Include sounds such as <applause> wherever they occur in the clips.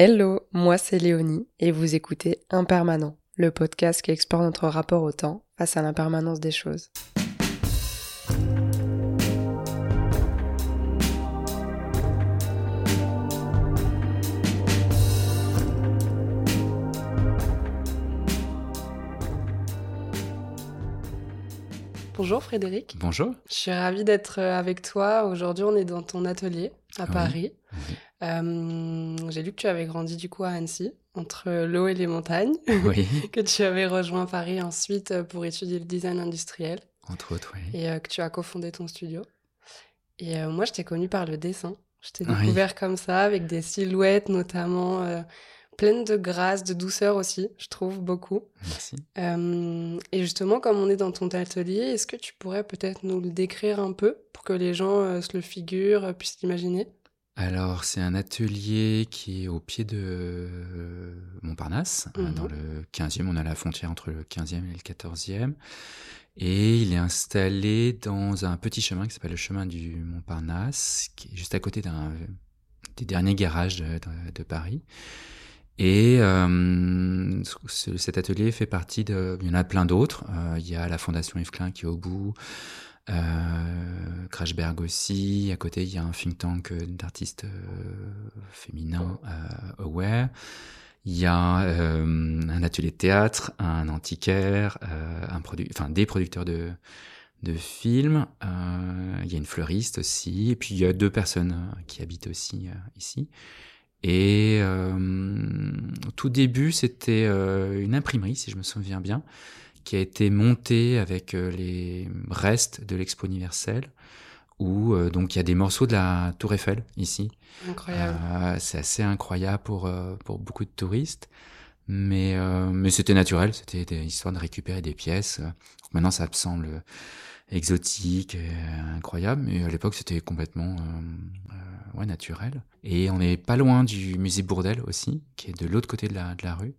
Hello, moi c'est Léonie et vous écoutez Impermanent, le podcast qui explore notre rapport au temps face à l'impermanence des choses. Bonjour Frédéric. Bonjour. Je suis ravie d'être avec toi. Aujourd'hui, on est dans ton atelier à Paris. Euh, j'ai lu que tu avais grandi du coup à Annecy, entre l'eau et les montagnes. Oui. <laughs> que tu avais rejoint Paris ensuite euh, pour étudier le design industriel. Entre autres, oui. Et euh, que tu as cofondé ton studio. Et moi, je t'ai connu par le dessin. Je t'ai découvert comme ça, avec des silhouettes notamment pleines de grâce, de douceur aussi, je trouve beaucoup. Merci. et justement, comme on est dans ton atelier, est-ce que tu pourrais peut-être nous le décrire un peu pour que les gens se le figurent, puissent l'imaginer? Alors, c'est un atelier qui est au pied de euh, Montparnasse, hein, dans mhm. le 15e. On a la frontière entre le 15e et le 14e. Et il est installé dans un petit chemin qui s'appelle le chemin du Montparnasse, qui est juste à côté d'un des derniers garages de, Paris. Et euh, cet atelier fait partie de... Il y en a plein d'autres. Euh, il y a la Fondation Yves Klein qui est au bout. Euh, Crashberg aussi. À côté, il y a un think tank euh, d'artistes euh, féminins, euh, Aware. Il y a un atelier de théâtre, un antiquaire, des producteurs de de films. il y a une fleuriste aussi, et puis il y a deux personnes qui habitent aussi ici. Et au tout début, c'était une imprimerie, si je me souviens bien, qui a été monté avec euh, les restes de l'Expo universelle, où euh, donc il y a des morceaux de la Tour Eiffel ici. Incroyable. Euh, c'est assez incroyable pour pour beaucoup de touristes, mais mais c'était naturel, c'était des histoires de récupérer des pièces. Maintenant ça me semble exotique, et incroyable, mais à l'époque c'était complètement ouais, naturel. Et on n'est pas loin du musée Bourdelle aussi, qui est de l'autre côté de la, de la rue.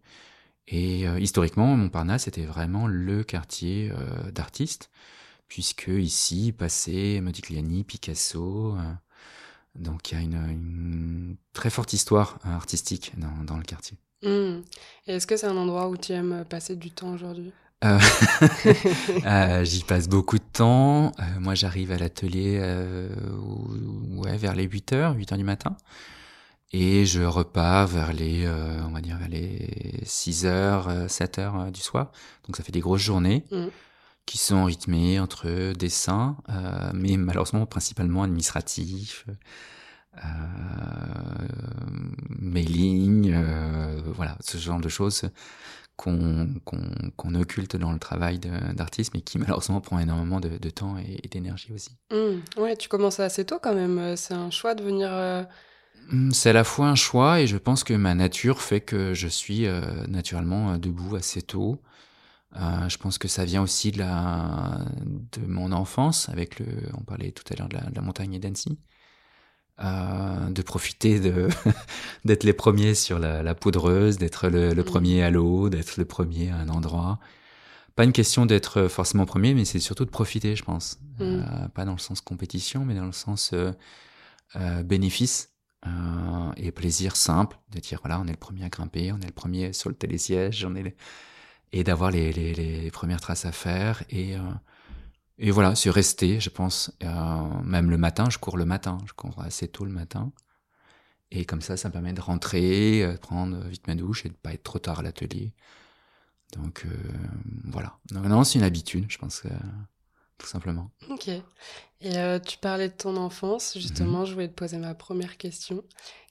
Et euh, historiquement, Montparnasse était vraiment le quartier euh, d'artistes, puisque ici passaient Modigliani, Picasso. Euh, donc il y a une, très forte histoire artistique dans, dans le quartier. Mmh. Et est-ce que c'est un endroit où tu aimes passer du temps aujourd'hui? <laughs> <laughs> J'y passe beaucoup de temps. moi, j'arrive à l'atelier ouais, vers les 8 h 8 h du matin. Et je repars vers les, euh, on va dire, vers les 6 heures, 7 euh, heures euh, du soir. Donc ça fait des grosses journées mmh. qui sont rythmées entre dessins, euh, mais malheureusement principalement administratifs, euh, mailing, voilà, ce genre de choses qu'on qu'on occulte dans le travail d'artiste, mais qui malheureusement prend énormément de, de temps et, d'énergie aussi. Mmh. Ouais, tu commences assez tôt quand même. C'est un choix de venir c'est à la fois un choix et je pense que ma nature fait que je suis euh, naturellement euh, debout assez tôt. Euh, je pense que ça vient aussi de, la, de mon enfance, avec le, on parlait tout à l'heure de la, de la montagne et d'Annecy, euh, de profiter de <laughs> d'être les premiers sur la, la poudreuse, d'être le, le, mmh. premier à l'eau, d'être le premier à un endroit. Pas une question d'être forcément premier, mais c'est surtout de profiter, je pense. Euh, pas dans le sens compétition, mais dans le sens bénéfice euh, et plaisir simple de dire voilà on est le premier à grimper, on est le premier sur le télésiège, on est et d'avoir les, les, premières traces à faire. Et euh, et voilà c'est rester je pense euh, même le matin je cours le matin je cours assez tôt le matin. Et comme ça ça me permet de rentrer prendre vite ma douche et de pas être trop tard à l'atelier. Donc voilà. Non, non c'est une habitude je pense tout simplement. Ok. Et euh, tu parlais de ton enfance, justement, mhm. je voulais te poser ma première question,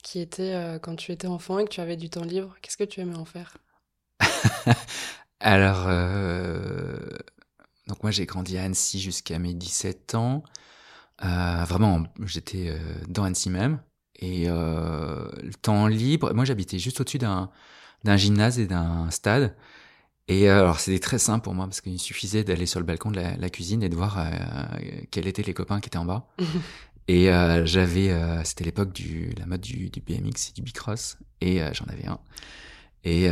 qui était euh, quand tu étais enfant et que tu avais du temps libre, qu'est-ce que tu aimais en faire? <laughs> Alors, euh, donc moi j'ai grandi à Annecy jusqu'à mes 17 ans. vraiment, j'étais dans Annecy même. Et le temps libre, moi j'habitais juste au-dessus d'un gymnase et d'un stade. Et euh, alors c'était très simple pour moi parce qu'il suffisait d'aller sur le balcon de la, cuisine et de voir euh, quels étaient les copains qui étaient en bas. <laughs> et euh, j'avais, euh, c'était l'époque du la mode du, du BMX et du bicross et j'en avais un. Et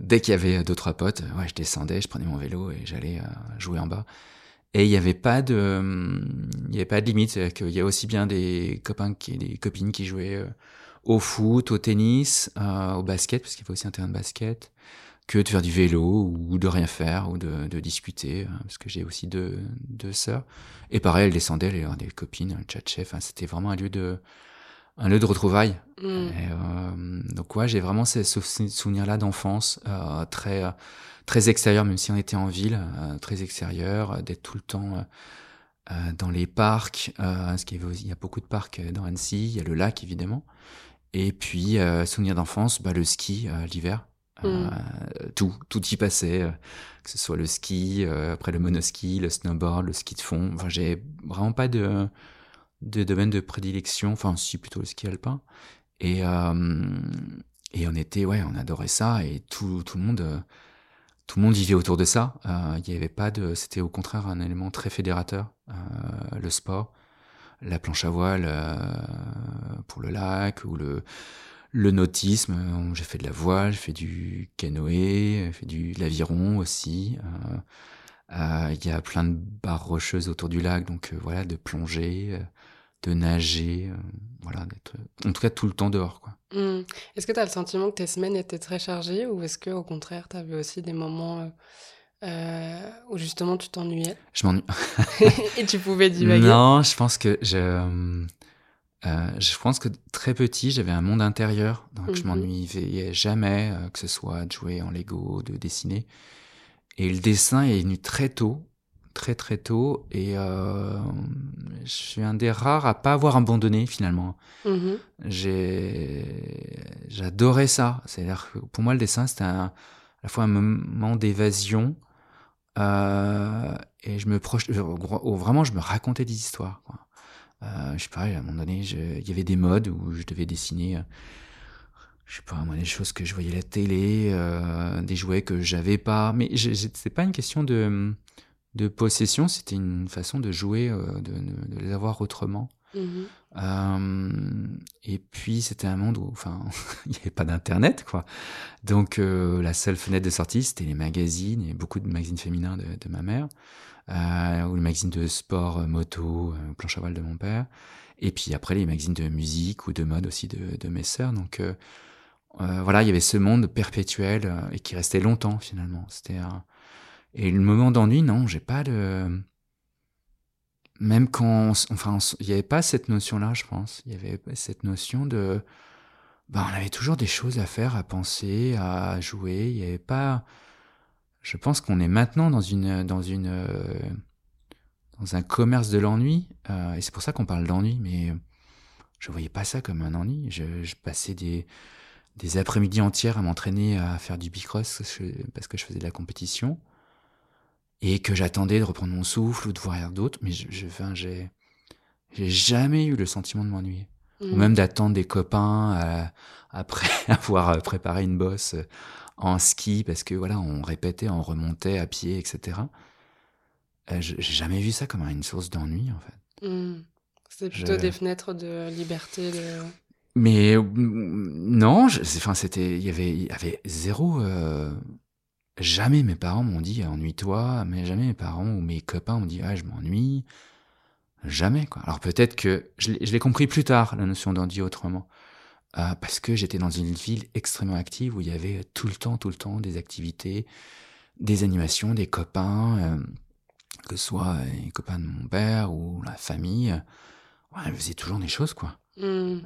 dès qu'il y avait deux trois potes, ouais, je descendais, je prenais mon vélo et j'allais jouer en bas. Et il n'y avait pas de, il y avait pas de limite. Il y a aussi bien des copains qui, des copines qui jouaient au foot, au tennis, au basket, parce qu'il faut aussi un terrain de basket, que de faire du vélo ou de rien faire ou de, de discuter, parce que j'ai aussi deux, deux sœurs. Et pareil, elles descendaient, elles avaient des copines, un chat chef. c'était vraiment un lieu de, un lieu de retrouvailles. Mm. Euh, donc ouais, j'ai vraiment ce, souvenir-là d'enfance, euh, très très extérieur, même si on était en ville, euh, très extérieur, d'être tout le temps dans les parcs. parce qu'il y a beaucoup de parcs dans Annecy, il y a le lac évidemment. Et puis souvenir d'enfance, bah, le ski l'hiver. Mm. tout, tout y passait, que ce soit le ski, après le monoski, le snowboard, le ski de fond. Enfin, j'ai vraiment pas de de domaine de prédilection, enfin si plutôt le ski alpin. Et, euh, et on était, ouais, on adorait ça et tout, tout le monde, euh, tout le monde vivait autour de ça. Euh, il n'y avait pas de, c'était au contraire un élément très fédérateur, le sport, la planche à voile pour le lac ou le le nautisme. J'ai fait de la voile, j'ai fait du canoë, j'ai fait du l'aviron aussi. Il y a plein de barres rocheuses autour du lac, donc voilà, de plonger, de nager, euh, voilà, d'être en tout cas tout le temps dehors. Quoi. Mmh. Est-ce que tu as le sentiment que tes semaines étaient très chargées ou est-ce que au contraire tu avais aussi des moments euh, euh, où justement tu t'ennuyais? Je m'ennuie. <laughs> Et tu pouvais divaguer? Non, je pense que je, je pense que très petit j'avais un monde intérieur, donc je mmh m'ennuyais jamais, que ce soit de jouer en Lego, de dessiner. Et le dessin est venu très tôt très très tôt et euh, je suis un des rares à pas avoir abandonné finalement. J'ai j'adorais ça. C'est-à-dire que pour moi le dessin c'était à la fois un moment d'évasion euh, et je me proche vraiment je me racontais des histoires. Quoi. Euh, je sais pas à un moment donné il y avait des modes où je devais dessiner. je sais pas, moi, des choses que je voyais à la télé, euh, des jouets que j'avais pas. Mais c'est pas une question de, de possession, c'était une façon de jouer, euh, de, les avoir autrement. Euh, et puis c'était un monde où, enfin, <laughs> il n'y avait pas d'internet, quoi. Donc euh, la seule fenêtre de sortie, c'était les magazines, et beaucoup de magazines féminins de, ma mère, ou le magazine de sport, moto, planche à voile de mon père. Et puis après les magazines de musique ou de mode aussi de, mes sœurs. Donc voilà, il y avait ce monde perpétuel et qui restait longtemps finalement. C'était et le moment d'ennui, non, j'ai pas de. Même quand. Enfin, il n'y avait pas cette notion-là, je pense. Il y avait cette notion de. Ben, on avait toujours des choses à faire, à penser, à jouer. Il n'y avait pas. Je pense qu'on est maintenant dans une. Dans une dans un commerce de l'ennui. Euh, et c'est pour ça qu'on parle d'ennui, mais je voyais pas ça comme un ennui. Je, je passais des, des après-midi entières à m'entraîner à faire du bicross parce que je faisais de la compétition et que j'attendais de reprendre mon souffle ou de voir d'autres, mais je, je j'ai, j'ai jamais eu le sentiment de m'ennuyer. Ou mm. même d'attendre des copains euh, après <laughs> avoir euh, préparé une bosse euh, en ski, parce que voilà, on répétait, on remontait à pied, etc. j'ai jamais vu ça comme une source d'ennui, en fait. Mm. C'est plutôt des fenêtres de liberté. De... Mais non, enfin c'était, il y avait, il y avait zéro. Jamais mes parents m'ont dit ennuie-toi, mais jamais mes parents ou mes copains m'ont dit ah je m'ennuie. Jamais quoi. Alors peut-être que je l'ai compris plus tard la notion d'ennui autrement, euh, parce que j'étais dans une ville extrêmement active où il y avait tout le temps, tout le temps des activités, des animations, des copains, euh, que ce soit les copains de mon père ou la famille. Ouais, ils faisaient toujours des choses quoi. Mmh. Euh,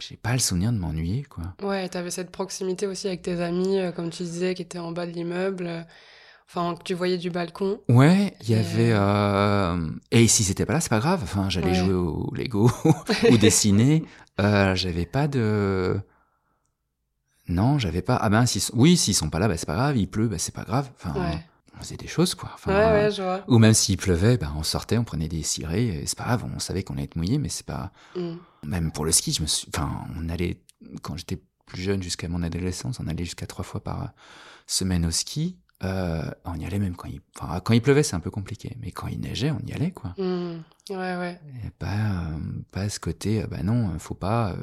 j'ai pas le souvenir de m'ennuyer, quoi. Ouais, t'avais cette proximité aussi avec tes amis, euh, comme tu disais, qui étaient en bas de l'immeuble, enfin, que tu voyais du balcon. Ouais, il y avait... Euh, et si c'était pas là, c'est pas grave. Enfin, j'allais jouer au Lego <laughs> ou dessiner. j'avais pas de... Non, j'avais pas... Ah ben, si... oui, s'ils sont pas là, bah, c'est pas grave. Il pleut, bah, c'est pas grave. Enfin, on faisait des choses, quoi. Enfin, ouais, ouais, je vois. Ou même s'il pleuvait, bah, on sortait, on prenait des cirés. C'est pas grave, on savait qu'on allait être mouillé, mais c'est pas... Mm. Même pour le ski, je me suis... enfin, on allait, quand j'étais plus jeune, jusqu'à mon adolescence, on allait jusqu'à trois fois par semaine au ski. Euh, on y allait même quand il, enfin, quand il pleuvait, c'est un peu compliqué, mais quand il neigeait, on y allait, quoi. Mmh. Ouais, ouais. Et pas, euh, pas ce côté, euh, bah non, faut pas,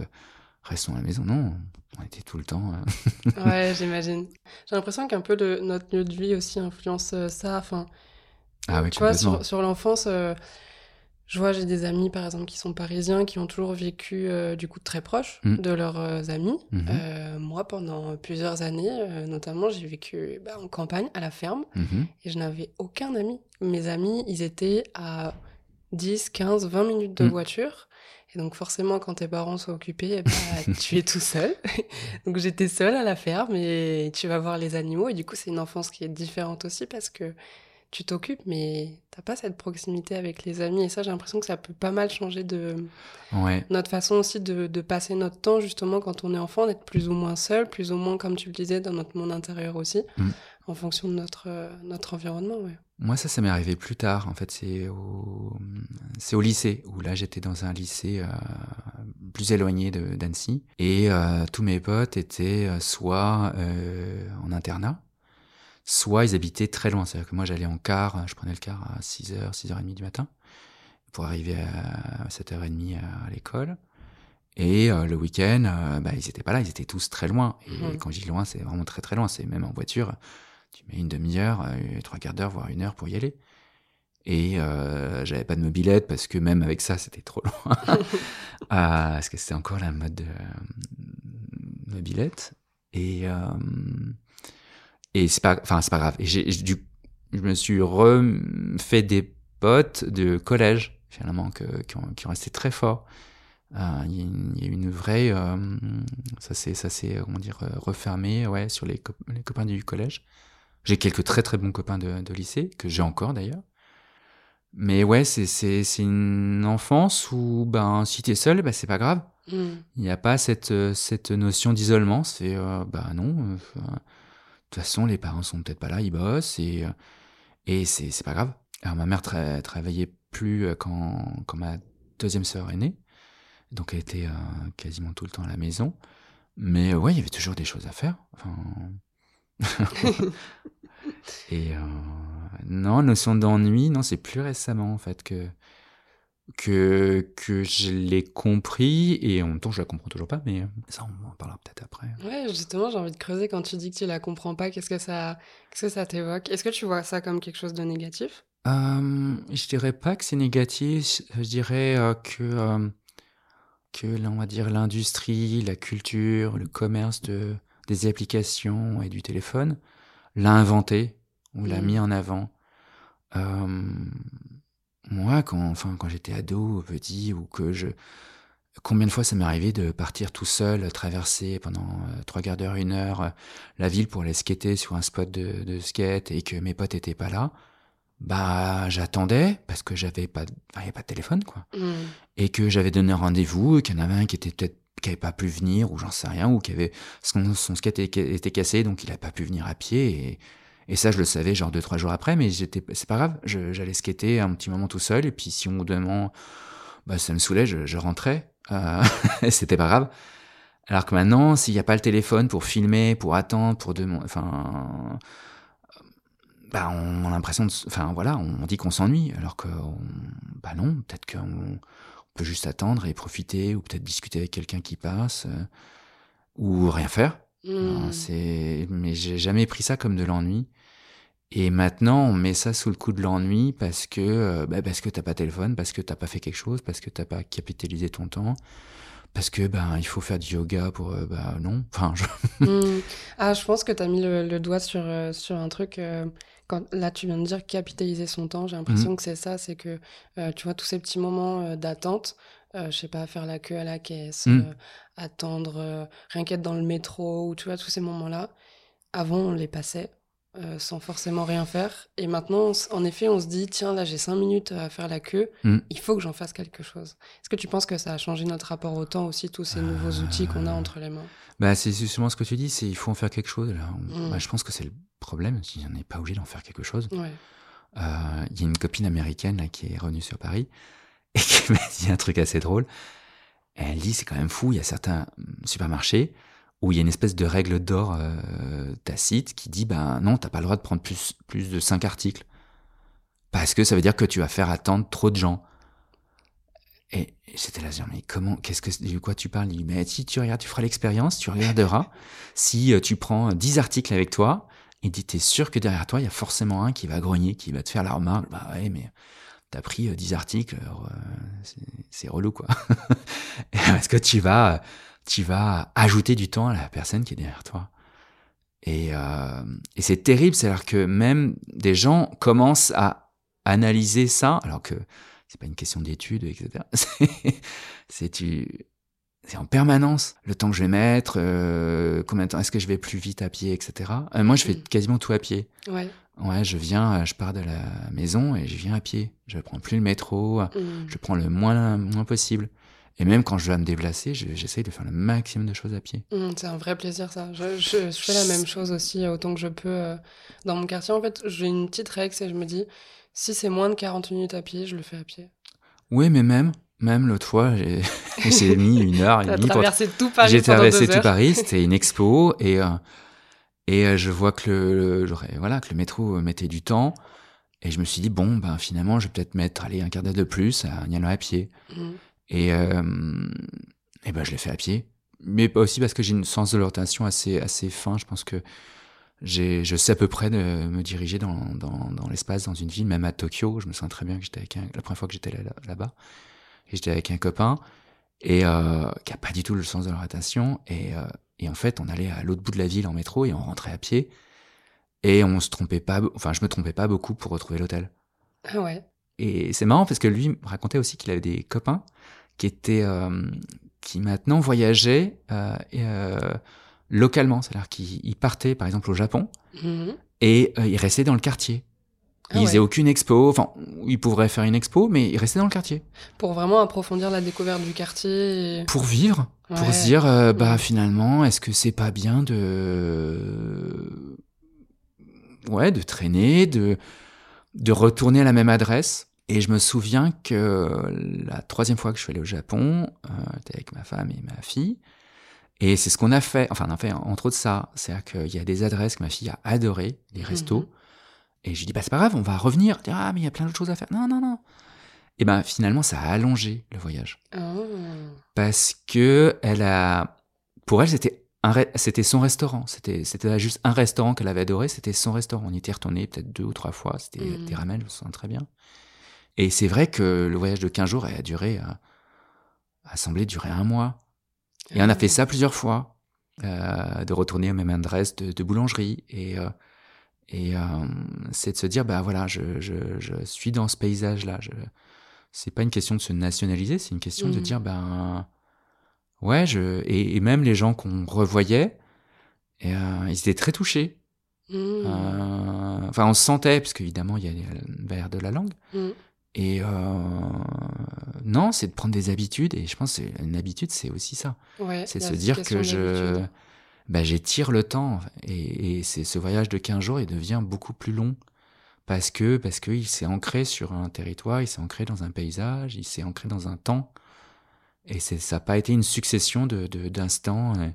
restons à la maison. Non, on était tout le temps. ouais, <laughs> j'imagine. J'ai l'impression qu'un peu de notre lieu de vie aussi influence ça. Enfin, ah oui, tu vois, sur, sur l'enfance je vois, j'ai des amis, par exemple, qui sont parisiens, qui ont toujours vécu, euh, du coup, très proche Mm. de leurs euh, amis. Mhm. Euh, moi, pendant plusieurs années, notamment, j'ai vécu bah, en campagne, à la ferme, Mhm. et je n'avais aucun ami. Mes amis, ils étaient à 10, 15, 20 minutes de Mm. voiture. Et donc, forcément, quand tes parents sont occupés, eh ben, <laughs> tu es tout seul. <laughs> donc, j'étais seule à la ferme, et tu vas voir les animaux. Et du coup, c'est une enfance qui est différente aussi, parce que tu t'occupes, mais t'as pas cette proximité avec les amis. Et ça, j'ai l'impression que ça peut pas mal changer de Ouais. notre façon aussi de, de passer notre temps, justement, quand on est enfant, d'être plus ou moins seul, plus ou moins, comme tu le disais, dans notre monde intérieur aussi, Mm. en fonction de notre, euh, notre environnement. Ouais. Moi, ça, ça m'est arrivé plus tard. En fait, c'est au, c'est au lycée, où là, j'étais dans un lycée euh, plus éloigné de- d'Annecy. Et euh, tous mes potes étaient soit en internat, soit ils habitaient très loin. C'est-à-dire que moi, j'allais en car, je prenais le car à 6h, 6h30 du matin, pour arriver à 7h30 à, l'école. Et euh, le week-end, euh, bah, ils étaient pas là, ils étaient tous très loin. Et Mhm. quand je dis loin, c'est vraiment très très loin. C'est même en voiture, tu mets une demi-heure, euh, trois quarts d'heure, voire une heure pour y aller. Et j'avais pas de mobilette parce que même avec ça, c'était trop loin. <laughs> Ah, parce que c'était encore la mode de mobilette. Et, et c'est pas, enfin, c'est pas grave. Et j'ai, du, je me suis refait des potes de collège, finalement, que, qui, ont, qui ont resté très forts. Euh, Il y, y a une vraie, euh, ça s'est, ça s'est, comment dire, euh, refermé, ouais, sur les, cop- les copains du collège. J'ai quelques très très bons copains de, de lycée, que j'ai encore d'ailleurs. Mais ouais, c'est, c'est, c'est une enfance où, ben, si t'es seul, ben, c'est pas grave. Mm. Il n'y a pas cette, cette notion d'isolement. C'est, euh, bah non, enfin, toute façon, les parents sont peut-être pas là, ils bossent et, euh, et c'est, c'est pas grave. Alors, ma mère tra- travaillait plus euh, quand, quand ma deuxième sœur est née. Donc, elle était euh, quasiment tout le temps à la maison. Mais ouais, il y avait toujours des choses à faire. Enfin... <laughs> <laughs> et euh, non, notion d'ennui, non, c'est plus récemment en fait que que, que je l'ai compris et en même temps je la comprends toujours pas, mais euh, ça on en parlera peut-être après. Ouais, justement, j'ai envie de creuser quand tu dis que tu la comprends pas. Qu'est-ce que ça, qu'est-ce que ça t'évoque? Est-ce que tu vois ça comme quelque chose de négatif? Euh, je dirais pas que c'est négatif, je dirais euh, que euh, que là, on va dire l'industrie, la culture, le commerce de des applications et du téléphone l'a inventé ou l'a Mhm. mis en avant. Euh, moi, quand enfin quand j'étais ado, petit ou que je Combien de fois ça m'est arrivé de partir tout seul, traverser pendant euh, trois quarts d'heure, une heure, euh, la ville pour aller skater sur un spot de, de skate et que mes potes étaient pas là. Bah, j'attendais parce que j'avais pas, de- enfin, il y avait pas de téléphone, quoi. Mm. Et que j'avais donné rendez-vous, et qu'il y en avait un qui était peut-être, qui avait pas pu venir, ou j'en sais rien, ou qui avait, son, son skate était, était cassé, donc il a pas pu venir à pied, et, et ça, je le savais genre deux, trois jours après, mais j'étais, c'est pas grave, j'allais skater un petit moment tout seul, et puis si on demande, bah, ça me saoulait, je, rentrais, euh, <laughs> c'était pas grave. Alors que maintenant, s'il n'y a pas le téléphone pour filmer, pour attendre, pour demander, enfin, bah, on a l'impression de, enfin, voilà, on dit qu'on s'ennuie, alors que, bah non, peut-être qu'on on peut juste attendre et profiter, ou peut-être discuter avec quelqu'un qui passe, euh, ou rien faire. Mm. Non, C'est, mais j'ai jamais pris ça comme de l'ennui. Et maintenant, on met ça sous le coup de l'ennui parce que, euh, bah, parce que t'as pas de téléphone, parce que t'as pas fait quelque chose, parce que t'as pas capitalisé ton temps, parce que ben il faut faire du yoga pour, euh, bah non. Enfin, je... <laughs> Mm. Ah, je pense que tu as mis le, le doigt sur, euh, sur un truc. euh, quand, là, tu viens de dire capitaliser son temps. J'ai l'impression que c'est ça. C'est que, tu vois, tous ces petits moments d'attente, euh, je sais pas, faire la queue à la caisse, Mm. euh, attendre, euh, rien qu'être dans le métro, ou tu vois, tous ces moments-là. Avant, on les passait euh, sans forcément rien faire. Et maintenant, on en effet, on se dit, tiens, là, j'ai cinq minutes à faire la queue. Mm. Il faut que j'en fasse quelque chose. Est-ce que tu penses que ça a changé notre rapport au temps aussi, tous ces nouveaux outils qu'on a entre les mains? Bah, c'est justement ce que tu dis, c'est il faut en faire quelque chose. Là. On- Mm. bah, je pense que c'est le problème, si on n'est pas obligé d'en faire quelque chose. Ouais. Euh, Il y a une copine américaine là, qui est revenue sur Paris <laughs> et qui m'a dit un truc assez drôle. Elle dit c'est quand même fou, il y a certains supermarchés où il y a une espèce de règle d'or euh, tacite qui dit ben non, t'as pas le droit de prendre plus, plus de 5 articles. Parce que ça veut dire que tu vas faire attendre trop de gens. Et j'étais là, genre, mais comment, qu'est-ce que, de quoi tu parles? Il dit, mais si tu regardes, tu feras l'expérience, tu regarderas. <laughs> si euh, tu prends 10 articles avec toi, il dit, t'es sûr que derrière toi, il y a forcément un qui va grogner, qui va te faire la remarque. Bah ouais, mais t'as pris 10 articles, c'est relou quoi. <laughs> Parce que tu vas, tu vas ajouter du temps à la personne qui est derrière toi. Et, et c'est terrible, c'est-à-dire que même des gens commencent à analyser ça, alors que c'est pas une question d'études, etc. <laughs> c'est tu c'est en permanence le temps que je vais mettre, euh, combien de temps est-ce que je vais plus vite à pied, etc. Euh, moi, je fais mm. quasiment tout à pied. Ouais. Ouais, je viens, euh, je pars de la maison et je viens à pied. Je prends plus le métro, mm. je prends le moins, moins possible. Et même quand je dois me déplacer, j'essaye de faire le maximum de choses à pied. Mm, c'est un vrai plaisir, ça. Je, je, fais la même chose aussi, autant que je peux. dans mon quartier, en fait, j'ai une petite règle, c'est je me dis, si c'est moins de 40 minutes à pied, je le fais à pied. Oui, mais même, même l'autre fois, j'ai <laughs> mis une heure et demie. traversé tout Paris. J'ai traversé tout Paris. C'était une expo et euh, et euh, je vois que le, voilà que le métro mettait du temps et je me suis dit bon ben finalement je vais peut-être mettre aller un quart d'heure de plus à y aller à pied mmh. et euh, et ben je l'ai fait à pied mais aussi parce que j'ai une sens de l'orientation assez assez fin. Je pense que j'ai je sais à peu près de me diriger dans dans, dans l'espace dans une ville même à Tokyo. Je me sens très bien que j'étais avec la première fois que j'étais là-bas et j'étais avec un copain et euh, qui a pas du tout le sens de l'orientation et, euh, et en fait on allait à l'autre bout de la ville en métro et on rentrait à pied. Et on se trompait pas enfin je me trompais pas beaucoup pour retrouver l'hôtel. Ah ouais. Et c'est marrant parce que lui me racontait aussi qu'il avait des copains qui étaient euh, qui maintenant voyageaient euh, euh, localement. C'est-à-dire qu'ils partaient par exemple au Japon mmh et ils restaient dans le quartier ah ils faisaient aucune expo, enfin, ils pourraient faire une expo, mais ils restaient dans le quartier. Pour vraiment approfondir la découverte du quartier. Pour vivre, pour se dire, euh, bah finalement, est-ce que c'est pas bien de, ouais, de traîner, de de retourner à la même adresse? Et je me souviens que la troisième fois que je suis allé au Japon, euh, avec ma femme et ma fille. Et c'est ce qu'on a fait, enfin on a fait entre autres ça, c'est-à-dire qu'il y a des adresses que ma fille a adorées, des restos. Mhm. Et je lui dis, bah, c'est pas grave, on va revenir. Dire, ah, mais il y a plein d'autres choses à faire. Non, non, non. Et ben, finalement, ça a allongé le voyage. Oh. Parce que elle a, pour elle, c'était c'était son restaurant. C'était, c'était juste un restaurant qu'elle avait adoré. C'était son restaurant. On y était retourné peut-être deux ou trois fois. C'était mm. des ramen, je me souviens très bien. Et c'est vrai que le voyage de 15 jours a duré, a, a semblé durer un mois. Et on a fait ah. ça plusieurs fois, euh, de retourner à même adresse de, de boulangerie. Et, euh, et euh, c'est de se dire, bah voilà, je, je, je suis dans ce paysage-là. Je... C'est pas une question de se nationaliser, c'est une question de mmh. dire, ben ouais, je... et, même les gens qu'on revoyait, et, euh, ils étaient très touchés. Mmh. Euh, enfin, on se sentait, parce qu'évidemment, il y a verre de la langue. Mmh. Et euh, non, c'est de prendre des habitudes. Et je pense qu'une habitude, c'est aussi ça. Ouais, c'est de se dire que je bah, j'étire le temps et, et c'est ce voyage de 15 jours il devient beaucoup plus long parce que parce qu'il s'est ancré sur un territoire, il s'est ancré dans un paysage, il s'est ancré dans un temps et c'est ça n'a pas été une succession de d'instants euh,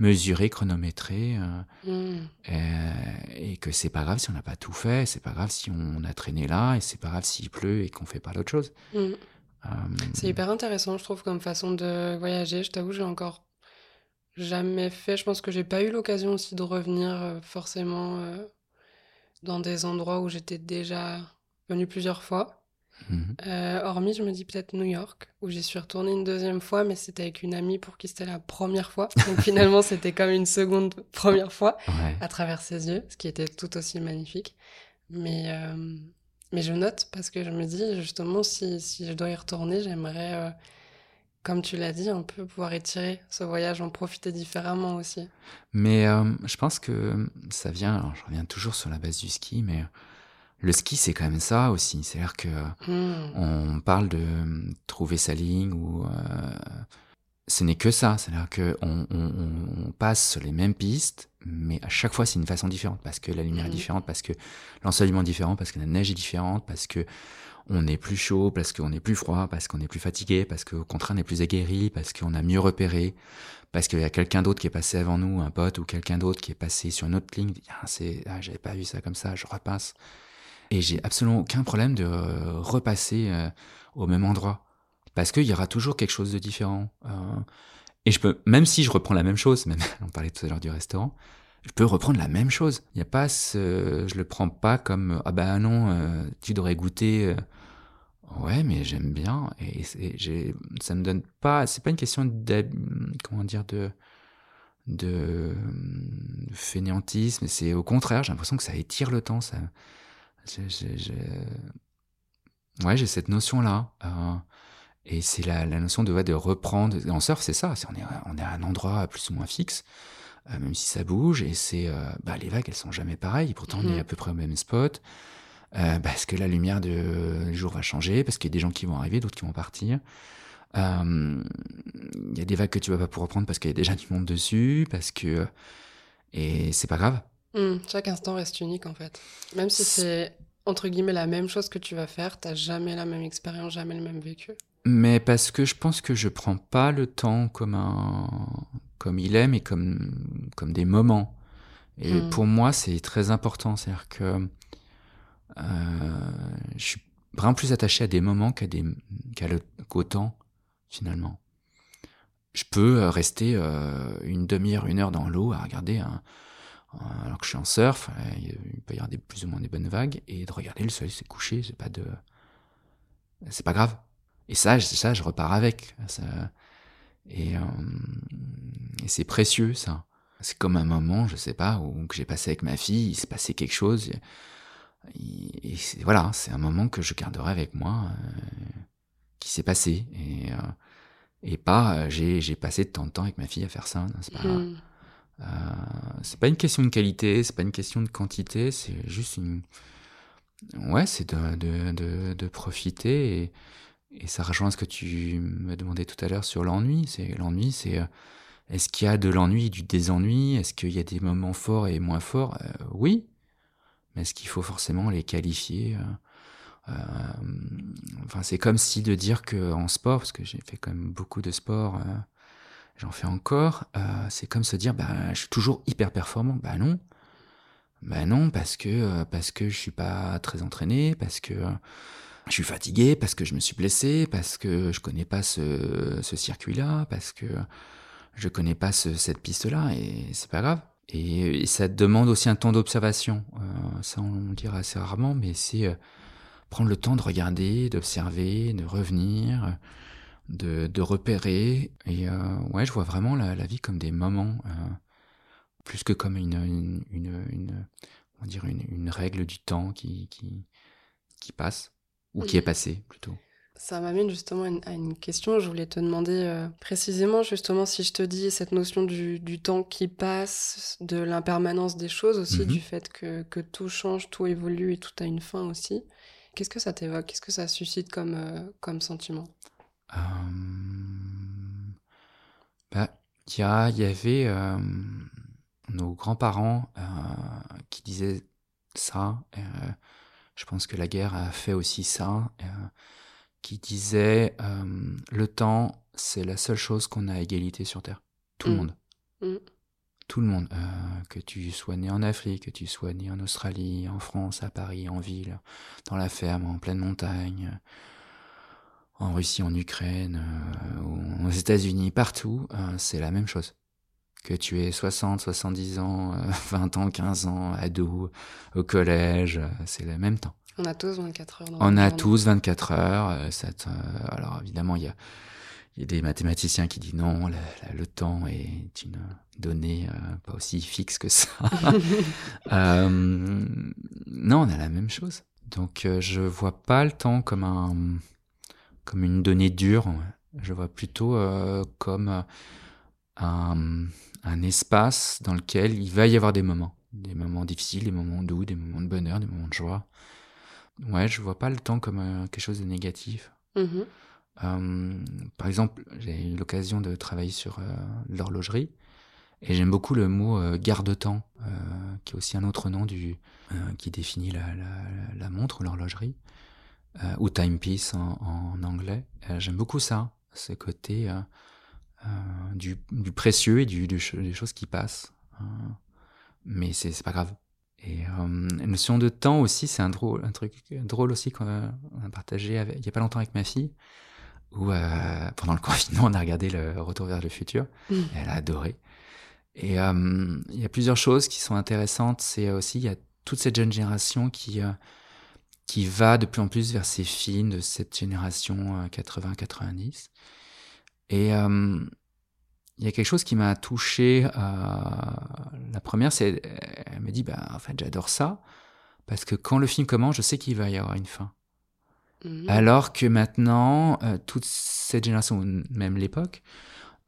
mesurés, chronométrés euh, mmh. euh, et que c'est pas grave si on n'a pas tout fait, c'est pas grave si on a traîné là et c'est pas grave s'il pleut et qu'on fait pas d'autre chose. Euh, c'est hyper intéressant, je trouve, comme façon de voyager. Je t'avoue, j'ai encore jamais fait. Je pense que j'ai pas eu l'occasion aussi de revenir euh, forcément euh, dans des endroits où j'étais déjà venue plusieurs fois. Mhm. Euh, hormis, je me dis peut-être New York, où j'y suis retournée une deuxième fois, mais c'était avec une amie pour qui c'était la première fois. <laughs> Donc finalement, c'était comme une seconde première fois à travers ses yeux, ce qui était tout aussi magnifique. Mais, mais je note parce que je me dis justement, si, si je dois y retourner, j'aimerais comme tu l'as dit, on peut pouvoir étirer ce voyage, en profiter différemment aussi. Mais euh, je pense que ça vient, alors je reviens toujours sur la base du ski, mais le ski c'est quand même ça aussi. C'est-à-dire que hmm. on parle de trouver sa ligne ou euh, ce n'est que ça. C'est-à-dire qu'on on, passe sur les mêmes pistes, mais à chaque fois c'est une façon différente parce que la lumière est hmm. différente, parce que l'ensoleillement est différent, parce que la neige est différente, parce que on est plus chaud, parce qu'on est plus froid, parce qu'on est plus fatigué, parce qu'au contraire on est plus aguerri, parce qu'on a mieux repéré, parce qu'il y a quelqu'un d'autre qui est passé avant nous, un pote ou quelqu'un d'autre qui est passé sur une autre ligne, ah, c'est, ah, j'avais pas vu ça comme ça, je repasse. Et j'ai absolument aucun problème de euh, repasser euh, au même endroit. Parce qu'il y aura toujours quelque chose de différent. Euh. et je peux, même si je reprends la même chose, même, <laughs> on parlait tout à l'heure du restaurant, je peux reprendre la même chose. Il y a pas je le prends pas comme ah ben non, tu devrais goûter Ouais, mais j'aime bien. Et, j'ai, ça me donne pas. C'est pas une question de. Comment dire de de fainéantisme. C'est au contraire, j'ai l'impression que ça étire le temps. Ouais, j'ai cette notion-là. Euh, et c'est la, la, notion de, de reprendre. En surf, c'est ça. on, est, on est à un endroit plus ou moins fixe, euh, même si ça bouge. Et c'est euh, bah, les vagues, elles sont jamais pareilles. Pourtant, on est mmh. à peu près au même spot. parce que la lumière du jour va changer, parce qu'il y a des gens qui vont arriver, d'autres qui vont partir. Il y a des vagues que tu vas pas pouvoir prendre parce qu'il y a déjà du monde dessus, parce que et c'est pas grave. Mmh, chaque instant reste unique en fait. Même si c'est entre guillemets la même chose que tu vas faire, t'as jamais la même expérience, jamais le même vécu. Mais parce que je pense que je prends pas le temps comme un comme il est, mais comme comme des moments. Et mmh. pour moi, c'est très important, c'est-à-dire que euh, je suis vraiment plus attaché à des moments qu'à des qu'au temps finalement. Je peux euh, rester euh, une demi-heure, une heure dans l'eau à regarder un, alors que je suis en surf, il peut y avoir des, plus ou moins des bonnes vagues, et de regarder le soleil se coucher, c'est pas de, c'est pas grave. Et ça, ça, je repars avec. Et, euh, et c'est précieux, ça. C'est comme un moment, je sais pas, où que j'ai passé avec ma fille, il s'est passé quelque chose. Et, voilà, c'est un moment que je garderai avec moi, euh, qui s'est passé. Et, euh, et pas, j'ai, passé de temps de temps avec ma fille à faire ça. C'est pas, hmm. Pas une question de qualité, c'est pas une question de quantité, c'est juste une. Ouais, c'est de, de, de, de, profiter et, et, ça rejoint ce que tu me demandais tout à l'heure sur l'ennui. C'est l'ennui, c'est euh, est-ce qu'il y a de l'ennui, du désennui? Est-ce qu'il y a des moments forts et moins forts? Euh, Oui, mais est-ce qu'il faut forcément les qualifier euh, Enfin, c'est comme si de dire que en sport, parce que j'ai fait quand même beaucoup de sport j'en fais encore, euh, c'est comme se dire, bah, je suis toujours hyper performant. Bah non. Bah non, parce que, euh, parce que je suis pas très entraîné, parce que euh, je suis fatigué, parce que je me suis blessé, parce que je connais pas ce, ce circuit-là, parce que je connais pas ce, cette piste-là, et c'est pas grave. Et, ça demande aussi un temps d'observation. Euh, ça, on le dira assez rarement, mais c'est prendre le temps de regarder, d'observer, de revenir, de, de repérer. Et euh, ouais, je vois vraiment la, vie comme des moments, euh, plus que comme une, une, une, on dire une, règle du temps qui, qui passe, ou qui est passée plutôt. Ça m'amène justement à une question. Je voulais te demander euh, précisément, justement, si je te dis cette notion du, du temps qui passe, de l'impermanence des choses aussi, mhm. du fait que, que, tout change, tout évolue et tout a une fin aussi. Qu'est-ce que ça t'évoque? Qu'est-ce que ça suscite comme, euh, comme sentiment? Euh, bah, il y, a, y avait nos grands-parents qui disaient ça. Je pense que la guerre a fait aussi ça. qui disaient le temps, c'est la seule chose qu'on a à égalité sur Terre. Tout le mmh. monde. Mmh. Tout le monde. que tu sois né en Afrique, que tu sois né en Australie, en France, à Paris, en ville, dans la ferme, en pleine montagne, en Russie, en Ukraine, euh, aux États-Unis, partout, euh, c'est la même chose. Que tu aies 60, 70 ans, 20 euh, <laughs> ans, 15 ans, ado, au collège, c'est le même temps. On a tous 24 heures. Dans On a tous 24 heures. Ça alors évidemment, il y a, y a, des mathématiciens qui disent non, le, temps est une donnée pas aussi fixe que ça. <laughs> <laughs> non, on a la même chose. Donc je vois pas le temps comme un comme une donnée dure. Je vois plutôt euh, comme euh, un, un, espace dans lequel il va y avoir des moments. Des moments difficiles, des moments doux, des moments de bonheur, des moments de joie. Ouais, je vois pas le temps comme euh, quelque chose de négatif. Mm-hmm. Euh, par exemple, j'ai eu l'occasion de travailler sur euh, l'horlogerie et j'aime beaucoup le mot garde-temps, qui est aussi un autre nom du qui définit la, la, la montre ou l'horlogerie ou timepiece en, en anglais. J'aime beaucoup ça, ce côté du, du, précieux et du, du, des choses qui passent. mais c'est pas grave. Et la notion de temps aussi, c'est un drôle, un truc drôle aussi qu'on a, partagé avec, il y a pas longtemps avec ma fille, où euh, pendant le <laughs> confinement, on a regardé le Retour vers le futur. Mm. Elle a adoré. Et euh, il y a plusieurs choses qui sont intéressantes. C'est aussi il y a toute cette jeune génération qui qui va de plus en plus vers ces films de cette génération 80-90. Et il y a quelque chose qui m'a touché. la première, c'est elle me dit, bah, en fait, j'adore ça parce que quand le film commence, je sais qu'il va y avoir une fin. Mhm. Alors que maintenant, euh, toute cette génération, même l'époque,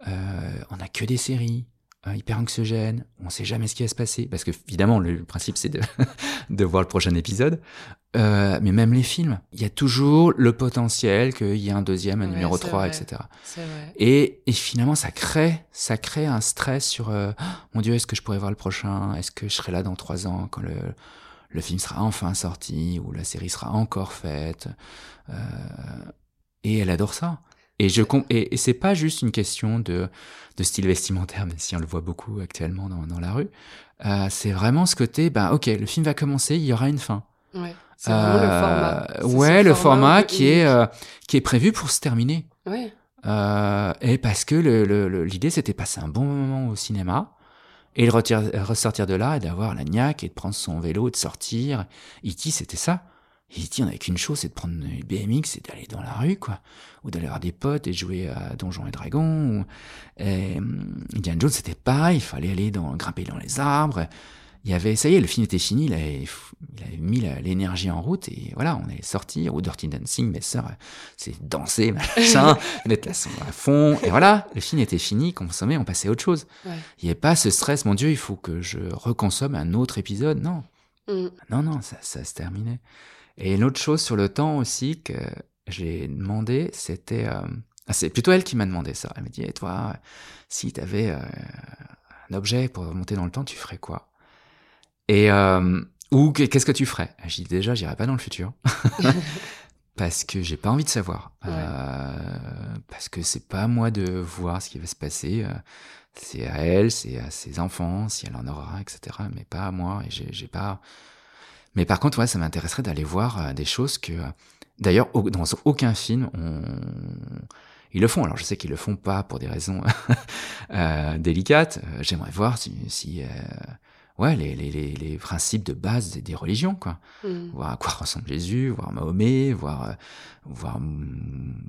euh, on n'a que des séries euh, hyper anxiogènes, on ne sait jamais ce qui va se passer, parce que évidemment, le principe, c'est de, <laughs> de voir le prochain épisode. Mais même les films, il y a toujours le potentiel qu'il y ait un deuxième, un numéro 3, etc. Et, et, finalement, ça crée, ça crée un stress sur oh, mon Dieu, est-ce que je pourrais voir le prochain? Est-ce que je serai là dans trois ans quand le, le film sera enfin sorti ou la série sera encore faite? Euh, et elle adore ça. Et je et, c'est pas juste une question de, de style vestimentaire, même si on le voit beaucoup actuellement dans, dans la rue. Euh, c'est vraiment ce côté, ben ok, le film va commencer, il y aura une fin. Ouais, c'est vraiment le format. Euh, ouais, le format, qui est qui est prévu pour se terminer. Ouais. et parce que l'idée le, le, c'était passer un bon moment au cinéma, et le ressortir de là et d'avoir la niaque et de prendre son vélo et de sortir. E.T. c'était ça. E.T. on avait qu'une chose, c'est de prendre une BMX et d'aller dans la rue, quoi. Ou d'aller voir des potes et jouer à Donjons et Dragons. Ou... Et, Indiana Jones, c'était pareil, il fallait aller dans, grimper dans les arbres il y avait, ça y est, le film était fini, il avait, il avait mis l'énergie en route et voilà, on allait sortir au Dirty Dancing, mes sœurs, c'est danser, <laughs> machin, mettre la son à fond, et voilà, le film était fini, consommé, on passait à autre chose. Il n'y avait pas ce stress, mon Dieu, il faut que je reconsomme un autre épisode, non. Mm. Non, non, ça, ça se terminait. Et une autre chose sur le temps aussi que j'ai demandé, c'était, euh, ah, c'est plutôt elle qui m'a demandé ça. Elle m'a dit, et toi, si tu avais euh, un objet pour remonter dans le temps, tu ferais quoi? Et euh, ou qu'est-ce que tu ferais? J'ai dit déjà, j'irai pas dans le futur. <laughs> <laughs> parce que j'ai pas envie de savoir. Euh, parce que c'est pas à moi de voir ce qui va se passer. Euh, c'est à elle, c'est à ses enfants, si elle en aura, etc. Mais pas à moi. Et j'ai pas. Mais par contre, ouais, ça m'intéresserait d'aller voir euh, des choses que. D'ailleurs, dans aucun film, on... ils le font. Alors, je sais qu'ils le font pas pour des raisons <laughs> euh, délicates. J'aimerais voir si, si ouais, les, les, les, principes de base des, religions, quoi. Mm. Voir à quoi ressemble Jésus, voir Mahomet, voir, euh, voir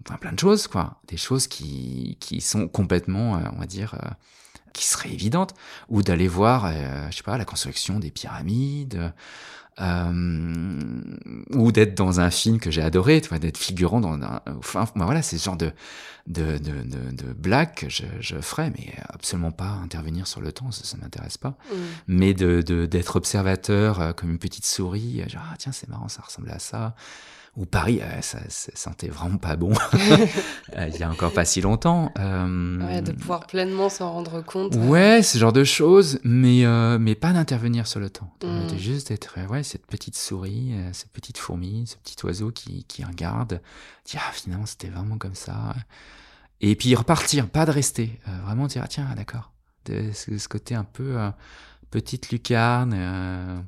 enfin, plein de choses, quoi. Des choses qui, qui sont complètement, euh, on va dire, euh, qui seraient évidentes. Ou d'aller voir, je sais pas, la construction des pyramides, euh, ou d'être dans un film que j'ai adoré, tu vois, d'être figurant dans un, enfin, voilà, c'est ce genre de de, de, de, de blague que je, je ferais, mais absolument pas intervenir sur le temps, ça, ça m'intéresse pas. Mm. Mais de d'être observateur euh, comme une petite souris, genre ah tiens c'est marrant, ça ressemble à ça ou Paris, euh, ça, ça, sentait vraiment pas bon <laughs> euh, il y a encore pas si longtemps. Euh... Ouais, de pouvoir pleinement s'en rendre compte. Ouais, ce genre de choses, mais euh, mais pas d'intervenir sur le temps. Mm. Juste d'être ouais cette petite souris, cette petite fourmi, ce petit oiseau qui qui regarde, dire ah, finalement c'était vraiment comme ça. Et puis repartir, pas de rester, vraiment dire ah, tiens d'accord, de ce, ce, côté un peu petite lucarne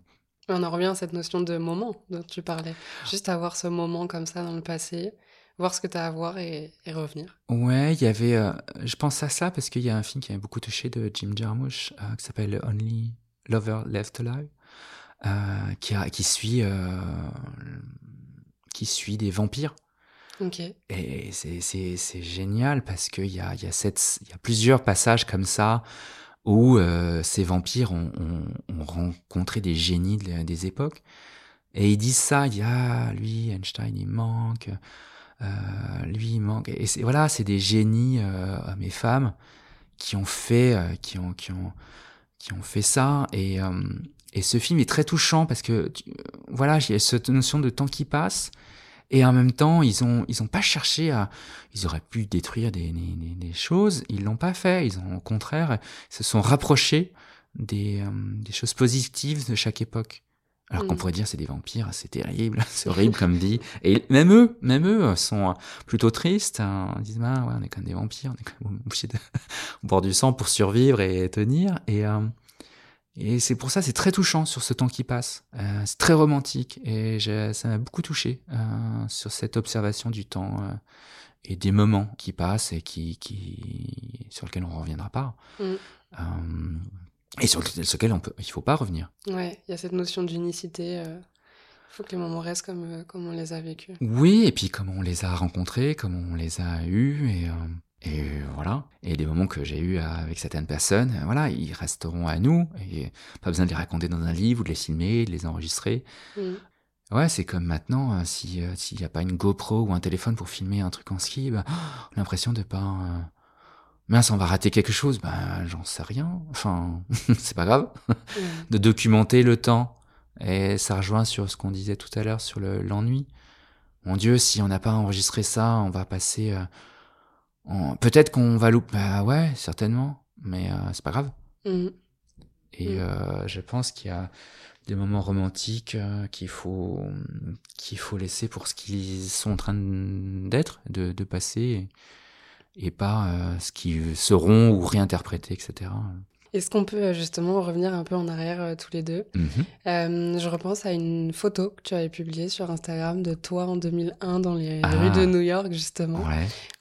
on en revient à cette notion de moment dont tu parlais. Juste avoir ce moment comme ça dans le passé, voir ce que tu as à voir et, revenir. Ouais, il y avait. Euh, je pense à ça parce qu'il y a un film qui m'a beaucoup touché de Jim Jarmusch euh, qui s'appelle Only Lover Left Alive, euh, qui, qui, suit, qui suit des vampires. Ok. Et c'est génial parce qu'il y a, y, a y a plusieurs passages comme ça où euh, ces vampires ont, ont, ont, rencontré des génies des époques. Et ils disent ça, ils disent ah lui Einstein il manque, euh, lui il manque. Et voilà, c'est des génies euh, hommes et femmes qui ont fait, euh, qui ont qui ont qui ont fait ça. Et et ce film est très touchant parce que voilà, il y a cette notion de temps qui passe et en même temps, ils ont ils ont pas cherché à. Ils auraient pu détruire des, des, des choses. Ils l'ont pas fait. Ils ont au contraire se sont rapprochés des, euh, des choses positives de chaque époque. Alors qu'on mm. pourrait dire c'est des vampires, c'est terrible, <laughs> c'est horrible comme vie. Et même eux, même eux sont plutôt tristes. Hein. Ils disent bah ouais, on est même des vampires, on est quand même obligé de <laughs> boire du sang pour survivre et tenir. Et euh, et c'est pour ça, c'est très touchant sur ce temps qui passe. Euh, c'est très romantique et ça m'a beaucoup touché euh, sur cette observation du temps euh, et des moments qui passent et qui, qui sur lesquels on reviendra pas. Mm. Et sur lesquels on peut, il faut pas revenir. Ouais, il y a cette notion d'unicité faut que les moments restent comme, comme on les a vécus. Oui, et puis comment on les a rencontrés, comment on les a eus, et, et voilà. Et des moments que j'ai eus avec certaines personnes, euh, voilà, ils resteront à nous, et pas besoin de les raconter dans un livre ou de les filmer, de les enregistrer. Ouais, c'est comme maintenant, si s'il n'y a pas une GoPro ou un téléphone pour filmer un truc en ski, bah, on a l'impression de pas... Mais on va rater quelque chose, ben j'en sais rien. Enfin, <laughs> c'est pas grave. De documenter le temps et ça rejoint sur ce qu'on disait tout à l'heure sur l'ennui. Mon Dieu, si on n'a pas enregistré ça, on va passer. Euh, peut-être qu'on va louper. Bah ouais, certainement. Mais euh, c'est pas grave. Mmh. Et mmh. Euh, je pense qu'il y a des moments romantiques qu'il faut qu'il faut laisser pour ce qu'ils sont en train d'être, de, de, passer, et, et pas ce qu'ils seront ou réinterpréter, etc. Est-ce qu'on peut euh, justement revenir un peu en arrière euh, tous les deux mhm. euh, Je repense à une photo que tu avais publiée sur Instagram de toi en 2001 dans les ah. rues de New York justement,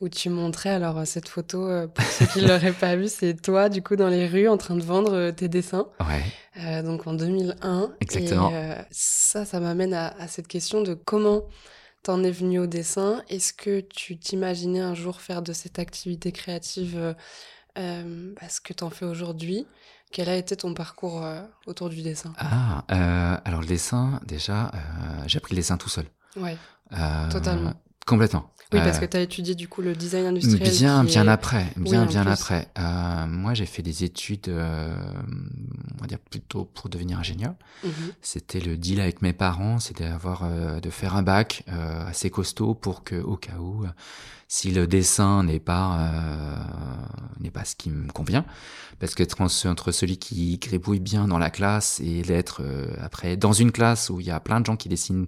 où tu montrais alors cette photo pour ceux qui l'auraient pas vue, c'est toi du coup dans les rues en train de vendre tes dessins. Ouais. donc en 2001. Exactement. Et ça, ça m'amène à, à cette question de comment t'en es venu au dessin. Est-ce que tu t'imaginais un jour faire de cette activité créative euh, bah, ce que tu en fais aujourd'hui. Quel a été ton parcours euh, autour du dessin? Ah, euh, alors le dessin, déjà, j'ai appris le dessin tout seul. Ouais, totalement. Complètement. Oui, parce que tu as étudié du coup le design industriel. Bien, bien après. Bien, bien après. moi, j'ai fait des études, on va dire plutôt pour devenir ingénieur. Mhm. C'était le deal avec mes parents, c'était d'avoir, de faire un bac assez costaud pour que, au cas où, si le dessin n'est pas euh, n'est pas ce qui me convient parce que entre celui qui gribouille bien dans la classe et l'être euh, après dans une classe où il y a plein de gens qui dessinent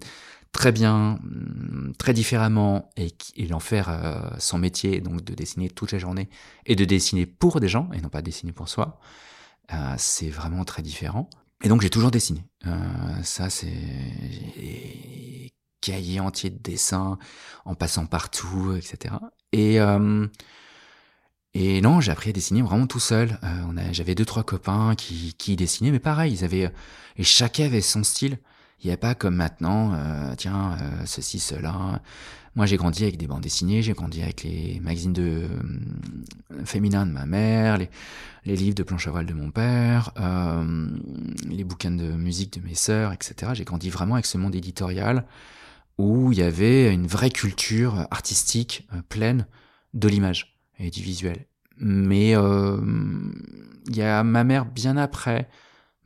très bien mm, très différemment et, et faire euh, son métier donc de dessiner toute la journée et de dessiner pour des gens et non pas dessiner pour soi c'est vraiment très différent et donc j'ai toujours dessiné ça c'est cahier entier de dessins en passant partout, etc. Et, euh, et non, j'ai appris à dessiner vraiment tout seul. Euh, J'avais deux, trois copains qui, qui dessinaient, mais pareil, ils avaient, et chacun avait son style. Il n'y a pas comme maintenant, euh, tiens, euh, ceci, cela. Moi, j'ai grandi avec des bandes dessinées, j'ai grandi avec les magazines de euh, féminins de ma mère, les, les, livres de planche à voile de mon père, les bouquins de musique de mes sœurs, etc. J'ai grandi vraiment avec ce monde éditorial où il y avait une vraie culture artistique pleine de l'image et du visuel. Mais il y a ma mère bien après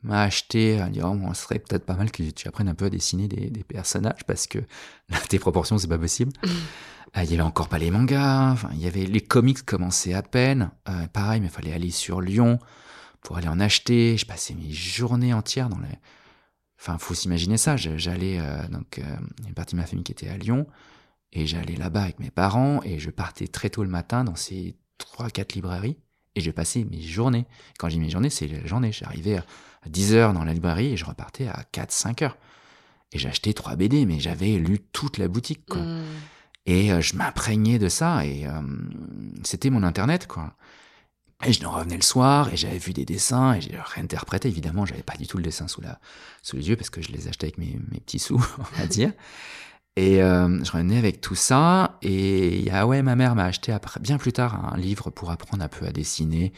m'a acheté à dire oh, ce serait peut-être pas mal que tu apprennes un peu à dessiner des, des personnages parce que <laughs> là tes proportions c'est pas possible. <laughs> Euh, il y avait encore pas les mangas, enfin il y avait les comics commençaient à peine. Euh, pareil, mais il fallait aller sur Lyon pour aller en acheter. Je passais mes journées entières dans les Enfin, faut s'imaginer ça. J'allais euh, donc euh, une partie de ma famille qui était à Lyon et j'allais là-bas avec mes parents et je partais très tôt le matin dans ces trois quatre librairies et je passais mes journées. Quand dis mes journées, c'est la journée. J'arrivais à 10 heures dans la librairie et je repartais à 4 5 heures. Et j'achetais trois BD, mais j'avais lu toute la boutique, quoi. Mmh. Et euh, je m'imprégnais de ça et c'était mon internet, quoi. Et je revenais le soir et j'avais vu des dessins et j'ai réinterprété. Évidemment, j'avais pas du tout le dessin sous, la, sous les yeux parce que je les achetais avec mes, mes petits sous, <laughs> on va dire. Et euh, je revenais avec tout ça. Et ah ouais, ma mère m'a acheté après, bien plus tard un livre pour apprendre un peu à dessiner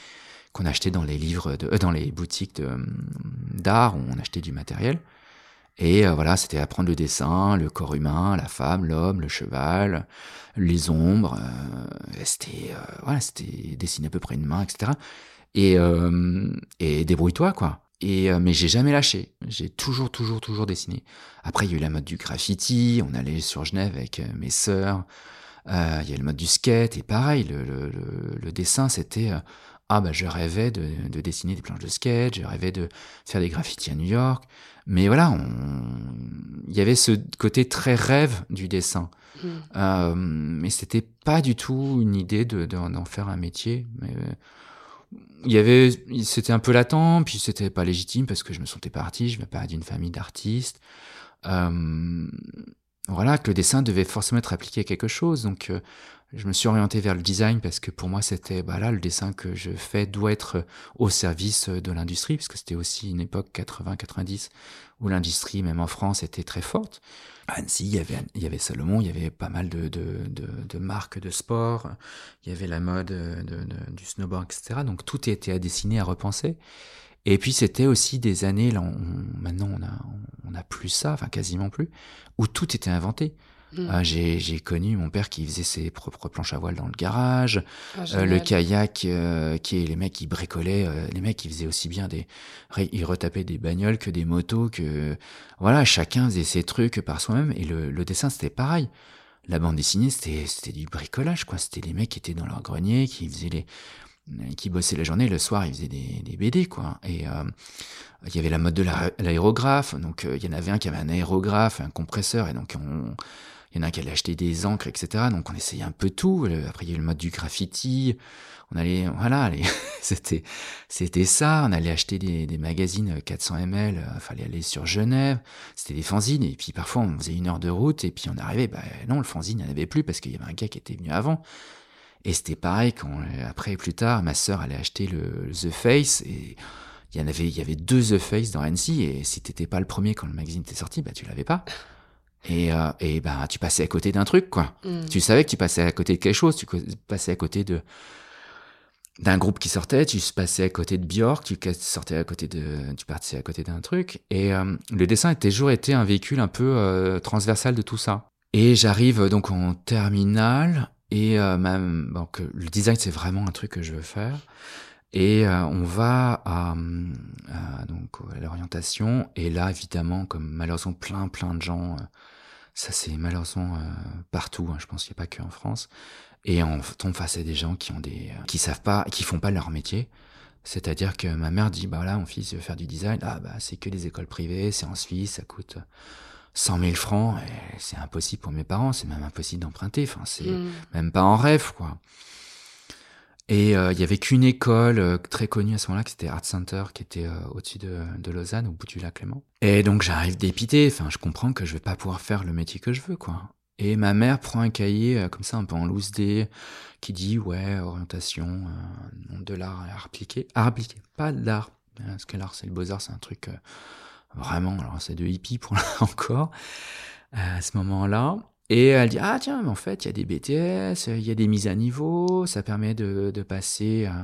qu'on achetait dans les livres de, euh, dans les boutiques d'art on achetait du matériel. Et euh, voilà, c'était apprendre le dessin, le corps humain, la femme, l'homme, le cheval, les ombres. Euh, c'était voilà, c'était dessiner à peu près une main, etc. Et, et débrouille-toi quoi. Et mais j'ai jamais lâché. J'ai toujours, toujours, toujours dessiné. Après, il y a eu la mode du graffiti. On allait sur Genève avec mes sœurs. il y a le mode du skate et pareil, le dessin, c'était ah bah je rêvais de, de, dessiner des planches de skate, je rêvais de faire des graffitis à New York. Mais voilà, il y avait ce côté très rêve du dessin. Mm. Euh, mais c'était pas du tout une idée de, d'en faire un métier. Mais, euh, il y avait, c'était un peu latent, puis c'était pas légitime parce que je me sentais parti, je venais pas d'une famille d'artistes. Euh, voilà, que le dessin devait forcément être appliqué à quelque chose. Donc, euh, je me suis orienté vers le design parce que pour moi c'était bah là le dessin que je fais doit être au service de l'industrie parce que c'était aussi une époque 80-90 où l'industrie même en France était très forte. À Annecy, il y avait, il y avait Salomon, il y avait pas mal de, marques de sport, il y avait la mode de, du snowboard, etc. Donc tout était à dessiner, à repenser. Et puis c'était aussi des années, là, maintenant on a, on a plus ça, enfin quasiment plus, où tout était inventé. Mm. Ah, j'ai connu mon père qui faisait ses propres planches à voile dans le garage, ah, euh, le kayak, euh, qui est les mecs qui bricolaient, euh, les mecs qui faisaient aussi bien des, ils retapaient des bagnoles que des motos, que voilà, chacun faisait ses trucs par soi-même. Et le, le dessin c'était pareil. La bande dessinée c'était c'était du bricolage quoi. C'était les mecs qui étaient dans leur grenier, qui faisaient les qui bossaient la journée, le soir ils faisaient des, des BD quoi. Et il y avait la mode de l'aérographe, donc il y en avait un qui avait un aérographe, un compresseur, et donc on il y en a qui allaient acheter des encres, etc. Donc on essayait un peu tout. Après, il y a eu le mode du graffiti. On allait, voilà, <laughs> c'était, c'était ça. On allait acheter des, des magazines 400 ml. Il fallait aller sur Genève. C'était des fanzines. Et puis parfois, on faisait une heure de route. Et puis on arrivait, bah non, le fanzine, il n'y en avait plus parce qu'il y avait un gars qui était venu avant. Et c'était pareil quand, après, plus tard, ma sœur allait acheter le, The Face. Et il y en avait, il y avait deux The Face dans Annecy. Et si t'étais pas le premier quand le magazine était sorti, bah tu l'avais pas. Et, euh, et ben, tu passais à côté d'un truc, quoi. Mm. Tu savais que tu passais à côté de quelque chose, tu passais à côté de d'un groupe qui sortait, tu passais à côté de Björk, tu sortais à côté de, tu passais à côté d'un truc. Et euh, le dessin a toujours été un véhicule un peu euh, transversal de tout ça. Et j'arrive donc en terminale et même donc le design c'est vraiment un truc que je veux faire. Et euh, on va à, donc à l'orientation. Et là, évidemment, comme malheureusement plein plein de gens, euh, ça c'est malheureusement euh, partout. Hein, je pense qu'il n'y a pas que en France. Et on tombe face à des gens qui ont des, qui savent pas, qui font pas leur métier. C'est-à-dire que ma mère dit, bah là, mon fils veut faire du design. Ah bah c'est que les écoles privées, c'est en Suisse, ça coûte 100 000 francs. Et c'est impossible pour mes parents. C'est même impossible d'emprunter. Enfin, c'est mmh. même pas en rêve, quoi. Et euh, il y avait qu'une école euh, très connue à ce moment-là, qui était Art Center, qui était euh, au-dessus de, de, Lausanne, au bout du lac Clément. Et donc j'arrive dépité, enfin je comprends que je vais pas pouvoir faire le métier que je veux, quoi. Et ma mère prend un cahier comme ça, un peu en loose day, qui dit ouais, orientation, de l'art à appliqué. Art appliqué, pas de l'art. Parce que l'art, c'est le beaux-arts, c'est un truc vraiment, alors c'est de hippie pour <laughs> là encore, à ce moment-là. Et elle dit ah tiens mais en fait il y a des BTS, il y a des mises à niveau, ça permet de, de passer euh,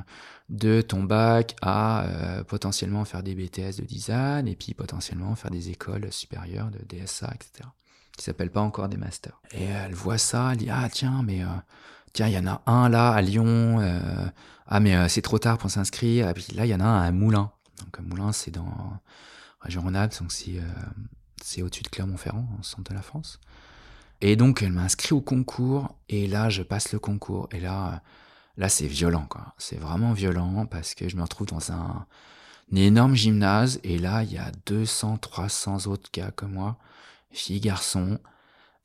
de ton bac à euh, potentiellement faire des BTS de design et puis potentiellement faire des écoles supérieures de DSA etc. Qui s'appellent pas encore des masters. Et elle voit ça, elle dit ah tiens mais euh, tiens il y en a un là à Lyon, ah mais c'est trop tard pour s'inscrire et puis là il y en a un à Moulins. Donc Moulins c'est dans région Rhône-Alpes donc c'est c'est au-dessus de Clermont-Ferrand, au centre de la France. Et donc, elle m'a inscrit au concours, et là, je passe le concours, et là, là, c'est violent, quoi. C'est vraiment violent, parce que je me retrouve dans un, énorme gymnase, et là, il y a 200, 300 autres gars comme moi, filles, garçons,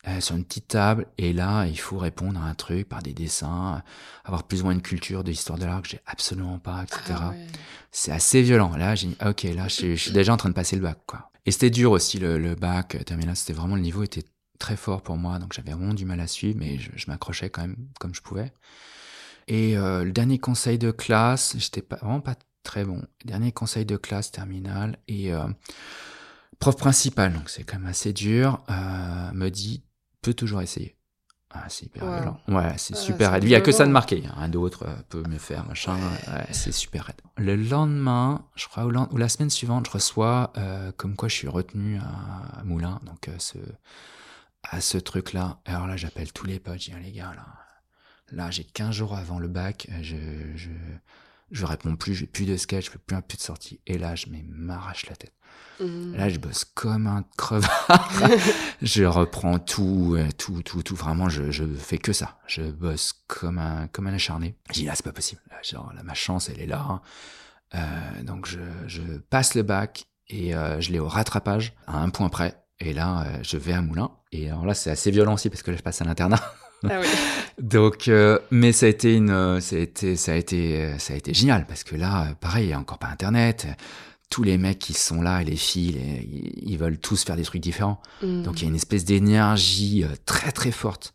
euh, sur une petite table, et là, il faut répondre à un truc par des dessins, avoir plus ou moins une culture de l'histoire de l'art que j'ai absolument pas, etc. Ah c'est assez violent. Là, j'ai dit, ok, là, je, suis déjà en train de passer le bac, quoi. Et c'était dur aussi, le, le bac, terminal, c'était vraiment, le niveau était très fort pour moi, donc j'avais vraiment du mal à suivre, mais je, m'accrochais quand même comme je pouvais. Et euh, le dernier conseil de classe, j'étais pas, vraiment pas très bon. dernier conseil de classe terminale et euh, prof principal, donc c'est quand même assez dur, euh, me dit peut toujours essayer. Ah, c'est hyper violent. Ouais, c'est super raide. Il n'y a que ça de marqué. Un d'autre peut me faire, machin. Ouais, c'est super raide. Le lendemain, je crois, ou, la semaine suivante, je reçois comme quoi je suis retenu à Moulins, donc ce à ce truc-là. Alors là, j'appelle tous les potes, je dis, ah, les gars, là, là j'ai 15 jours avant le bac, je, je, je réponds plus, j'ai plus de sketch, je fais plus un peu de sortie. Et là, je m'arrache la tête. Mmh. Là, je bosse comme un crevard. <laughs> je reprends tout, euh, tout, tout, tout. Vraiment, je, je fais que ça. Je bosse comme un, comme un acharné. Je dis, là, c'est pas possible. Là, genre, là, ma chance, elle est là. Euh, donc, je, je passe le bac et euh, je l'ai au rattrapage à un point près. Et là, euh, je vais à Moulins. Et alors là, c'est assez violent aussi parce que là, je passe à l'internat. Ah oui. <laughs> Donc, euh, mais ça a été une, euh, ça a été, ça a été, ça a été génial parce que là, pareil, il n'y a encore pas Internet. Tous les mecs qui sont là et les filles, ils veulent tous faire des trucs différents. Mm. Donc, il y a une espèce d'énergie très très forte.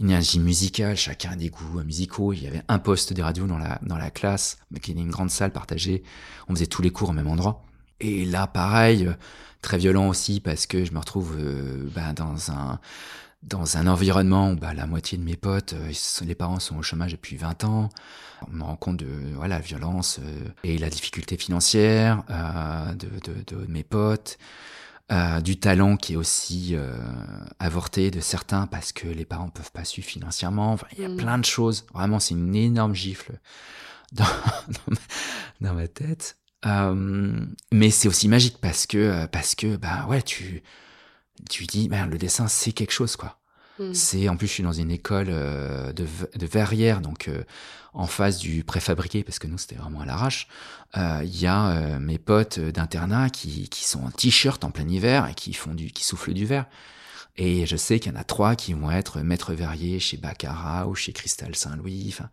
une énergie musicale, chacun a des goûts musicaux. Il y avait un poste de radio dans la, dans la classe, mais qui était une grande salle partagée. On faisait tous les cours au même endroit. Et là, pareil, très violent aussi parce que je me retrouve euh, bah, dans un dans un environnement où bah, la moitié de mes potes, euh, les parents sont au chômage depuis 20 ans. On me rend compte de voilà, la violence et la difficulté financière de, de, de, mes potes. Euh, du talent qui est aussi euh, avorté de certains parce que les parents peuvent pas suivre financièrement. il y a mm. plein de choses. Vraiment, c'est une énorme gifle dans, <laughs> dans, ma, tête. Euh, mais c'est aussi magique parce que parce que bah ouais, tu tu dis ben le dessin c'est quelque chose quoi. Mm. C'est en plus je suis dans une école de, de verrière donc en face du préfabriqué, parce que nous c'était vraiment à l'arrache, euh, il y a euh, mes potes d'internat qui, qui sont en t-shirt en plein hiver et qui font du, qui soufflent du verre. Et je sais qu'il y en a trois qui vont être maîtres verriers chez Baccarat ou chez Cristal Saint-Louis. Enfin,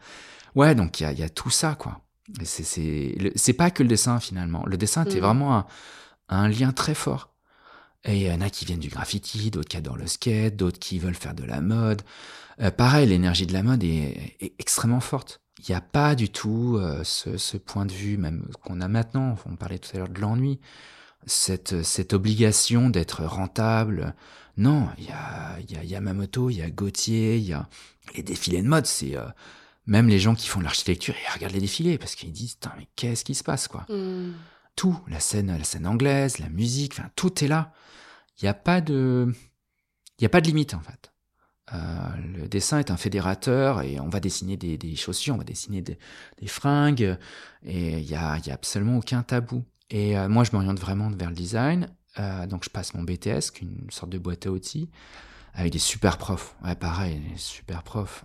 ouais, donc il y a, y a tout ça, quoi. C'est, pas que le dessin finalement. Le dessin était mm. vraiment un, un lien très fort. Et il y en a qui viennent du graffiti, d'autres qui adorent le skate, d'autres qui veulent faire de la mode. Euh, pareil, l'énergie de la mode est, est extrêmement forte il n'y a pas du tout euh, ce, ce, point de vue, même qu'on a maintenant, on parlait tout à l'heure de l'ennui, cette, cette obligation d'être rentable. Non, il y a, y a Yamamoto, il y a Gauthier, il y a les défilés de mode, c'est... Euh, même les gens qui font de l'architecture, ils regardent les défilés parce qu'ils disent, mais qu'est-ce qui se passe, quoi? Hmm. Tout, la scène, la scène anglaise, la musique, enfin, tout est là. Il n'y a pas de, il a pas de limite, en fait. Euh, le dessin est un fédérateur et on va dessiner des, des chaussures, on va dessiner des, des fringues et il y a, y a, absolument aucun tabou. Et euh, moi, je m'oriente vraiment vers le design. Euh, donc, je passe mon BTS, qui est une sorte de boîte à outils, avec des super profs. Ouais, pareil, des super profs.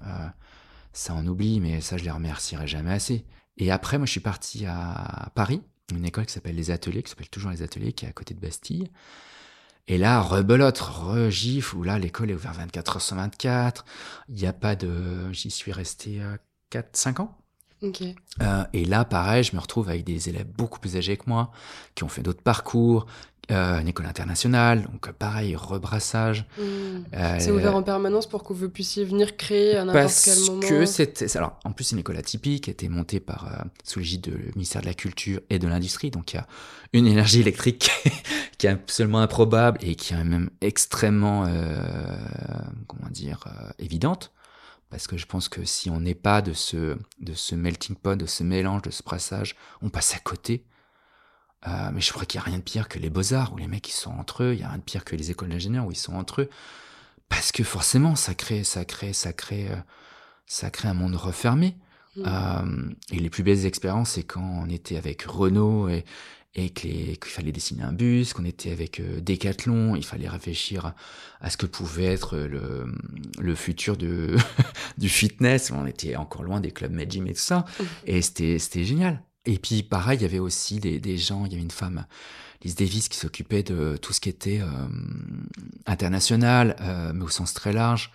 Ça, on oublie, mais ça, je les remercierai jamais assez. Et après, moi, je suis parti à Paris, une école qui s'appelle Les Ateliers, qui s'appelle toujours Les Ateliers, qui est à côté de Bastille. Et là, rebelote, regifle, où là, l'école est ouverte 24 h sur 24. Il n'y a pas de... J'y suis resté 4, euh, 5 ans. Okay. Euh, et là, pareil, je me retrouve avec des élèves beaucoup plus âgés que moi, qui ont fait d'autres parcours, euh, une école internationale, donc pareil, rebrassage. Hmm. Euh, c'est ouvert en permanence pour que vous puissiez venir créer à n'importe quel moment. Parce que c'était, alors en plus c'est une école atypique, qui a été montée par euh, sous l'égide du ministère de la Culture et de l'Industrie, donc il y a une énergie électrique <laughs> qui est absolument improbable et qui est même extrêmement, comment dire, évidente. Parce que je pense que si on n'est pas de ce, de ce melting pot, de ce mélange, de ce brassage, on passe à côté euh, mais je crois qu'il n'y a rien de pire que les beaux-arts, où les mecs ils sont entre eux, il y a rien de pire que les écoles d'ingénieurs où ils sont entre eux. Parce que forcément, ça crée, ça crée, ça crée, euh, ça crée un monde refermé. Mmh. Euh, et les plus belles expériences, c'est quand on était avec Renault et, et qu'il fallait dessiner un bus, qu'on était avec euh, Decathlon, il fallait réfléchir à, ce que pouvait être le, le futur de, <laughs> du fitness. On était encore loin des clubs Med Gym et tout ça. Mmh. Et c'était génial. Et puis pareil, il y avait aussi des, des gens, il y avait une femme, Lise Davis, qui s'occupait de tout ce qui était euh, international, euh, mais au sens très large.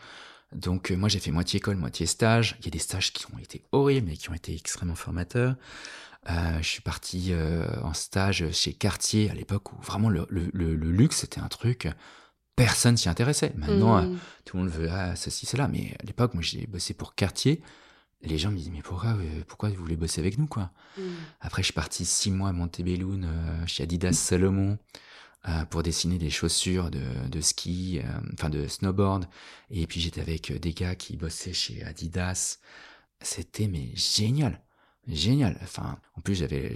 Donc euh, moi j'ai fait moitié école, moitié stage. Il y a des stages qui ont été horribles, mais qui ont été extrêmement formateurs. Je suis parti en stage chez Cartier à l'époque où vraiment le, le, le, luxe c'était un truc, personne s'y intéressait. Maintenant mmh. tout le monde veut ah, ceci, cela, mais à l'époque moi j'ai bossé pour Cartier les gens me disent mais pourquoi euh, pourquoi vous voulez bosser avec nous quoi? Mm. après je suis parti six mois à Montebello euh, chez Adidas Salomon euh, pour dessiner des chaussures de, de ski enfin de snowboard. Et puis j'étais avec des gars qui bossaient chez Adidas. C'était mais génial! Génial! Enfin en plus j'avais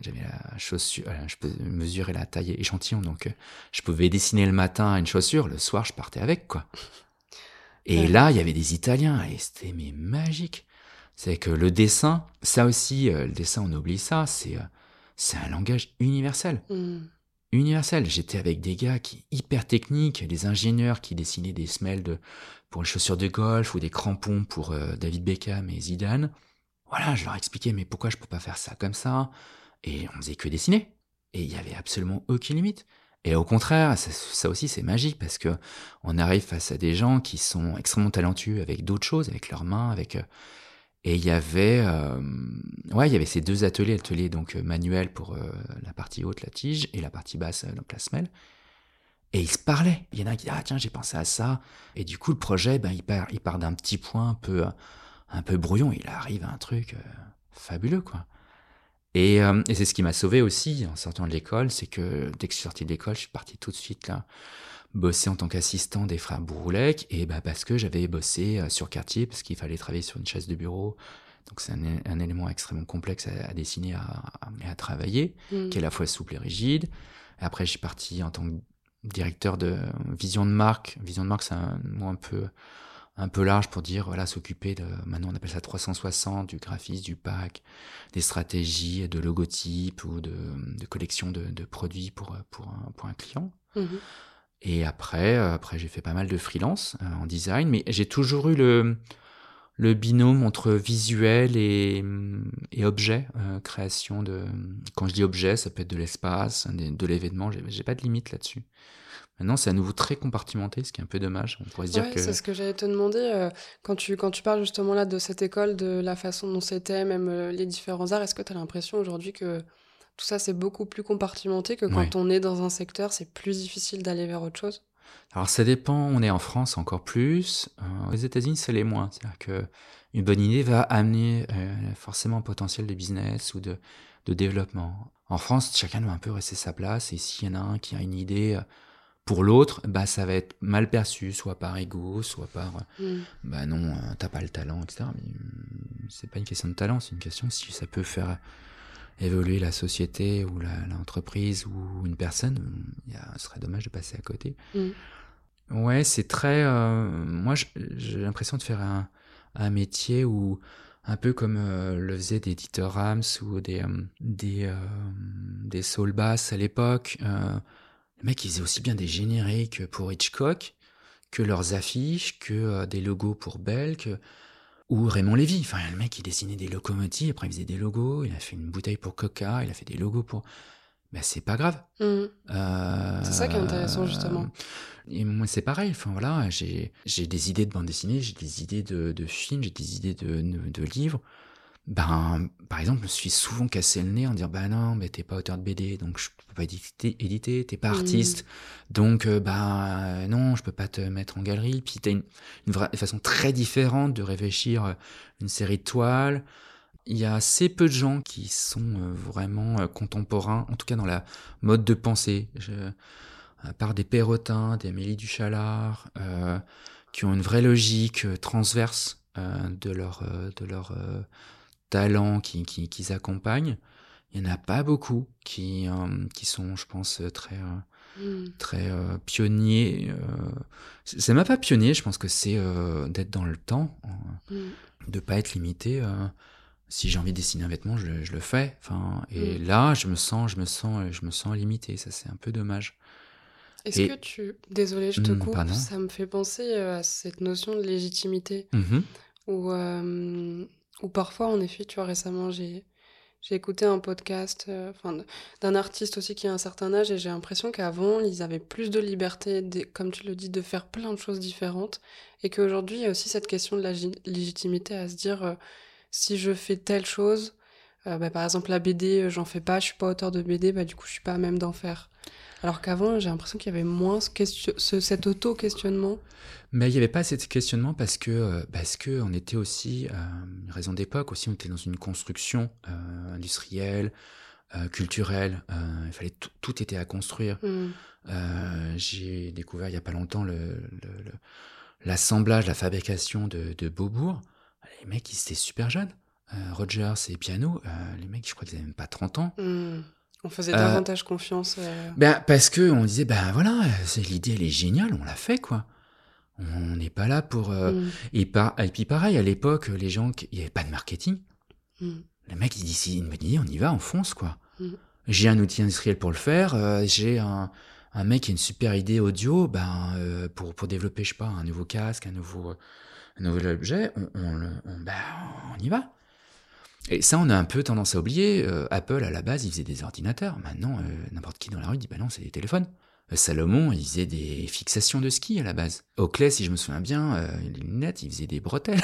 j'avais la chaussure je peux mesurer la taille échantillon donc je pouvais dessiner le matin une chaussure le soir je partais avec quoi. Et là, il y avait des Italiens et c'était mais magique. C'est que le dessin, ça aussi, euh, le dessin, on oublie ça, c'est euh, un langage universel. Mm. Universel. J'étais avec des gars qui hyper techniques, des ingénieurs qui dessinaient des semelles de, pour les chaussures de golf ou des crampons pour euh, David Beckham et Zidane. Voilà, je leur expliquais mais pourquoi je peux pas faire ça comme ça? Et on faisait que dessiner. Et il y avait absolument aucune limite. Et au contraire, ça, ça aussi c'est magique parce que on arrive face à des gens qui sont extrêmement talentueux avec d'autres choses, avec leurs mains, avec et il y avait, euh, ouais, il y avait ces deux ateliers, atelier donc euh, manuel pour euh, la partie haute, la tige, et la partie basse, donc la semelle. Et ils se parlaient. Il y en a qui disent, ah tiens, j'ai pensé à ça. Et du coup, le projet, ben, il part, il part d'un petit point un peu, un peu brouillon. Il arrive à un truc fabuleux, quoi. Et, et c'est ce qui m'a sauvé aussi en sortant de l'école, c'est que dès que je suis sorti de l'école, je suis parti tout de suite là bosser en tant qu'assistant des frères Bouroulec, et bah parce que j'avais bossé euh, sur quartier, parce qu'il fallait travailler sur une chaise de bureau. Donc c'est un, un, élément extrêmement complexe à, à dessiner et à, à, travailler, mmh. qui est à la fois souple et rigide. Et après, je suis parti en tant que directeur de vision de marque. Vision de marque, c'est un mot un peu un peu large pour dire voilà s'occuper de maintenant on appelle ça 360 du graphisme du pack des stratégies de logotypes ou de, de collection de, de, produits pour pour un, pour un client mmh. Et après après j'ai fait pas mal de freelance euh, en design mais j'ai toujours eu le le binôme entre visuel et, et objet, euh, création de. Quand je dis objet, ça peut être de l'espace, de l'événement. J'ai pas de limite là-dessus. Maintenant, c'est à nouveau très compartimenté, ce qui est un peu dommage. On pourrait se dire ouais, que. C'est ce que j'allais te demander. Euh, quand, tu, quand tu parles justement là de cette école, de la façon dont c'était, même euh, les différents arts, est-ce que tu as l'impression aujourd'hui que tout ça, c'est beaucoup plus compartimenté que quand ouais. on est dans un secteur, c'est plus difficile d'aller vers autre chose Alors, ça dépend. On est en France encore plus. Euh, aux États-Unis, c'est les moins. C'est-à-dire que une bonne idée va amener euh, forcément un potentiel de business ou de, de développement. En France, chacun doit un peu rester sa place. Et s'il y en a un qui a une idée pour l'autre, bah, ça va être mal perçu, soit par ego, soit par, mm. bah non, t'as pas le talent, etc. Mais mm, c'est pas une question de talent, c'est une question si ça peut faire évoluer la société ou l'entreprise ou une personne, il ce serait dommage de passer à côté. Mm. Ouais, c'est très. Euh, moi, j'ai l'impression de faire un, un, métier où, un peu comme euh, le faisaient des Dieter Rams ou des, euh, des, des Soul Bass à l'époque. Les mecs, ils faisaient aussi bien des génériques pour Hitchcock que leurs affiches, que des logos pour Bell, que... ou Raymond Lévy. Enfin, le mec, il dessinait des locomotives, après il faisait des logos, il a fait une bouteille pour Coca, il a fait des logos pour... Ben, c'est pas grave. Mmh. Euh... C'est ça qui est intéressant, justement. Et moi, c'est pareil. Enfin, voilà, j'ai des idées de bande dessinée, j'ai des idées de, de films, j'ai des idées de, de, de livres ben, par exemple, je me suis souvent cassé le nez en disant, bah non, mais t'es pas auteur de BD, donc je peux pas éditer, éditer t'es pas artiste, mmh. donc euh, bah non, je peux pas te mettre en galerie. Puis t'as une, une, vraie, façon très différente de réfléchir euh, une série de toiles. Il y a assez peu de gens qui sont euh, vraiment contemporains, en tout cas dans la mode de pensée. Je, à part des Perrotins, des Amélie Duchalard, euh, qui ont une vraie logique transverse de leur, de leur talents qui, qui, qui accompagnent, il n'y en a pas beaucoup qui, euh, qui sont, je pense, très, euh, mm. très euh, pionniers. Euh, c'est même pas pionnier, je pense que c'est euh, d'être dans le temps, mm. de pas être limité. si j'ai envie de dessiner un vêtement, je, je le fais. Enfin, et mm. là, je me sens, je me sens, je me sens limité. Ça, c'est un peu dommage. Est-ce que tu... Désolée, je te coupe. Pardon. Ça me fait penser à cette notion de légitimité. Mm -hmm. Où ou parfois, en effet, tu vois, récemment, j'ai j'ai écouté un podcast euh, d'un artiste aussi qui a un certain âge et j'ai l'impression qu'avant, ils avaient plus de liberté, comme tu le dis, de faire plein de choses différentes. Et qu'aujourd'hui, il y a aussi cette question de la légitimité à se dire euh, si je fais telle chose, euh, bah, par exemple la BD, euh, j'en fais pas, je suis pas auteur de BD, bah, du coup, je suis pas à même d'en faire. Alors qu'avant, j'ai l'impression qu'il y avait moins ce question, ce, cet auto-questionnement. Mais il n'y avait pas cet questionnement parce que euh, parce que on était aussi euh, une raison d'époque aussi on était dans une construction euh, industrielle, euh, culturelle. Il fallait tout, tout était à construire. Mm. J'ai découvert il y a pas longtemps le l'assemblage, la fabrication de, de Beaubourg. Les mecs ils étaient super jeunes. Rogers et Piano, les mecs je crois qu'ils avaient même pas 30 ans. Mm. On faisait davantage euh, confiance. Euh... Ben, parce que on disait, ben voilà, l'idée, elle est géniale, on l'a fait, quoi. On n'est pas là pour. Euh... Mm. Et, par... et puis, pareil, à l'époque, les gens, il n'y avait pas de marketing. Mm. Le mec, il dit, si une bonne idée, on y va, on fonce, quoi. Mm. J'ai un outil industriel pour le faire, euh, j'ai un, un, mec qui a une super idée audio, ben, euh, pour, pour développer, je sais pas, un nouveau casque, un nouveau, un nouvel objet, on, on, on, ben, on y va. Et ça, on a un peu tendance à oublier. Euh, Apple, à la base, il faisait des ordinateurs. Maintenant, euh, n'importe qui dans la rue dit, bah non, c'est des téléphones. Salomon, il faisait des fixations de ski à la base. Oakley, si je me souviens bien, euh, les lunettes, il faisait des bretelles.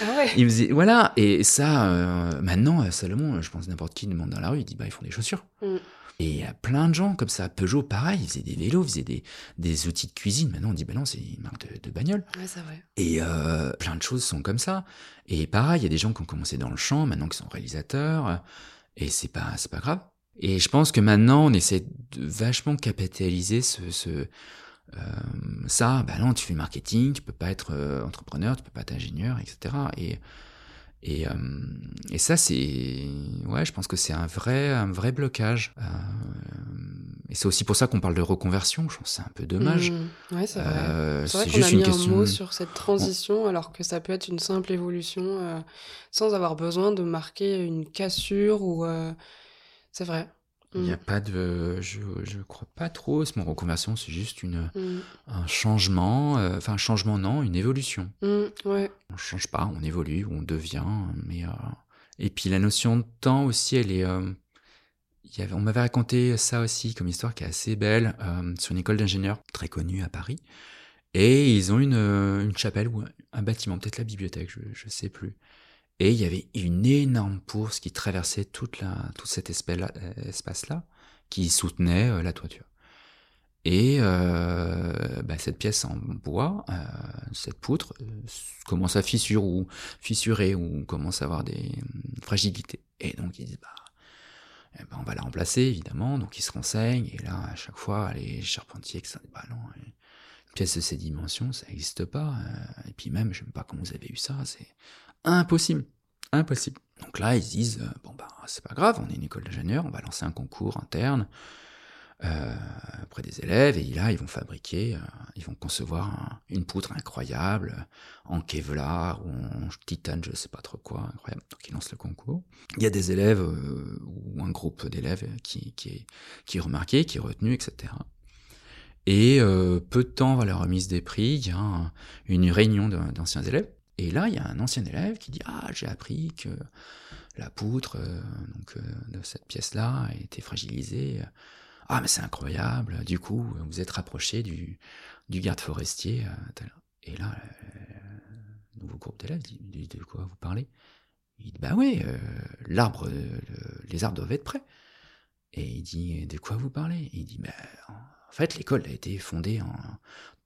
Ah ouais. <laughs> il faisait, voilà. Et ça, euh, maintenant, Salomon, je pense n'importe qui demande dans la rue, il dit, bah, ils font des chaussures. Mm. Et il y a plein de gens comme ça. Peugeot, pareil, ils faisaient des vélos, ils faisaient des, des outils de cuisine. Maintenant, on dit, bah non, c'est une marque de, de bagnole. Ouais, c'est vrai. Et euh, plein de choses sont comme ça. Et pareil, il y a des gens qui ont commencé dans le chant, maintenant qui sont réalisateurs. Et c'est pas, c'est pas grave. Et je pense que maintenant, on essaie de vachement capitaliser ce, ce euh, ça. Bah non, tu fais marketing, tu peux pas être euh, entrepreneur, tu peux pas être ingénieur, etc. Et et, euh, et ça, c'est, ouais, je pense que c'est un vrai, un vrai blocage. Euh, et c'est aussi pour ça qu'on parle de reconversion. Je pense que c'est un peu dommage. Mmh. Ouais, c'est vrai. Euh, C'est vrai qu'on a juste mis une question. un mot sur cette transition alors que ça peut être une simple évolution euh, sans avoir besoin de marquer une cassure ou... C'est vrai. Il n'y a Mm. pas de, je, je crois pas trop. Ce mot reconversion, c'est juste une, Mm. un changement. euh, Enfin, un changement, non, une évolution. Mm. Ouais. On change pas, on évolue, on devient. Mais euh, et puis la notion de temps aussi, elle est. euh, il y avait, on m'avait raconté ça aussi comme histoire qui est assez belle sur une école d'ingénieurs très connue à Paris. Et ils ont une, une chapelle ou un- bâtiment, peut-être la bibliothèque, je, je sais plus. Et il y avait une énorme bourse qui traversait toute la, tout cet euh, espace-là, qui soutenait euh, la toiture. Et euh, bah, cette pièce en bois, cette poutre, commence à fissurer ou fissurer ou commence à avoir des hum, fragilités. Et donc ils disent bah, eh ben, on va la remplacer évidemment. Donc ils se renseignent et là à chaque fois les charpentiers ça, bah non, une pièce de ces dimensions ça n'existe pas. et puis même je sais même pas comment vous avez eu ça, impossible, impossible. Donc là ils se disent euh, bon bah c'est pas grave, on est une école d'ingénieurs, on va lancer un concours interne euh, auprès des élèves et là ils vont fabriquer, euh, ils vont concevoir un- une poutre incroyable en Kevlar ou en titane, je sais pas trop quoi, incroyable. Donc ils lancent le concours. Il y a des élèves euh, ou un groupe d'élèves qui, est, remarqué, qui est retenu, etc. Et peu de temps avant la remise des prix, il y a un- une réunion d'anciens élèves. Et là, il y a un ancien élève qui dit Ah, j'ai appris que la poutre euh, euh, de cette pièce-là été fragilisée. Ah, mais c'est incroyable. Du coup, vous êtes rapproché du, garde forestier. euh. Et là, le nouveau groupe d'élèves dit, De quoi vous parlez? Il dit Bah oui, l'arbre, le- les arbres doivent être prêts. Et il dit De quoi vous parlez? Il dit Bah, en fait, l'école a été fondée en,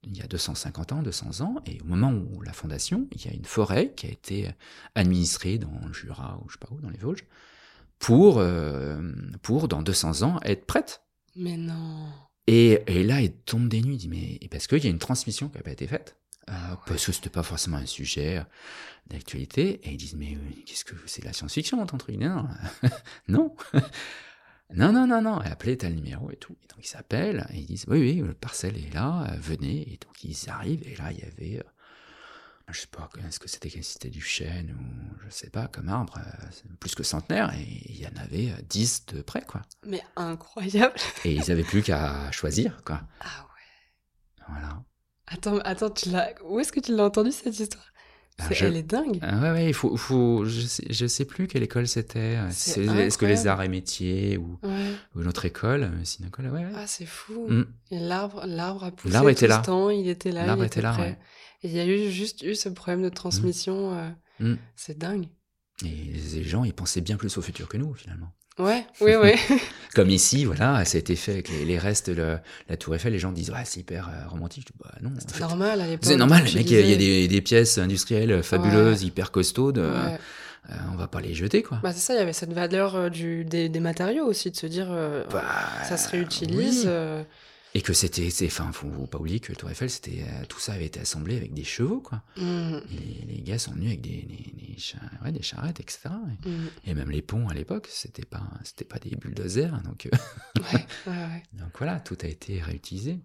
il y a 250 ans, 200 ans, et au moment où la fondation, il y a une forêt qui a été administrée dans le Jura ou je sais pas où, dans les Vosges, pour, euh, pour dans 200 ans être prête. Mais non. Et, et là, il tombe des nues, il dit, mais parce qu'il y a une transmission qui n'a pas été faite, euh, parce que c'était pas forcément un sujet euh, d'actualité, et ils disent, mais euh, qu'est-ce que c'est de la science-fiction, ton truc <laughs> Non, non, <laughs> non, non, non, non, appelez tel numéro et tout. Et donc ils s'appellent, et ils disent, oui, oui, le parcelle est là, euh, venez, et donc ils arrivent, et là, il y avait, euh, je sais pas, est-ce que c'était c'était du chêne, ou je sais pas, comme arbre, euh, plus que centenaire, et il y en avait euh, 10 de près, quoi. Mais incroyable. <laughs> Et ils avaient plus qu'à choisir, quoi. Ah ouais. Voilà. Attends, attends, tu l'as... Où est-ce que tu l'as entendu cette histoire? C'est- je- Elle est dingue. Ah ouais, ouais, il faut, faut, je sais, je sais plus quelle école c'était. C'est Est-ce que les arts et métiers ou, Ouais. ou une autre école, euh, c'est une école, ouais, ouais. Ah, c'est fou. Mm. Et l'arbre, l'arbre a poussé L'arbre était là. temps, il était là, L'arbre il était était là, prêt. ouais. Et il y a eu juste eu ce problème de transmission. euh, Mm. C'est dingue. Et les gens, ils pensaient bien plus au futur que nous, finalement. Ouais, oui, oui. <laughs> Comme ici, voilà, ça a été fait avec les, les restes de la, la Tour Eiffel. Les gens disent, ouais, c'est hyper euh, romantique. Je dis, bah non, en C'est fait, normal à l'époque. c'est normal, mecs, il y a- y a des, des pièces industrielles fabuleuses, hyper costaudes. euh, Ouais. euh, on va pas les jeter, quoi. Bah, c'est ça, il y avait cette valeur euh, du, des, des matériaux aussi, de se dire euh, Bah, ça se réutilise. oui. Et que c'était, c'est- enfin, faut pas oublier que le Tour Eiffel, c'était, euh, tout ça avait été assemblé avec des chevaux, quoi. mm, Et les, les gars sont venus avec des, des, des, cha- ouais, des charrettes, etc. Et, mm. et même les ponts à l'époque, c'était pas, c'était pas des bulldozers, donc, euh, Ouais, ouais, ouais. <laughs> donc voilà, tout a été réutilisé.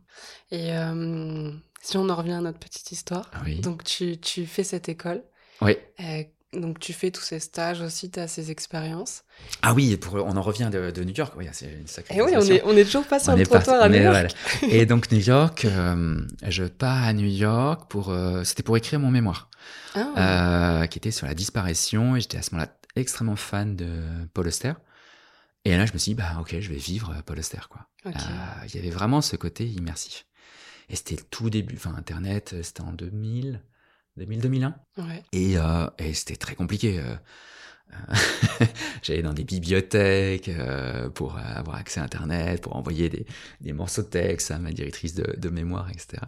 Et euh, si on en revient à notre petite histoire, Oui. donc tu, tu fais cette école, Oui. euh, donc tu fais tous ces stages aussi, tu as ces expériences. Ah oui, pour, on en revient de, de New York. Oui, c'est une sacrée. Et oui, on est, on est toujours pas sur On le parti- trottoir à New est- York. voilà. Et <laughs> donc New York, euh, je pars à New York pour, euh, c'était pour écrire mon mémoire, Ah, euh, qui était sur la disparition. Et j'étais à ce moment-là extrêmement fan de Paul Auster. Et là, je me suis dit, bah ok, je vais vivre Paul Auster, quoi. Il y avait vraiment ce côté immersif. Et c'était le tout début, enfin Internet, c'était en 2000, 2000-2001. Ouais. Et, euh, et c'était très compliqué. <laughs> J'allais dans des bibliothèques euh, pour avoir accès à Internet, pour envoyer des, des morceaux de texte à ma directrice de, de mémoire, etc.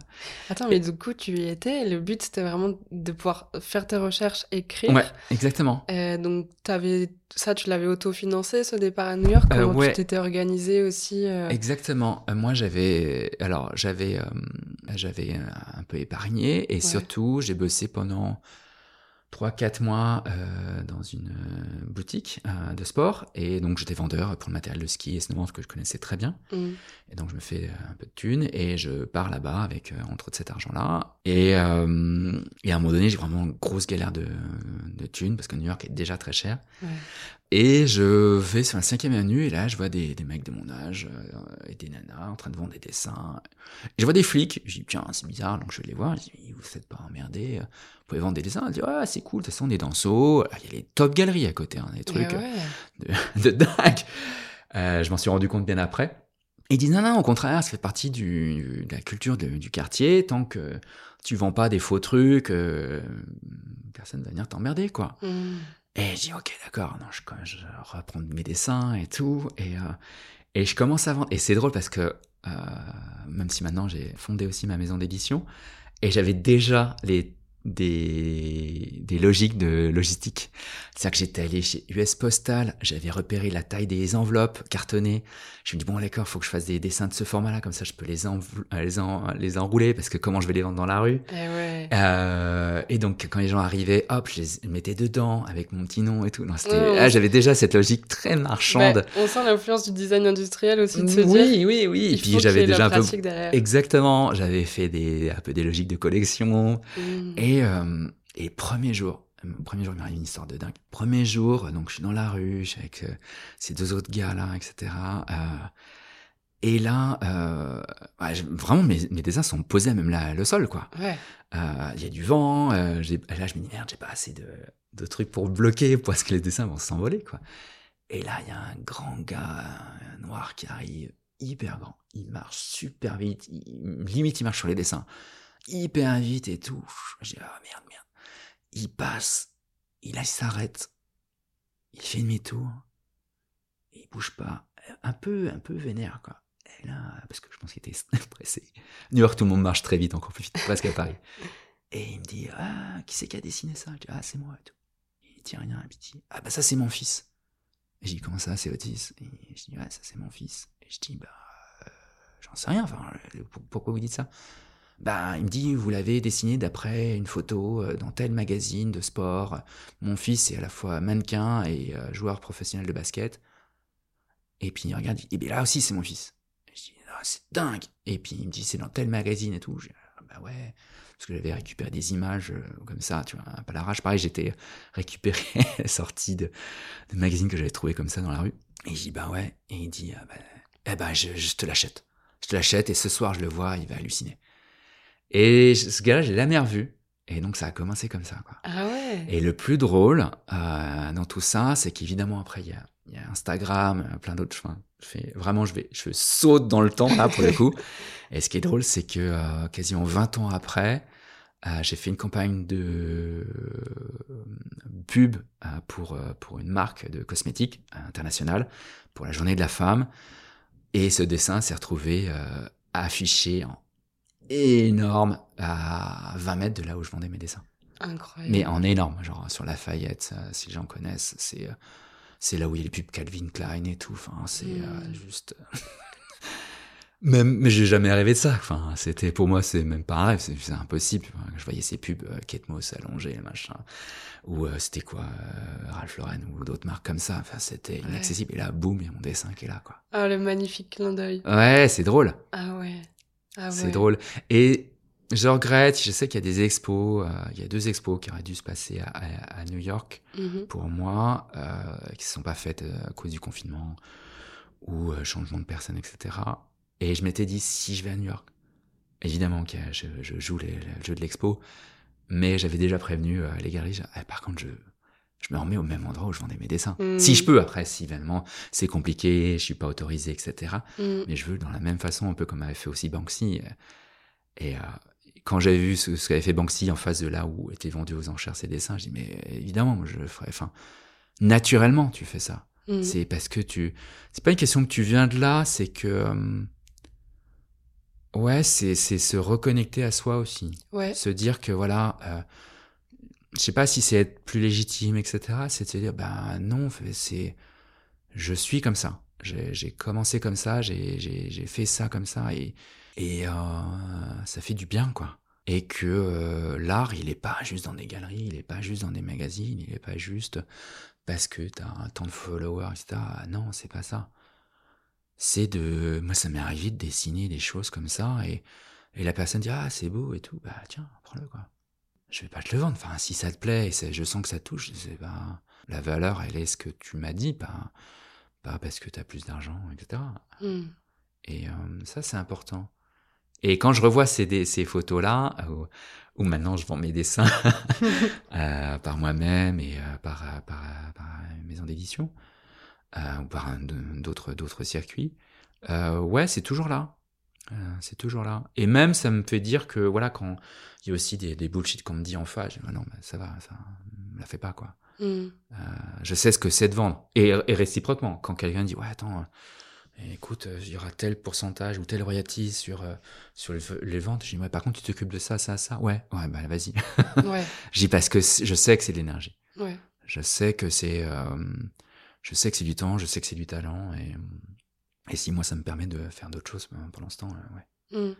Attends, mais du coup, tu y étais. et Le but, c'était vraiment de pouvoir faire tes recherches, écrire. Ouais, exactement. Euh, donc, avais... ça, tu l'avais autofinancé, ce départ à New York? Euh, Comment ouais. tu t'étais organisé aussi Exactement. Moi, j'avais, alors j'avais, j'avais un peu épargné et surtout, j'ai bossé pendant 3-4 mois euh, dans une euh, boutique euh, de sport et donc j'étais vendeur pour le matériel de ski et snowboard que je connaissais très bien mm. et donc je me fais un peu de thunes et je pars là-bas avec euh, entre autres cet argent-là et, et à un moment donné j'ai vraiment une grosse galère de, de thunes parce que New York est déjà très cher Ouais. Et je vais sur la cinquième avenue et là je vois des, des mecs de mon âge euh, et des nanas en train de vendre des dessins. Et je vois des flics, je dis tiens c'est bizarre donc je vais les voir, je dis vous faites pas emmerder, euh, vous pouvez vendre des dessins, ils disent ouais c'est cool, de toute façon on est dans Ah, il y a les top galeries à côté, hein, des trucs Eh ouais. de, <laughs> de dingue. Euh, je m'en suis rendu compte bien après. Et ils disent non, non, au contraire, ça fait partie du, de la culture de- du quartier. Tant que tu vends pas des faux trucs, euh, personne va venir t'emmerder, quoi. Mm. Et je dis ok, d'accord, non, je, reprends mes dessins et tout. Et, euh, et je commence à vendre. Et c'est drôle parce que euh, même si maintenant j'ai fondé aussi ma maison d'édition, et j'avais déjà les des, des logiques de logistique. C'est-à-dire que j'étais allé chez US Postal, j'avais repéré la taille des enveloppes cartonnées. Je me dis, bon, d'accord, faut que je fasse des dessins de ce format-là, comme ça je peux les, euh, les, en- les enrouler, parce que comment je vais les vendre dans la rue? Eh ouais. Euh, Et donc, quand les gens arrivaient, hop, je les mettais dedans, avec mon petit nom et tout. Non, c'était, ah, j'avais déjà cette logique très marchande. Bah, on sent l'influence du design industriel aussi de se oui, dire. oui, oui. Il puis j'avais déjà un peu... derrière. Exactement, j'avais fait des, un peu des logiques de collection. Mm. Et, euh, et premier jour, premier jour, il m'arrive une histoire de dingue. Premier jour, donc je suis dans la rue, je suis avec euh, ces deux autres gars-là, etc. Euh, et là, euh, ouais, vraiment, mes, mes dessins sont posés à même là, le sol, quoi. Ouais. Euh, Il y a du vent, euh, là je me dis merde, j'ai pas assez de, de trucs pour bloquer <laughs> parce que les dessins vont s'envoler, quoi. Et là, il y a un grand gars un noir qui arrive, hyper grand. Il marche super vite, il- limite il marche sur les dessins, hyper vite et tout. Dis ah merde, merde. Il passe, il s'arrête, il fait demi-tour, il bouge pas, un peu, un peu vénère, quoi. Et là, parce que je pense qu'il était <laughs> pressé. New York, tout le monde marche très vite, encore plus vite, presque à Paris. Et il me dit, ah, qui c'est qui a dessiné ça? Je dis, ah, c'est moi. Et tout. Il dit rien, et il dit, ah, bah ça, c'est mon fils. Et je dis, comment ça, c'est fils? Et je dis, ouais, ça, c'est mon fils. Et je dis, bah, euh, j'en sais rien, enfin, euh, pour- pourquoi vous dites ça? Bah, il me dit, vous l'avez dessiné d'après une photo euh, dans tel magazine de sport. Mon fils est à la fois mannequin et euh, joueur professionnel de basket. Et puis il regarde, et bien là aussi, c'est mon fils. Et je dis, ah, c'est dingue. Et puis il me dit, c'est dans tel magazine et tout. Je dis, ah, bah ouais. Parce que j'avais récupéré des images euh, comme ça, tu vois, à l'arrache. Pareil, j'étais récupéré, <laughs> sorti de, magazines que j'avais trouvé comme ça dans la rue. Et je dis, bah ouais. Et il dit, ah bah, eh ben, je te l'achète. Je te l'achète et ce soir, je le vois, il va halluciner. Et ce gars-là, je l'ai jamais revu. Et donc, ça a commencé comme ça, quoi. Ah ouais. Et le plus drôle euh, dans tout ça, c'est qu'évidemment après il y a, y a Instagram, euh, plein d'autres. Enfin, je fais vraiment, je vais, je saute dans le temps là pour le coup. <laughs> Et ce qui est drôle, c'est que euh, quasiment 20 ans après, euh, j'ai fait une campagne de euh, pub euh, pour euh, pour une marque de cosmétiques internationale pour la Journée de la femme. Et ce dessin s'est retrouvé euh, affiché en énorme à 20 mètres de là où je vendais mes dessins. Incroyable. Mais en énorme, genre sur Lafayette, euh, si les gens connaissent, c'est euh, c'est là où il y a les pubs Calvin Klein et tout. Enfin, c'est euh, Mm. juste. <laughs> même, mais j'ai jamais rêvé de ça. Enfin, c'était pour moi, c'est même pas un rêve, c'est impossible. Enfin, Je voyais ces pubs euh, Kate Moss allongées, machin, ou euh, c'était quoi, Ralph Lauren ou d'autres marques comme ça. Enfin, c'était Ouais. inaccessible. Et là, boum, il y a mon dessin qui est là, quoi. Ah, le magnifique clin d'œil. Ouais, c'est drôle. Ah ouais. Ah C'est ouais. drôle. Et je regrette, je sais qu'il y a des expos, euh, il y a deux expos qui auraient dû se passer à, à- à New York Mhm. pour moi, euh, qui ne sont pas faites euh, à cause du confinement ou euh, changement de personne, etc. Et je m'étais dit, si je vais à New York, évidemment que je, je joue les- le jeu de l'expo, mais j'avais déjà prévenu les galeries, Ah, par contre, je je me remets au même endroit où je vendais mes dessins. Mm. Si je peux, après, si évidemment c'est compliqué, je suis pas autorisé, etc. Mm. Mais je veux dans la même façon, un peu comme avait fait aussi Banksy. euh, Et euh, quand j'avais vu ce, ce qu'avait fait Banksy en face de là où étaient vendus aux enchères ses dessins, je dis mais évidemment, moi, je le ferais. Enfin, naturellement, tu fais ça. Mm. C'est parce que tu. C'est pas une question que tu viens de là, c'est que. euh, Ouais, c'est c'est se reconnecter à soi aussi. Ouais. Se dire que voilà. euh, je sais pas si c'est être plus légitime, etc. C'est de se dire, ben non, c'est. Je suis comme ça. J'ai commencé comme ça, j'ai fait ça comme ça, et, et euh, ça fait du bien, quoi. Et que euh, l'art, il est pas juste dans des galeries, il est pas juste dans des magazines, il est pas juste parce que t'as un tant de followers, etc. Non, c'est pas ça. C'est de. Moi, ça m'est arrivé de dessiner des choses comme ça, et, et la personne dit Ah, c'est beau et tout, bah tiens, prends-le, quoi. Je vais pas te le vendre. Enfin, si ça te plaît et je sens que ça touche, c'est. La valeur, elle est ce que tu m'as dit, pas, pas parce que t'as plus d'argent, etc. Mm. Et euh, ça, c'est important. Et quand je revois ces, photos-là, euh, où, où maintenant je vends mes dessins <laughs> euh, par moi-même et euh, par, par, par une maison d'édition, ou par d'autres circuits, ouais, c'est toujours là. Euh, c'est toujours là. Et même, ça me fait dire que, voilà, quand il y a aussi des, des bullshit qu'on me dit en face, je dis, Ah non, bah, ça va, ça me la fait pas, quoi. Mm. Euh, je sais ce que c'est de vendre. Et, et réciproquement, quand quelqu'un dit ouais attends, euh, écoute, il y aura tel pourcentage ou tel royalty sur sur les, les ventes, je dis ouais par contre tu t'occupes de ça ça ça, ouais ouais bah vas-y. <laughs> Ouais. je dis parce que je sais que c'est de l'énergie. Ouais. Je sais que c'est euh, je sais que c'est du temps, je sais que c'est du talent et et si moi ça me permet de faire d'autres choses pour l'instant, euh, ouais. Mm.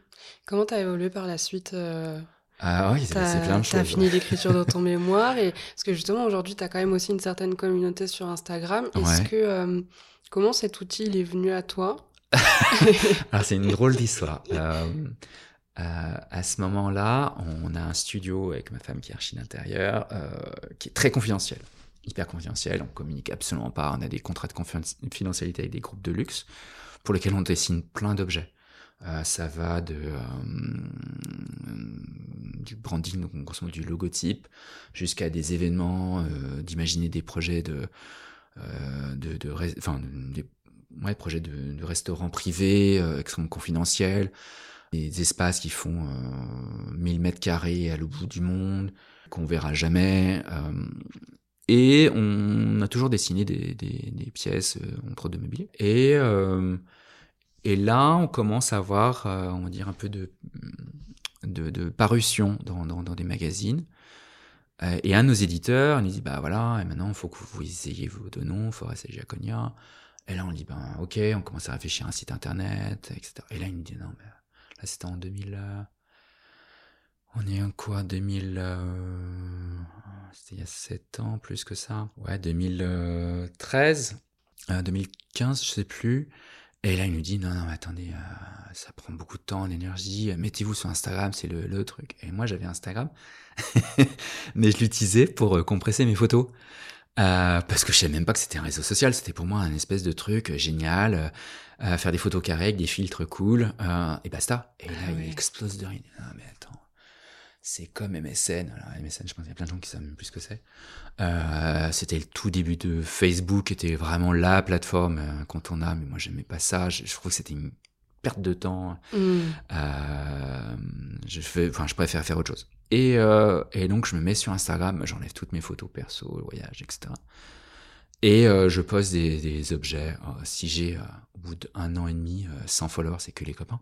Comment t'as évolué par la suite euh, Ah oui, c'est T'as plein de t'as choses. fini l'écriture de ton <laughs> mémoire et parce que justement aujourd'hui t'as quand même aussi une certaine communauté sur Instagram. Est-ce Ouais. que euh, comment cet outil il est venu à toi Alors <laughs> c'est une drôle d'histoire. <laughs> Euh, euh, à ce moment-là, on a un studio avec ma femme qui est archi d'intérieur, qui est très confidentiel, hyper confidentiel. On communique absolument pas. On a des contrats de confi- confidentialité avec des groupes de luxe pour lesquels on dessine plein d'objets. Euh, ça va de euh, du branding, donc grosso modo du logotype, jusqu'à des événements, euh, d'imaginer des projets de de, enfin, de- des projets de, restaurants privés extrêmement confidentiels, des espaces qui font euh, 1000 mètres carrés à l'autre bout du monde, qu'on verra jamais. Et on a toujours dessiné des, des, des pièces euh, entre deux mobilier. Et, euh, et là, on commence à avoir, euh, on va dire, un peu de, de, de parution dans, dans, dans des magazines. Euh, et un de nos éditeurs nous dit, bah voilà, et maintenant, il faut que vous ayez vos deux noms, Forest et Giaconia. Et là, on dit, ben ok, on commence à réfléchir à un site internet, etc. Et là, il nous dit, non, mais là, c'était en 2000... euh, on est en quoi 2000... euh, C'était il y a 7 ans, plus que ça. Ouais, 2013, euh, 2015, je sais plus. Et là, il nous dit, non, non, mais attendez, euh, ça prend beaucoup de temps, d'énergie, mettez-vous sur Instagram, c'est le, le truc. Et moi, j'avais Instagram, <laughs> mais je l'utilisais pour euh, compresser mes photos. Euh, parce que je savais même pas que c'était un réseau social, c'était pour moi un espèce de truc euh, génial, euh, euh, faire des photos carrées avec des filtres cool, euh, et basta. Et là, Ah il ouais. explose de rire. Ah, mais attends, c'est comme MSN. Alors, MSN, je pense qu'il y a plein de gens qui savent même plus ce que c'est. Euh, c'était le tout début de Facebook, était vraiment la plateforme euh, incontournable, mais moi, j'aimais pas ça. Je, je trouve que c'était une perte de temps. Mm. Euh, je fais, enfin, je préfère faire autre chose. Et, euh, et donc, je me mets sur Instagram, j'enlève toutes mes photos perso, le voyage, etc. Et je poste des, des objets. Si j'ai, au bout d'un an et demi, euh, 100 followers, c'est que les copains.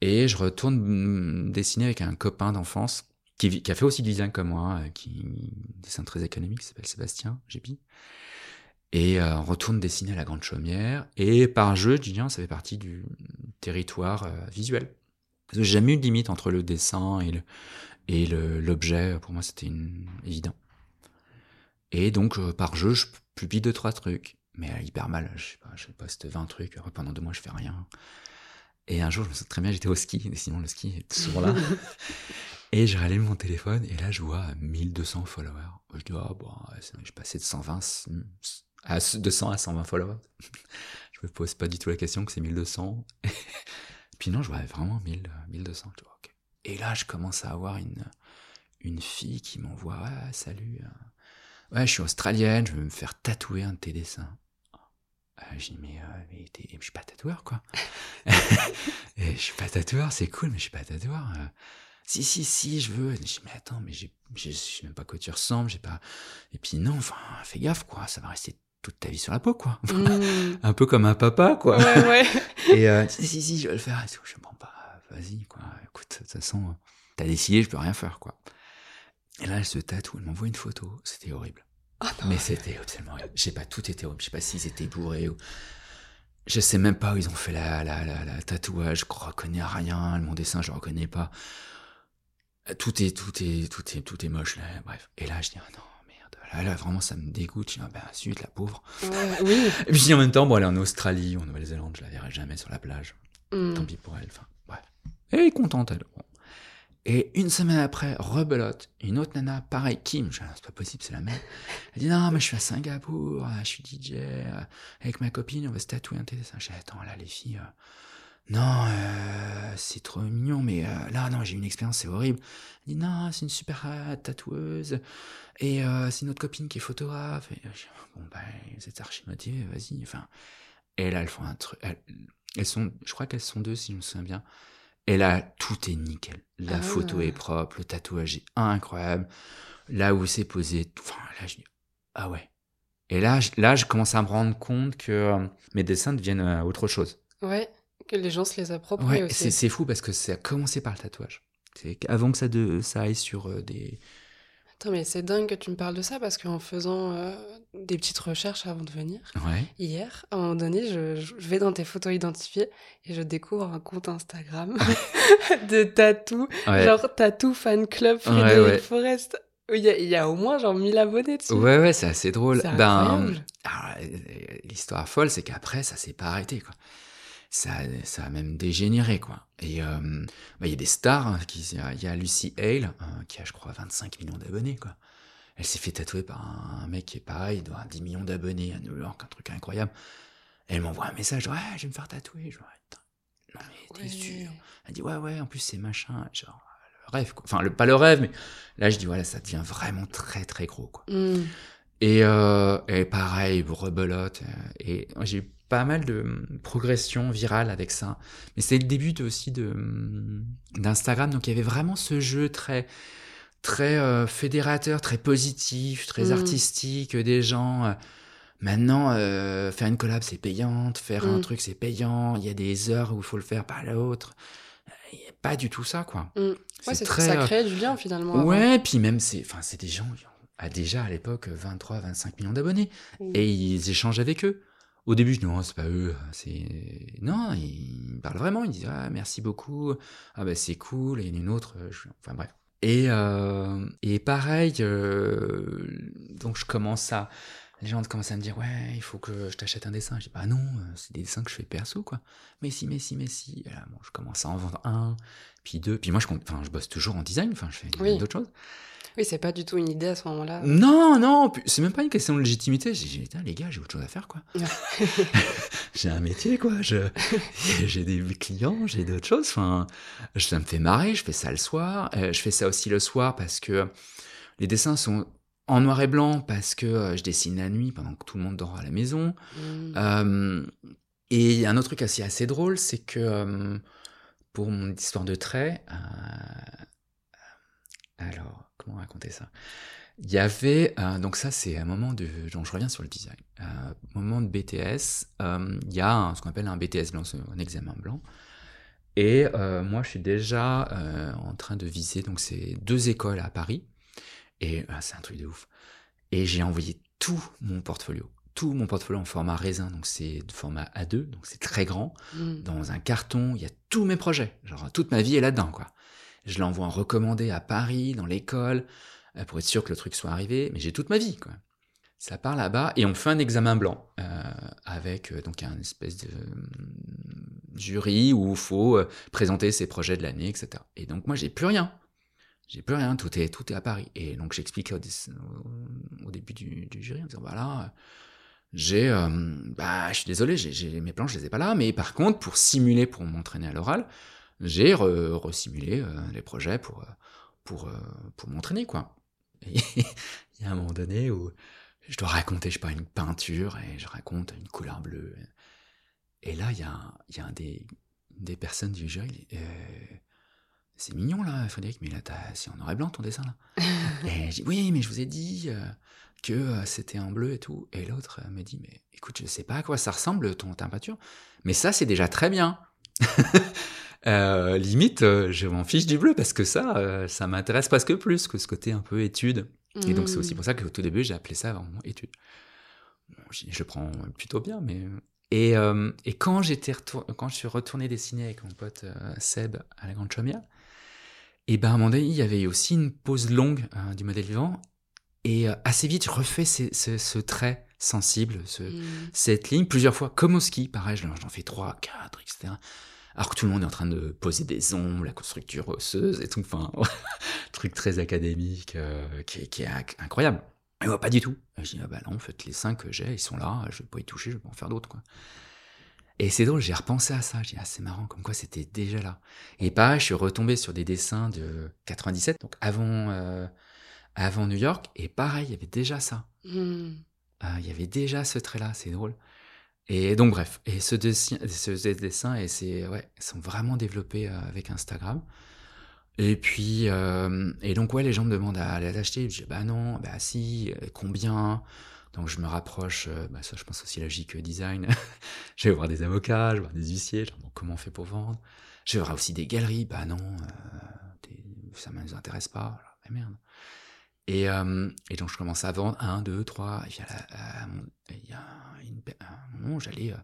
Et je retourne dessiner avec un copain d'enfance qui, a fait aussi du design comme moi, euh, qui dessine très économique, qui s'appelle Sébastien Gépi. Et euh, on retourne dessiner à la Grande Chaumière. Et par jeu, je dis, ça fait partie du territoire euh, visuel. J'ai jamais eu de limite entre le dessin et l'objet. Pour moi, c'était évident. Et donc, euh, par jeu, je publie deux, trois trucs. Mais hyper mal. Je je poste 20 trucs. Pendant deux mois, je fais rien. Et un jour, je me souviens très bien, j'étais au ski. Sinon, le ski est souvent là. <laughs> et je rallume mon téléphone. Et là, je vois 1200 followers. Je dis, ah, bon, ouais, c'est- je passais de 120 à 200 à 120 followers. <laughs> je me pose pas du tout la question que c'est 1200. <laughs> Puis non, je vois vraiment 1000, euh, 1200. Je dis, ok. Et là, je commence à avoir une, une fille qui m'envoie, ah, salut, Ouais, je suis australienne, je veux me faire tatouer un de tes dessins. Euh, j'ai dit, mais, euh, mais je suis pas tatoueur, quoi. <laughs> et je suis pas tatoueur, c'est cool, mais je suis pas tatoueur. Euh. si, si, si, je veux. Je dis, mais attends, mais je sais même pas à quoi tu ressembles, j'ai pas. Et puis non, enfin, fais gaffe, quoi, ça va rester toute ta vie sur la peau, quoi. Mmh. <laughs> un peu comme un papa, quoi. Ouais, ouais. <laughs> et euh, si, si, si, je vais le faire. je comprends pas, vas-y, quoi. Écoute, de toute façon, t'as décidé, je peux rien faire, quoi. Et là, elle se tatoue, elle m'envoie une photo, c'était horrible. Oh mais c'était absolument. Je sais pas, tout était horrible. Je sais pas s'ils étaient bourrés ou. Je sais même pas où ils ont fait la, la, la, tatouage. Je reconnais rien. Mon dessin, je reconnais pas. Tout est, tout est, tout est, tout est moche, là. Bref. Et là, je dis, ah non, merde. Là, là, vraiment, ça me dégoûte. Je dis, ah ben, zut, la pauvre. oui. Et puis, en même temps, bon, elle est en Australie, en Nouvelle-Zélande, je la verrai jamais sur la plage. Hmm. Tant pis pour elle. Enfin, bref. Elle est contente, elle. Et une semaine après, rebelote, une autre nana, pareil, Kim, c'est pas possible, c'est la même. Elle dit, non, mais je suis à Singapour, je suis DJ, euh, avec ma copine, on va se tatouer un téléphone. J'ai attends, là, les filles, euh, non, euh, c'est trop mignon, mais là, non, j'ai eu une expérience, c'est horrible. Elle dit, non, c'est une super tatoueuse, et c'est une autre copine qui est photographe. Bon, bah, vous êtes archi motivé, vas-y, enfin. Et là, elles font un truc, elles sont, je crois qu'elles sont deux, si je me souviens bien. Et là, tout est nickel. La ah. photo est propre, le tatouage est incroyable. Là où c'est posé, enfin, là, je dis, ah ouais. Et là, je, là, je commence à me rendre compte que euh, mes dessins deviennent euh, autre chose. Ouais, que les gens se les approprient aussi. C'est fou parce que ça a commencé par le tatouage. C'est avant que ça, de, ça aille sur euh, des, Attends, mais c'est dingue que tu me parles de ça parce qu'en faisant euh, des petites recherches avant de venir, hier, à un moment donné, je, vais dans tes photos identifiées et je découvre un compte Instagram <laughs> <laughs> de tatou, genre Tattoo Fan Club Frédéric Forest. Il y, a, il y, a, au moins genre 1000 abonnés dessus. Ouais, ouais, c'est assez drôle. Ben, l'histoire folle, c'est qu'après, ça s'est pas arrêté, quoi ça, ça a même dégénéré, quoi. Et euh, bah, il y a des stars, hein, il y a Lucy Hale, hein, qui a, je crois, 25 millions d'abonnés, quoi. Elle s'est fait tatouer par un, mec qui est pareil, il doit avoir 10 millions d'abonnés à New York, un truc incroyable. elle m'envoie un message, ouais, je vais me faire tatouer. Je dis, non mais t'es sûr Elle dit, ouais, ouais, en plus c'est machin, genre, le rêve, quoi. Enfin, le, pas le rêve, mais là je dis, voilà, ça devient vraiment très très gros, quoi. Mmh. Et, euh, et pareil, rebelote. Euh, et j'ai eu pas mal de hum, progression virale avec ça. Mais c'est le début aussi de hum, d'Instagram, donc il y avait vraiment ce jeu très très euh, fédérateur, très positif, très mmh. artistique des gens. Euh, maintenant, euh, faire une collab c'est payante, faire un mmh. truc c'est payant. Il y a des heures où il faut le faire par l'autre. Il n'y a pas du tout ça, quoi. Mmh. Ouais, c'est très ça crée du lien finalement. Ouais, puis même c'est, des gens a déjà à l'époque 23, 25 millions d'abonnés et ils échangent avec eux. Au début, je dis non, c'est pas eux, c'est non, ils parlent vraiment, ils disent ah merci beaucoup, ah bah c'est cool, et une autre, euh, enfin bref. Et euh, et pareil, euh, donc je commence à les gens commencent à me dire ouais il faut que je t'achète un dessin. Je dis bah non c'est des dessins que je fais perso quoi. Mais si mais si mais si. Et là bon je commence à en vendre un puis deux puis moi je enfin je bosse toujours en design enfin je fais d'autres choses oui, c'est pas du tout une idée à ce moment-là. Non, non, c'est même pas une question de légitimité. J'ai dit, les gars, j'ai autre chose à faire, quoi. <laughs> j'ai un métier, quoi. <laughs> J'ai des clients, j'ai d'autres choses. Enfin, ça me fait marrer, je fais ça le soir. Euh, je fais ça aussi le soir parce que les dessins sont en noir et blanc parce que euh, je dessine la nuit pendant que tout le monde dort à la maison. Mmh. Euh, et il y a un autre truc assez, assez drôle, c'est que pour mon histoire de trait, alors, comment raconter ça. Il y avait, euh, donc ça c'est un moment de, donc je reviens sur le design, euh, moment de BTS, euh, il y a ce qu'on appelle un BTS blanc, un examen blanc, et moi je suis déjà en train de viser donc ces deux écoles à Paris, et c'est un truc de ouf, et j'ai envoyé tout mon portfolio, tout mon portfolio en format raisin, donc c'est de format A2, donc c'est très grand, mmh. dans un carton, il y a tous mes projets, genre toute ma vie est là-dedans quoi je l'envoie en recommandé à Paris, dans l'école, euh, pour être sûr que le truc soit arrivé, mais j'ai toute ma vie, quoi. Ça part là-bas, et on fait un examen blanc, euh, avec euh, donc un espèce de jury où il faut présenter ses projets de l'année, etc. Et donc moi, j'ai plus rien. J'ai plus rien, tout est, tout est à Paris. Et donc j'explique au, début du, jury en disant, voilà, j'ai, bah, je suis désolé, j'ai mes plans, je les ai pas là, mais par contre, pour simuler, pour m'entraîner à l'oral, j'ai resimulé euh, les projets pour, euh, pour, euh, pour m'entraîner, quoi. Et <laughs> il y a un moment donné où je dois raconter, je sais pas, une peinture et je raconte une couleur bleue. Et là, il y a, un, y a un des, des personnes du jury. Euh, c'est mignon là, Frédéric, mais là, c'est en noir et blanc ton dessin là. <laughs> et je dis, oui, mais je vous ai dit euh, que euh, c'était en bleu et tout. Et l'autre me dit, mais écoute, je sais pas à quoi ça ressemble ton, ta peinture, mais ça, c'est déjà très bien. <laughs> limite, je m'en fiche du bleu parce que ça, ça m'intéresse presque plus que ce côté un peu étude. Et donc, c'est aussi mmh. pour ça qu'au tout début, j'ai appelé ça vraiment étude. je, prends plutôt bien, mais. Et, euh, et quand, j'étais quand je suis retourné dessiner avec mon pote euh, Seb à la Grande Chaumière, et ben à un moment donné, il y avait aussi une pause longue euh, du modèle vivant. Et assez vite, je refais ce, ce, trait sensible, ce, mmh. cette ligne, plusieurs fois, comme au ski, pareil, j'en fais trois, quatre, etc alors que tout le monde est en train de poser des ombres, la construction osseuse et tout, enfin, <laughs> truc très académique euh, qui, est, incroyable. Et moi, pas du tout. je dis, ah bah non, en fait, les cinq que j'ai, ils sont là, je vais pas y toucher, je vais pas en faire d'autres, quoi. Et c'est drôle, j'ai repensé à ça, j'ai dit, ah, c'est marrant, comme quoi c'était déjà là. Et pareil, je suis retombé sur des dessins de 97, donc avant, euh, avant New York, et pareil, il y avait déjà ça. Hmm. Ah, il y avait déjà ce trait-là, c'est drôle. Et donc bref, et ce dessin, ce dessin et c'est ouais, sont vraiment développés euh, avec Instagram. Et puis euh, et donc ouais, les gens me demandent à aller l'acheter. Je dis bah non, bah si, euh, combien? Donc je me rapproche. bah ça, je pense aussi logique design. <laughs> je vais voir des avocats, je vais voir des huissiers. bon, comment on fait pour vendre Je vais voir aussi des galeries. Bah non, ça ne nous intéresse pas. bah merde. Et, euh, et, donc je commence à vendre 1, 2, 3, et puis il y a une, un moment j'allais euh,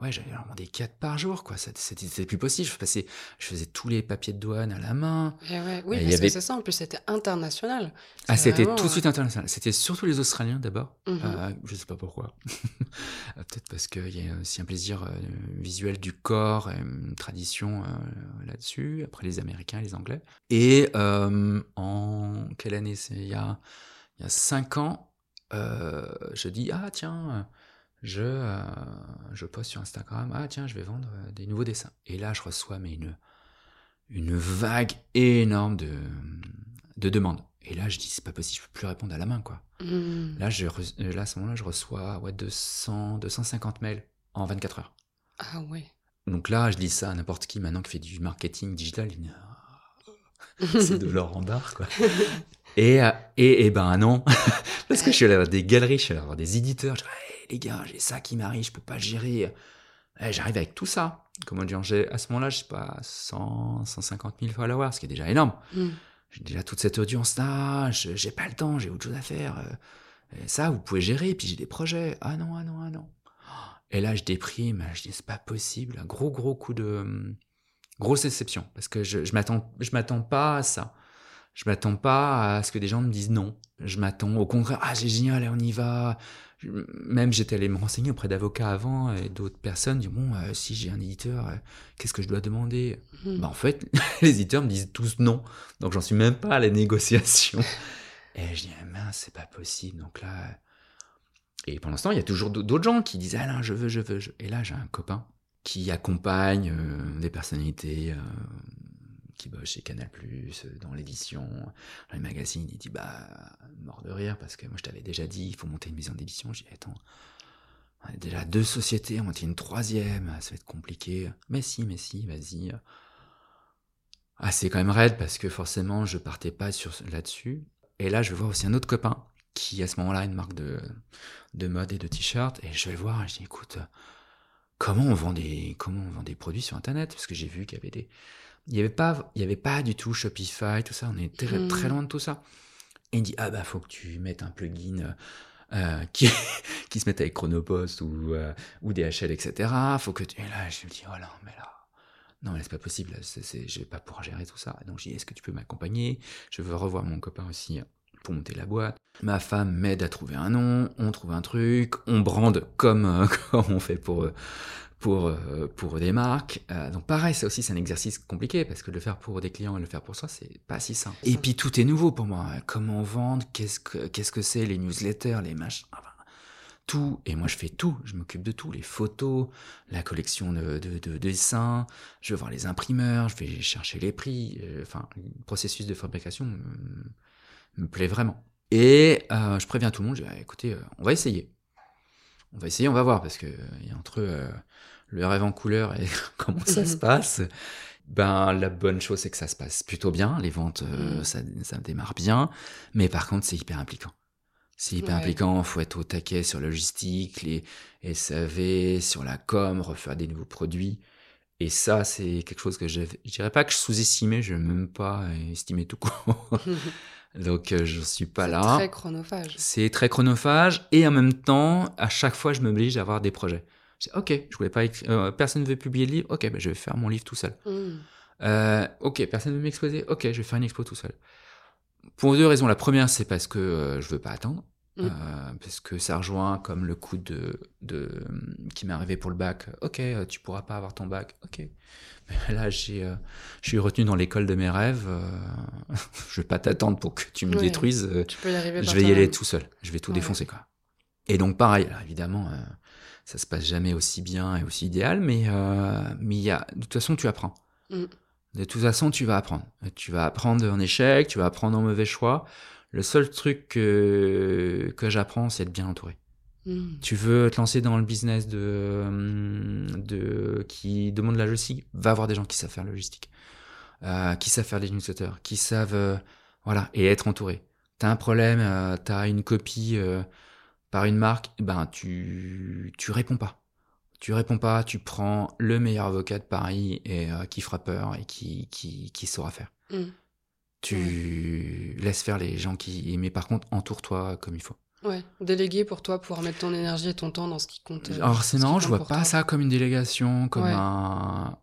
ouais, j'avais vraiment des 4 par jour, quoi. C'était plus possible. Je, passais, je faisais tous les papiers de douane à la main. Eh ouais, oui, parce avait... que c'est ça. En plus, c'était international. Ah, c'était tout de suite international. C'était surtout les Australiens d'abord. Je mhm. euh, je sais pas pourquoi. <laughs> Euh, peut-être parce qu'il y a aussi un plaisir euh, visuel du corps, et une tradition là-dessus. Après, les Américains, les Anglais. Et en quelle année c'est? Il y a, il y a 5 ans, je dis, ah tiens je, euh, je poste sur Instagram, ah tiens, je vais vendre euh, des nouveaux dessins. Et là, je reçois mais une, une vague énorme de, de demandes. Et là, je dis, c'est pas possible, je peux plus répondre à la main, quoi. Mmh. Là, je, là, à ce moment-là, je reçois ouais, 200, 250 mails en 24 heures. Ah ouais. Donc là, je dis ça à n'importe qui maintenant qui fait du marketing digital. <laughs> c'est de l'or en barre, quoi. <laughs> Et, euh, et, et, ben non, <laughs> parce que je suis allé voir des galeries, je suis allé voir des éditeurs. Je dis, les gars, j'ai ça qui m'arrive, je peux pas gérer. Eh, j'arrive avec tout ça. Comment dire, j'ai, à ce moment-là, je sais pas, 100, 150 000 followers, ce qui est déjà énorme. Hmm. J'ai déjà toute cette audience-là, j'ai pas le temps, j'ai autre chose à faire. Euh, ça, vous pouvez gérer, puis j'ai des projets. Ah non, ah non, ah non. Et là, je déprime, je dis, c'est pas possible. Un gros, gros coup de. Grosse déception, parce que je, je m'attends, je m'attends pas à ça. Je m'attends pas à ce que des gens me disent non. Je m'attends au contraire, ah c'est génial, on y va. Même j'étais allé me renseigner auprès d'avocats avant et d'autres personnes. Disent, bon, euh, si j'ai un éditeur, euh, qu'est-ce que je dois demander? Hmm. bah, En fait, <laughs> les éditeurs me disent tous non. Donc j'en suis même pas à la négociation. <laughs> et je dis, ah, mince, c'est pas possible. Donc là. Et pendant ce temps, il y a toujours d'autres gens qui disent, ah je veux, je veux. Et là, j'ai un copain qui accompagne euh, des personnalités qui bosse chez Canal+, dans l'édition, dans les magazines, il dit bah mort de rire parce que moi je t'avais déjà dit il faut monter une maison d'édition. J'ai dit attends, on a déjà deux sociétés, on monte une troisième, ça va être compliqué. Mais si, mais si, vas-y. Ah c'est quand même raide parce que forcément je partais pas sur là-dessus. Et là je voir aussi un autre copain qui à ce moment-là une marque de, de mode et de t-shirt et je vais le voir et je dis écoute comment on vend des comment on vend des produits sur internet? Parce que j'ai vu qu'il y avait des il n'y avait, pas, il y avait pas du tout Shopify, tout ça, on est très, hmm. très loin de tout ça. Et il dit, ah bah faut que tu mettes un plugin euh, euh, qui, <laughs> qui se mette avec Chronopost ou, euh, ou DHL, etc. Faut que tu... Et là, je me dis, oh là, mais là, non, mais c'est pas possible, c'est, je vais pas pouvoir gérer tout ça. Donc j'ai dit, est-ce que tu peux m'accompagner? Je veux revoir mon copain aussi pour monter la boîte. Ma femme m'aide à trouver un nom, on trouve un truc, on brande comme, <laughs> comme on fait pour, pour, euh, pour des marques. Euh, donc pareil, ça aussi c'est un exercice compliqué parce que le faire pour des clients et le faire pour soi, c'est pas si simple. Et puis tout est nouveau pour moi. Comment vendre Qu'est-ce que qu'est-ce que c'est Les newsletters, les machins. tout. Et moi je fais tout. Je m'occupe de tout. Les photos, la collection de, de, dessins. Je vais voir les imprimeurs. Je vais chercher les prix. Euh, enfin, le processus de fabrication me, plaît vraiment. Et euh, je préviens tout le monde, je dis, écoutez, euh, on va essayer. On va essayer, on va voir, parce que a entre euh, le rêve en couleur et <laughs> comment ça se passe, ben la bonne chose c'est que ça se passe plutôt bien, les ventes Mm. ça, ça démarre bien, mais par contre c'est hyper impliquant. C'est hyper Ouais. impliquant, faut être au taquet sur la logistique, les SAV, sur la com, refaire des nouveaux produits. Et ça, c'est quelque chose que je, dirais pas que je sous-estimais, je vais même pas estimer tout court. <laughs> <laughs> Donc, euh, je suis pas C'est là. très chronophage. C'est très chronophage et en même temps, à chaque fois, je m'oblige à avoir des projets. Je dis, ok, je voulais pas, euh, personne ne veut publier le livre, ok, ben, je vais faire mon livre tout seul. Mm. Euh, ok, personne ne veut m'exposer, ok, je vais faire une expo tout seul. Pour deux raisons. La première, c'est parce que euh, je veux pas attendre. Mm. Euh, parce que ça rejoint comme le coup de, de qui m'est arrivé pour le bac. Ok, tu pourras pas avoir ton bac. Ok. Mais là, j'ai, je suis retenu dans l'école de mes rêves. <laughs> je vais pas t'attendre pour que tu me Ouais. détruises. Tu peux y arriver je vais y aller tout seul. Je vais tout Ouais. défoncer, quoi. Et donc, pareil, alors évidemment, ça se passe jamais aussi bien et aussi idéal, mais euh, mais il y a, de toute façon, tu apprends. Mm. De toute façon, tu vas apprendre. Tu vas apprendre en échec, tu vas apprendre en mauvais choix. Le seul truc que, que j'apprends, c'est d'être bien entouré. Mm. Tu veux te lancer dans le business de, hum, de qui demande la logistique, va avoir des gens qui savent faire la logistique, euh, qui savent faire des newsletters, qui savent euh, voilà et être entouré. T'as un problème, t'as une copie par une marque, ben tu tu réponds pas. Tu réponds pas, tu prends le meilleur avocat de Paris et euh, qui fera peur et qui qui qui saura faire. Mm. Tu laisses faire les gens qui mais par contre entoure-toi comme il faut. Ouais, déléguer pour toi, pouvoir mettre ton énergie et ton temps dans ce qui compte. euh, Alors c'est ce marrant, je vois pas toi. ça comme une délégation, comme Ouais. un.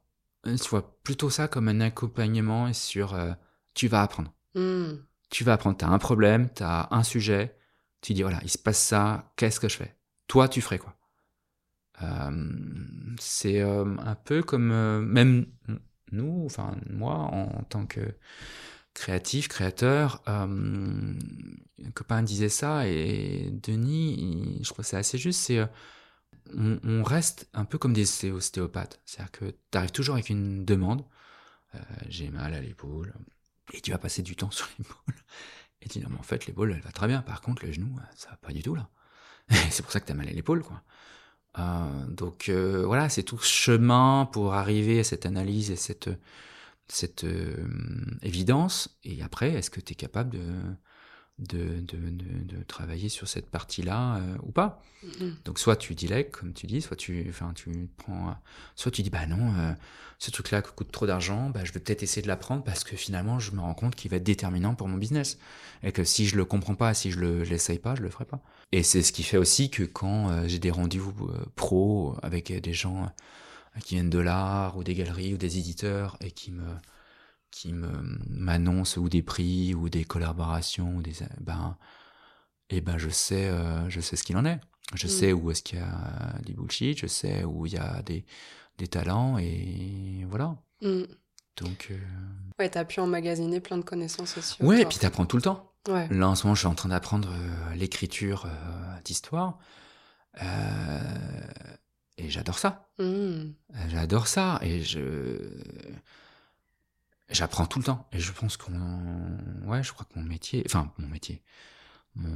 Je vois plutôt ça comme un accompagnement et sur euh, tu vas apprendre. Mm. Tu vas apprendre. T'as un problème, t'as un sujet, tu dis voilà, il se passe ça, qu'est-ce que je fais? Toi, tu ferais quoi? Euh, C'est euh, un peu comme euh, même nous, enfin moi en tant que créatif, créateur, un copain disait ça et Denis, je crois que c'est assez juste, c'est on, reste un peu comme des osté- ostéopathes. C'est-à-dire que tu arrives toujours avec une demande. J'ai mal à l'épaule. Et tu vas passer du temps <laughs> sur l'épaule. Et tu dis, non, mais en fait, l'épaule, elle va très bien. Par contre, le genou, euh, ça va pas du tout, là. <laughs> c'est pour ça que tu as mal à l'épaule, quoi. Euh, donc, euh, voilà, c'est tout ce chemin pour arriver à cette analyse et cette, cette évidence. Et après, est-ce que tu es capable de, de, de, de, de travailler sur cette partie-là euh, ou pas Mm. donc soit tu délègues, comme tu dis, soit tu, enfin, tu prends, soit tu dis bah non, euh, ce truc-là coûte trop d'argent, bah je vais peut-être essayer de l'apprendre parce que finalement je me rends compte qu'il va être déterminant pour mon business et que si je le comprends pas, si je le l'essaye pas, je le ferai pas. Et c'est ce qui fait aussi que quand euh, j'ai des rendez-vous pro avec des gens qui viennent de l'art ou des galeries ou des éditeurs et qui me qui me m'annoncent ou des prix ou des collaborations ou des ben et ben je sais euh, je sais ce qu'il en est. Je Mm. sais où est-ce qu'il y a du bullshit, je sais où il y a des, des talents et voilà. Mm. Donc euh, Ouais, t'as pu emmagasiner plein de connaissances aussi. ouais, et puis t'apprends tout le temps. Ouais. Là en ce moment, je suis en train d'apprendre euh, l'écriture d'histoire et j'adore ça. Mm. J'adore ça et je j'apprends tout le temps et je pense qu'on ouais, je crois que mon métier, enfin mon métier, mon,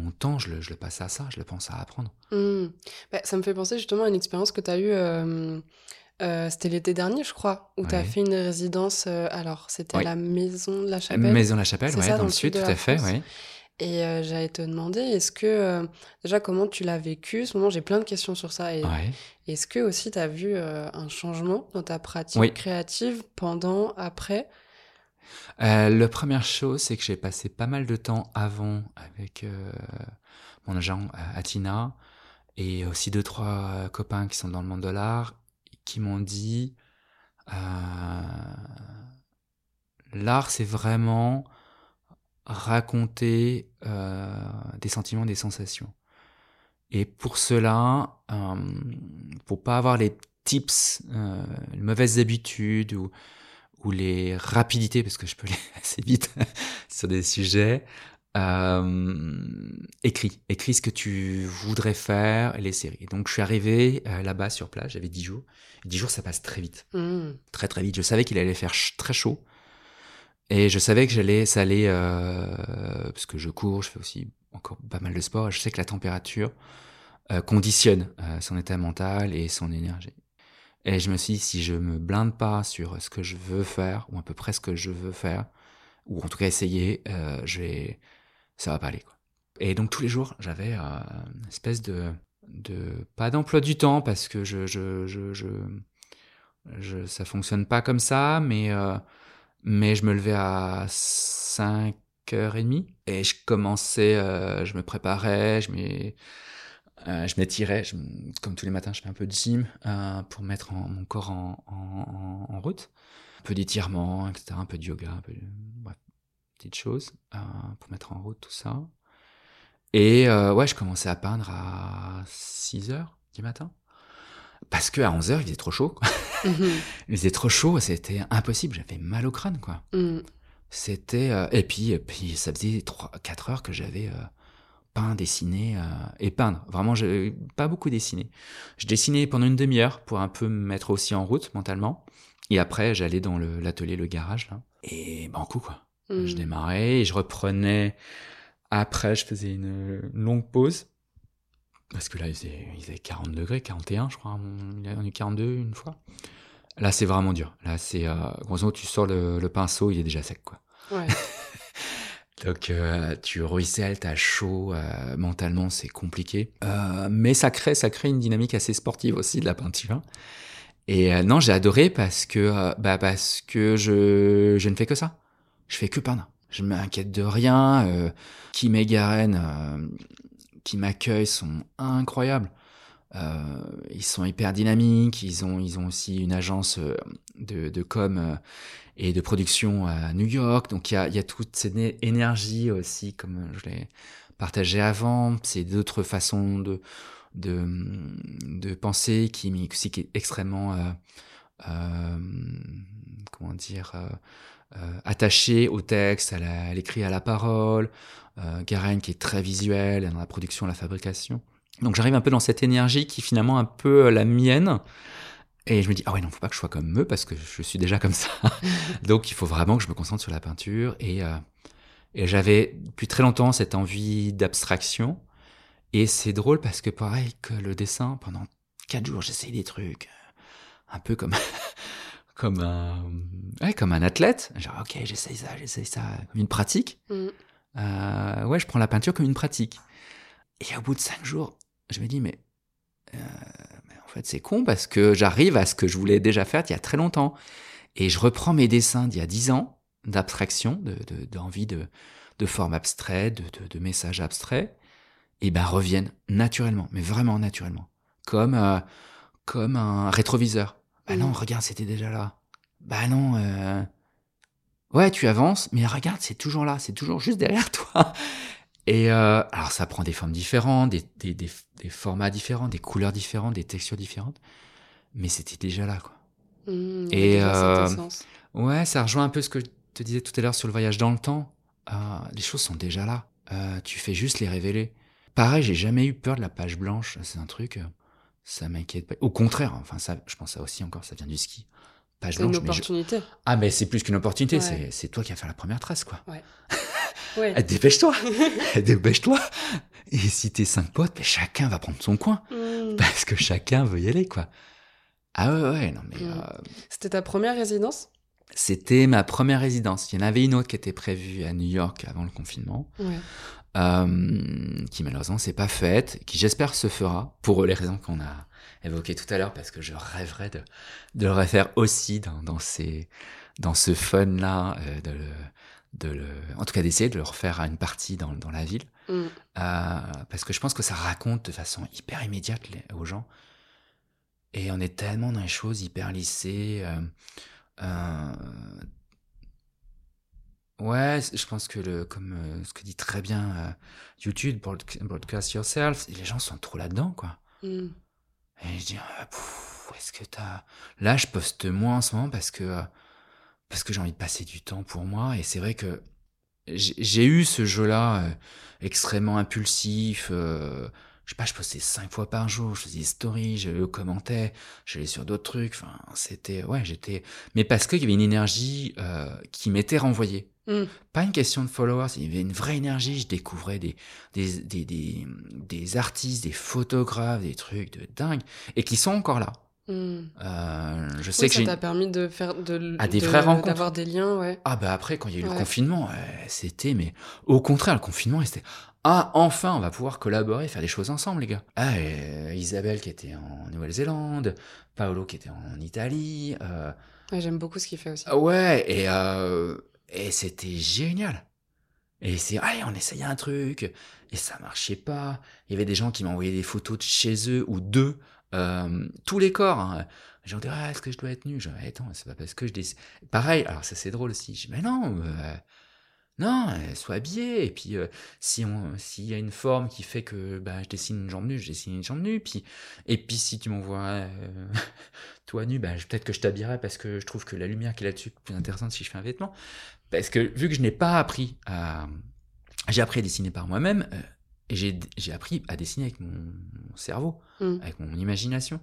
mon temps, je le, je le passe à ça, je le pense à apprendre. Mm. Bah, ça me fait penser justement à une expérience que tu as eue, euh, euh, c'était l'été dernier, je crois, où tu as fait une résidence. euh, alors, c'était Oui. à la Maison de la Chapelle. Maison la Chapelle, ouais, ça, dans, le sud, de tout à fait, ouais. Et euh, j'allais te demander, est-ce que, euh, déjà, comment tu l'as vécu? Ce moment, j'ai plein de questions sur ça. Et Ouais. est-ce que aussi tu as vu euh, un changement dans ta pratique Oui. créative pendant, après? La première chose, c'est que j'ai passé pas mal de temps avant avec mon agent Atina et aussi deux trois copains qui sont dans le monde de l'art qui m'ont dit l'art c'est vraiment raconter euh, des sentiments, des sensations. Et pour cela, euh, pour pas avoir les tips, euh, les mauvaises habitudes ou ou les rapidités, parce que je peux aller <laughs> assez vite <laughs> sur des sujets. Euh, écris, écris ce que tu voudrais faire, les séries. Donc je suis arrivé là-bas sur place, j'avais 10 jours. 10 jours, ça passe très vite, Mm. très très vite. Je savais qu'il allait faire ch- très chaud. Et je savais que j'allais, ça allait, euh, parce que je cours, je fais aussi encore pas mal de sport. Je sais que la température euh, conditionne euh, son état mental et son énergie. Et je me suis dit, si je me blinde pas sur ce que je veux faire, ou à peu près ce que je veux faire, ou en tout cas essayer, euh, je ça va pas aller. Quoi. Et donc tous les jours, j'avais une espèce de, de pas d'emploi du temps parce que je, je, je, je, ça fonctionne pas comme ça, mais mais je me levais à 5h30 et je commençais, euh, je me préparais, je euh, je m'étirais, je- comme tous les matins, je fais un peu de gym euh, pour mettre mon corps en, route. Un peu d'étirement, etc., un peu de yoga, un peu de petites choses pour mettre en route tout ça. Et ouais, je commençais à peindre à 6 heures du matin. Parce que à 11 heures, il faisait trop chaud. quoi. <laughs> Mhm. Il faisait trop chaud, c'était impossible. J'avais mal au crâne, quoi. Mhm. C'était euh, et puis et puis ça faisait 3 4 heures que j'avais euh, peint, dessiné euh, et peindre. Vraiment j'ai pas beaucoup dessiné. Je dessinais pendant une demi-heure pour un peu me mettre aussi en route mentalement et après j'allais dans l'atelier le garage là et banco quoi. Je Mhm. démarrais et je reprenais après je faisais une longue pause parce que là il faisait, il faisait 40 degrés, 41 je crois, il y a eu 42 une fois. Là c'est vraiment dur. Là c'est euh, grosso modo tu sors le, le pinceau, il est déjà sec quoi. Ouais. <laughs> Donc euh, tu ruisselles, t'as chaud, euh, mentalement c'est compliqué. Euh, mais ça crée, ça crée une dynamique assez sportive aussi de la peinture. Et non, j'ai adoré parce que, bah, parce que je, je ne fais que ça. Je fais que peindre. Je m'inquiète de rien. Qui m'égarène, qui m'accueillent sont incroyables. Euh, ils sont hyper dynamiques. Ils ont, ils ont aussi une agence euh, de, de com euh, et de production à New York. Donc il y a, y a toute cette énergie aussi, comme je l'ai partagé avant. C'est d'autres façons de, de, penser qui, aussi, qui est extrêmement, euh, comment dire, attaché au texte, à l'écrit, à la parole. Euh, qui est très visuel dans la production, la fabrication. Donc j'arrive un peu dans cette énergie qui est finalement un peu euh, la mienne. Et je me dis, ah ouais, non, faut pas que je sois comme eux parce que je suis déjà comme ça. <laughs> Donc il faut vraiment que je me concentre sur la peinture. Et, euh, et j'avais depuis très longtemps cette envie d'abstraction. Et c'est drôle parce que pareil que le dessin, pendant quatre jours, j'essayais des trucs. euh, Un peu comme, <laughs> comme, un, comme un athlète. Genre, ok, j'essaye ça, j'essaye ça, comme une pratique. Mhm. Euh, ouais, je prends la peinture comme une pratique. Et au bout de cinq jours, je me dis, mais, euh, mais en fait, c'est con parce que j'arrive à ce que je voulais déjà faire il y a très longtemps. Et je reprends mes dessins d'il y a dix ans, d'abstraction, de, de- d'envie de, de formes abstraites, de, de, de messages abstraits, et ben reviennent naturellement, mais vraiment naturellement. Comme, euh, comme un rétroviseur. Bah non, Mhm. regarde, c'était déjà là. Bah non, euh, ouais, tu avances, mais regarde, c'est toujours là, c'est toujours juste derrière <laughs> toi. Et euh, alors ça prend des formes différentes, des, des, des, des formats différents, des couleurs différentes, des textures différentes, mais c'était déjà là, quoi. A Et, euh. Ouais, ça rejoint un peu ce que je te disais tout à l'heure sur le voyage dans le temps. Euh, les choses sont déjà là. Tu fais juste les révéler. Pareil, j'ai jamais eu peur de la page blanche. C'est un truc, ça m'inquiète pas. Au contraire, enfin ça, je pense ça aussi encore, ça vient du ski. Page C'est une je- opportunité. ah mais c'est plus qu'une opportunité, Ouais. c'est toi qui as fait la première trace quoi. Ouais. <laughs> Eh, Dépêche-toi, <laughs> Eh, dépêche-toi. Et si t'es cinq potes, ben, chacun va prendre son coin Mhm. parce que chacun veut y aller quoi. Ah ouais ouais non mais Mm. euh, C'était ta première résidence? C'était ma première résidence. Il y en avait une autre qui était prévue à New York avant le confinement, Ouais. Euh, qui malheureusement s'est pas faite, qui j'espère se fera pour les raisons qu'on a évoquées tout à l'heure, parce que je rêverais de, de le refaire aussi dans, dans ces, dans ce fun là, euh, de le, de le, en tout cas d'essayer de le refaire à une partie dans, dans la ville, Mhm. euh, parce que je pense que ça raconte de façon hyper immédiate les- aux gens. Et on est tellement dans les choses hyper lissées. euh, Ouais, je pense que le, comme euh, ce que dit très bien euh, YouTube, broad- broadcast yourself, les gens sont trop là-dedans, quoi. Mhm. Et je dis, ah, est-ce que t'as... Là, je poste moins en ce moment parce que, euh, parce que j'ai envie de passer du temps pour moi. Et c'est vrai que j'ai j'ai eu ce jeu-là euh, extrêmement impulsif. euh, je sais pas, je postais cinq fois par jour, je faisais des stories, je commentais, j'allais sur d'autres trucs. Enfin, c'était, ouais, j'étais, mais parce qu'il y avait une énergie euh, qui m'était renvoyée. Mm. Pas une question de followers, il y avait une vraie énergie. Je découvrais des, des, des, des, des artistes, des photographes, des trucs de dingue, et qui sont encore là. Mm. Euh, je sais Oui, que ça t'a permis de faire de, Ah, des de- vraies rencontres. d'avoir des liens, ouais. Ah bah après quand il y a eu le confinement, c'était mais au contraire le confinement c'était ah enfin on va pouvoir collaborer, faire des choses ensemble les gars. Ah et, euh, Isabelle qui était en Nouvelle-Zélande, Paolo qui était en Italie, euh, Ouais, J'aime beaucoup ce qu'il fait aussi. ouais et euh, et c'était génial. Et c'est allez on essayait un truc et ça marchait pas. Il y avait des gens qui m'envoyaient des photos de chez eux ou d'eux, euh, tous les corps. Hein. J'en disais, ah, est-ce que je dois être nu? Je dis, attends, c'est pas parce que je dessine. Pareil, alors ça c'est drôle aussi. Je dis, mais non, euh, non, euh, sois habillé. Et puis, si s'il y a une forme qui fait que bah, je dessine une jambe nue, je dessine une jambe nue. Puis, et puis, si tu m'envoies <laughs> toi nu, bah, peut-être que je t'habillerai parce que je trouve que la lumière qui est là-dessus est plus intéressante si je fais un vêtement. Parce que vu que je n'ai pas appris à. J'ai appris à dessiner par moi-même, euh, et j'ai appris à dessiner avec mon, mon cerveau Mm. avec mon imagination.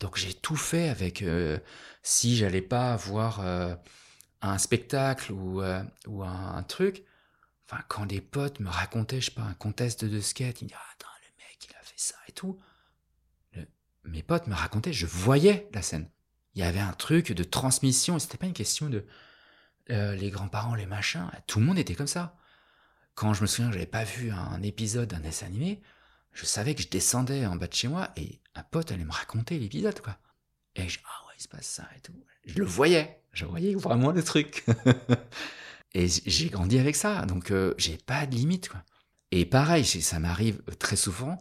Donc j'ai tout fait avec euh, si j'allais pas voir euh, un spectacle ou, euh, ou un, un truc. Enfin, quand des potes me racontaient, je sais pas, un contest de skate, ils me disaient ah, attends, le mec, il a fait ça et tout. Mes potes me racontaient, je voyais la scène. Il y avait un truc de transmission, et c'était pas une question de euh, les grands-parents, les machins, tout le monde était comme ça. Quand je me souviens que j'avais pas vu un épisode d'un dessin animé, je savais que je descendais en bas de chez moi et un pote allait me raconter l'épisode, quoi. Et je, ah ouais, il se passe ça et tout. Je le voyais, je voyais vraiment le truc. <laughs> et j'ai grandi avec ça, donc euh, j'ai pas de limite, quoi. Et pareil, j'ai- ça m'arrive très souvent,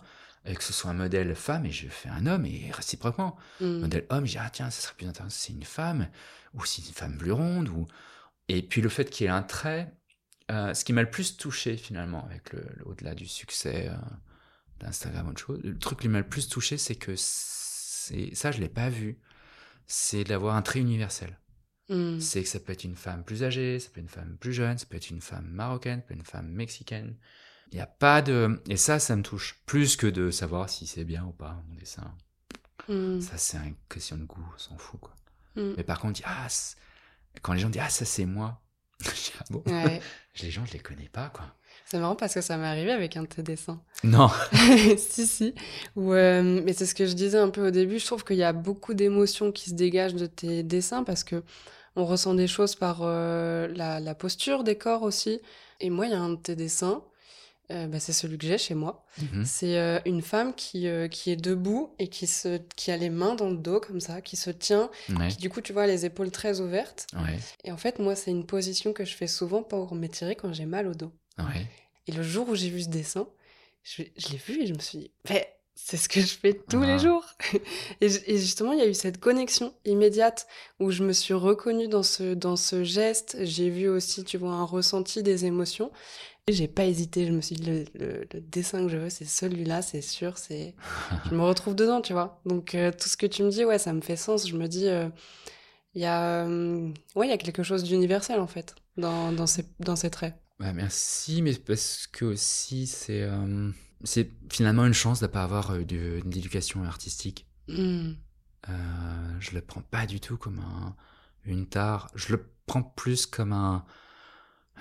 euh, que ce soit un modèle femme et je fais un homme, et réciproquement. Mm. Modèle homme, je dis, ah tiens, ça serait plus intéressant si c'est une femme, ou si c'est une femme plus ronde, ou... Et puis le fait qu'il y ait un trait, euh, ce qui m'a le plus touché finalement, avec le, le- au-delà du succès euh, d'Instagram ou autre chose, le truc qui m'a le plus touché, c'est que ça, je l'ai pas vu, c'est d'avoir un trait universel. Mm. C'est que ça peut être une femme plus âgée, ça peut être une femme plus jeune, ça peut être une femme marocaine, ça peut être une femme mexicaine. Il n'y a pas de... Et ça, ça me touche. Plus que de savoir si c'est bien ou pas mon dessin. Mm. Ça, c'est une question de goût, on s'en fout, quoi. Mm. Mais par contre, ah, quand les gens disent, ah, ça c'est moi, je dis, ah bon Ouais. <laughs> Les gens, je les connais pas, quoi. C'est marrant parce que ça m'est arrivé avec un de tes dessins. <laughs> Non. <laughs> si, si. Ou, euh, mais c'est ce que je disais un peu au début. Je trouve qu'il y a beaucoup d'émotions qui se dégagent de tes dessins parce que on ressent des choses par euh, la, la posture des corps aussi. Et moi, il y a un de tes dessins. Euh, bah, c'est celui que j'ai chez moi. Mhm. C'est euh, une femme qui, euh, qui est debout et qui, se, qui a les mains dans le dos comme ça, qui se tient, Ouais. qui du coup, tu vois, les épaules très ouvertes. Ouais. Et en fait, moi, c'est une position que je fais souvent pour m'étirer quand j'ai mal au dos. Ouais. Et le jour où j'ai vu ce dessin, je, je l'ai vu et je me suis dit, c'est ce que je fais tous Ah. les jours. <laughs> et, et justement, il y a eu cette connexion immédiate où je me suis reconnue dans ce, dans ce geste. J'ai vu aussi, tu vois, un ressenti des émotions. J'ai pas hésité. Je me suis dit, le, le- le dessin que je veux, c'est celui-là, c'est sûr. C'est, je me retrouve dedans, tu vois. Donc, euh, tout ce que tu me dis, ouais, ça me fait sens. Je me dis, euh, il y a, euh, ouais, y a quelque chose d'universel, en fait, dans, dans ces, dans ces traits. Bah, merci, mais parce que aussi, c'est euh, c'est finalement une chance de ne pas avoir euh, de- une éducation artistique. Euh, je le prends pas du tout comme un, une tare. Je le prends plus comme un,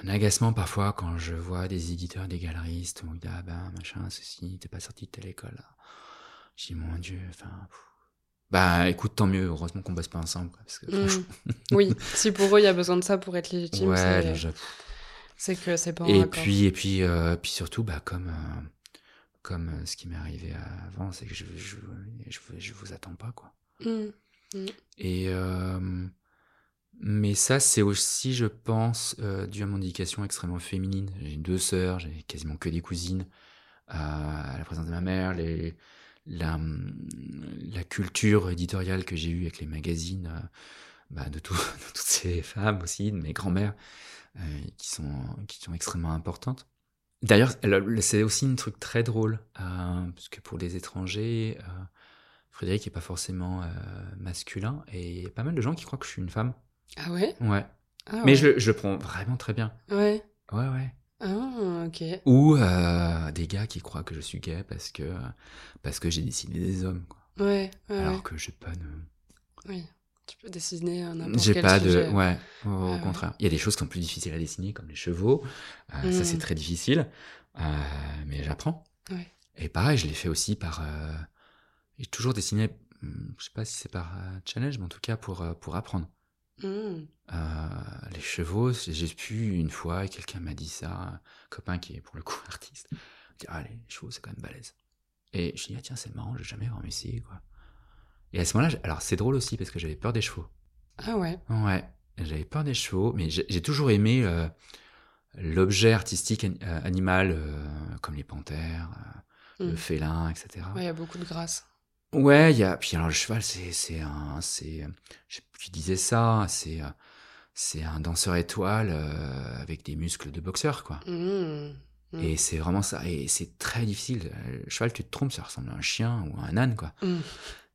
un agacement parfois quand je vois des éditeurs, des galeristes, où ils disent, ah ben, machin, ceci, t'es pas sorti de telle école. là. Je dis, mon Dieu, enfin. Bah, écoute, tant mieux, heureusement qu'on bosse pas ensemble, quoi, parce que Mm. franchement. <laughs> Oui, si pour eux il y a besoin de ça pour être légitime, ouais, c'est- déjà, c'est que c'est pas en Et accord. puis, et puis, euh, puis surtout, bah, comme, euh, comme euh, ce qui m'est arrivé avant, c'est que je, je, je, je vous attends pas, quoi. Mm. Et euh, mais ça, c'est aussi, je pense, euh, dû à mon éducation extrêmement féminine. J'ai deux sœurs, j'ai quasiment que des cousines. Euh, à la présence de ma mère, les, la, la culture éditoriale que j'ai eue avec les magazines euh, bah, de, tout- <laughs> toutes ces femmes aussi, de mes grands-mères, euh, qui, sont, qui sont extrêmement importantes. D'ailleurs, c'est aussi un truc très drôle, parce que pour les étrangers, Frédéric n'est pas forcément masculin, et il y a pas mal de gens qui croient que je suis une femme. Ah ouais, Ouais. Ah Mais ouais. je, je le prends vraiment très bien. Ouais. Ouais, ouais. Ah, ok. Ou euh, des gars qui croient que je suis gay parce que, parce que j'ai dessiné des hommes. Quoi. Ouais, ouais. Alors ouais. que j'ai pas de. Oui. Tu peux dessiner un n'importe J'ai pas sujet. de. Ouais, au ouais. contraire. Il y a des choses qui sont plus difficiles à dessiner, comme les chevaux. Euh, Ça, c'est Mm. très difficile. Euh, mais j'apprends. Ouais. Et pareil, je l'ai fait aussi par. J'ai toujours dessiné. hum, Je sais pas si c'est par challenge, mais en tout cas pour, pour apprendre. Hmm. Euh, les chevaux, j'ai pu une fois, quelqu'un m'a dit ça, un copain qui est pour le coup <laughs> artiste, dit ah les chevaux c'est quand même balèze. Et je dis ah tiens c'est marrant, j'ai jamais vraiment essayé quoi. Et à ce moment-là, alors c'est drôle aussi parce que j'avais peur des chevaux. Ah ouais. Ouais, j'avais peur des chevaux, mais j'ai toujours aimé euh, l'objet artistique an- euh, animal comme les panthères, le Mm. félin, etc. Ouais, il y a beaucoup de grâce. Ouais, il y a. Puis alors le cheval, c'est c'est un c'est je sais plus qui disait ça, c'est euh, c'est un danseur étoile euh, avec des muscles de boxeur quoi. Hmm. Mm. Et c'est vraiment ça. Et c'est très difficile. Euh, Le cheval, tu te trompes, ça ressemble à un chien ou à un âne quoi. Mm.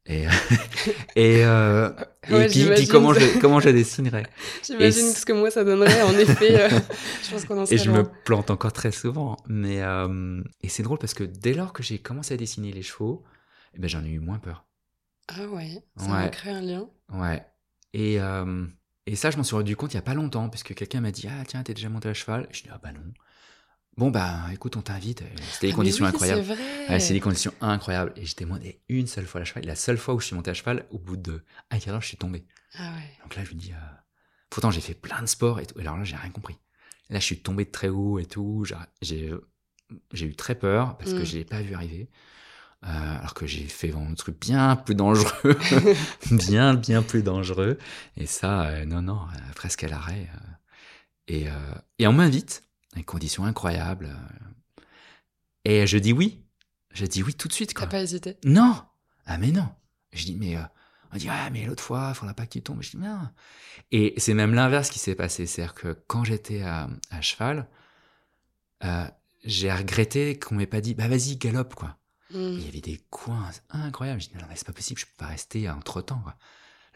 Et et, euh, puis, puis comment je comment je dessinerais J'imagine ce que moi ça donnerait. En effet, euh, <laughs> je pense qu'on en Et je loin. me plante encore très souvent. Mais euh, et c'est drôle parce que dès lors que j'ai commencé à dessiner les chevaux, eh ben j'en ai eu moins peur. Ah ouais. Ça Ouais. a créé un lien. Ouais. Et, euh, et ça, je m'en suis rendu compte il y a pas longtemps, parce que quelqu'un m'a dit Ah, tiens, t'es déjà monté à cheval Je dis Ah, bah non. Bon, bah écoute, on t'invite. C'était des Ah, conditions oui, incroyables. C'est vrai. Ouais, c'est des conditions incroyables. Et j'étais monté une seule fois à cheval. La seule fois où je suis monté à cheval, au bout de un quart d'heure, je suis tombé. Ah ouais. Donc là, je me dis euh, Pourtant, j'ai fait plein de sports et tout. Et alors là, j'ai rien compris. Là, je suis tombé de très haut et tout. J'ai- eu très peur parce que Mm. je l'ai pas vu arriver. Euh, alors que j'ai fait vraiment un truc bien plus dangereux, <laughs> bien bien plus dangereux. Et ça, euh, non non, euh, presque à l'arrêt. et, et on m'invite, à des conditions incroyables. euh. et je dis oui, je dis oui tout de suite. T'as pas hésité? Non, ah mais non. Je dis mais on dit ah mais l'autre fois, faudra pas que tu tombes. Je dis non. Et c'est même l'inverse qui s'est passé, c'est-à-dire que quand j'étais à, à cheval, euh, j'ai regretté qu'on m'ait pas dit bah vas-y galope quoi. Hmm. Il y avait des coins incroyables. Je dis, non, mais c'est pas possible, je peux pas rester entre temps, quoi.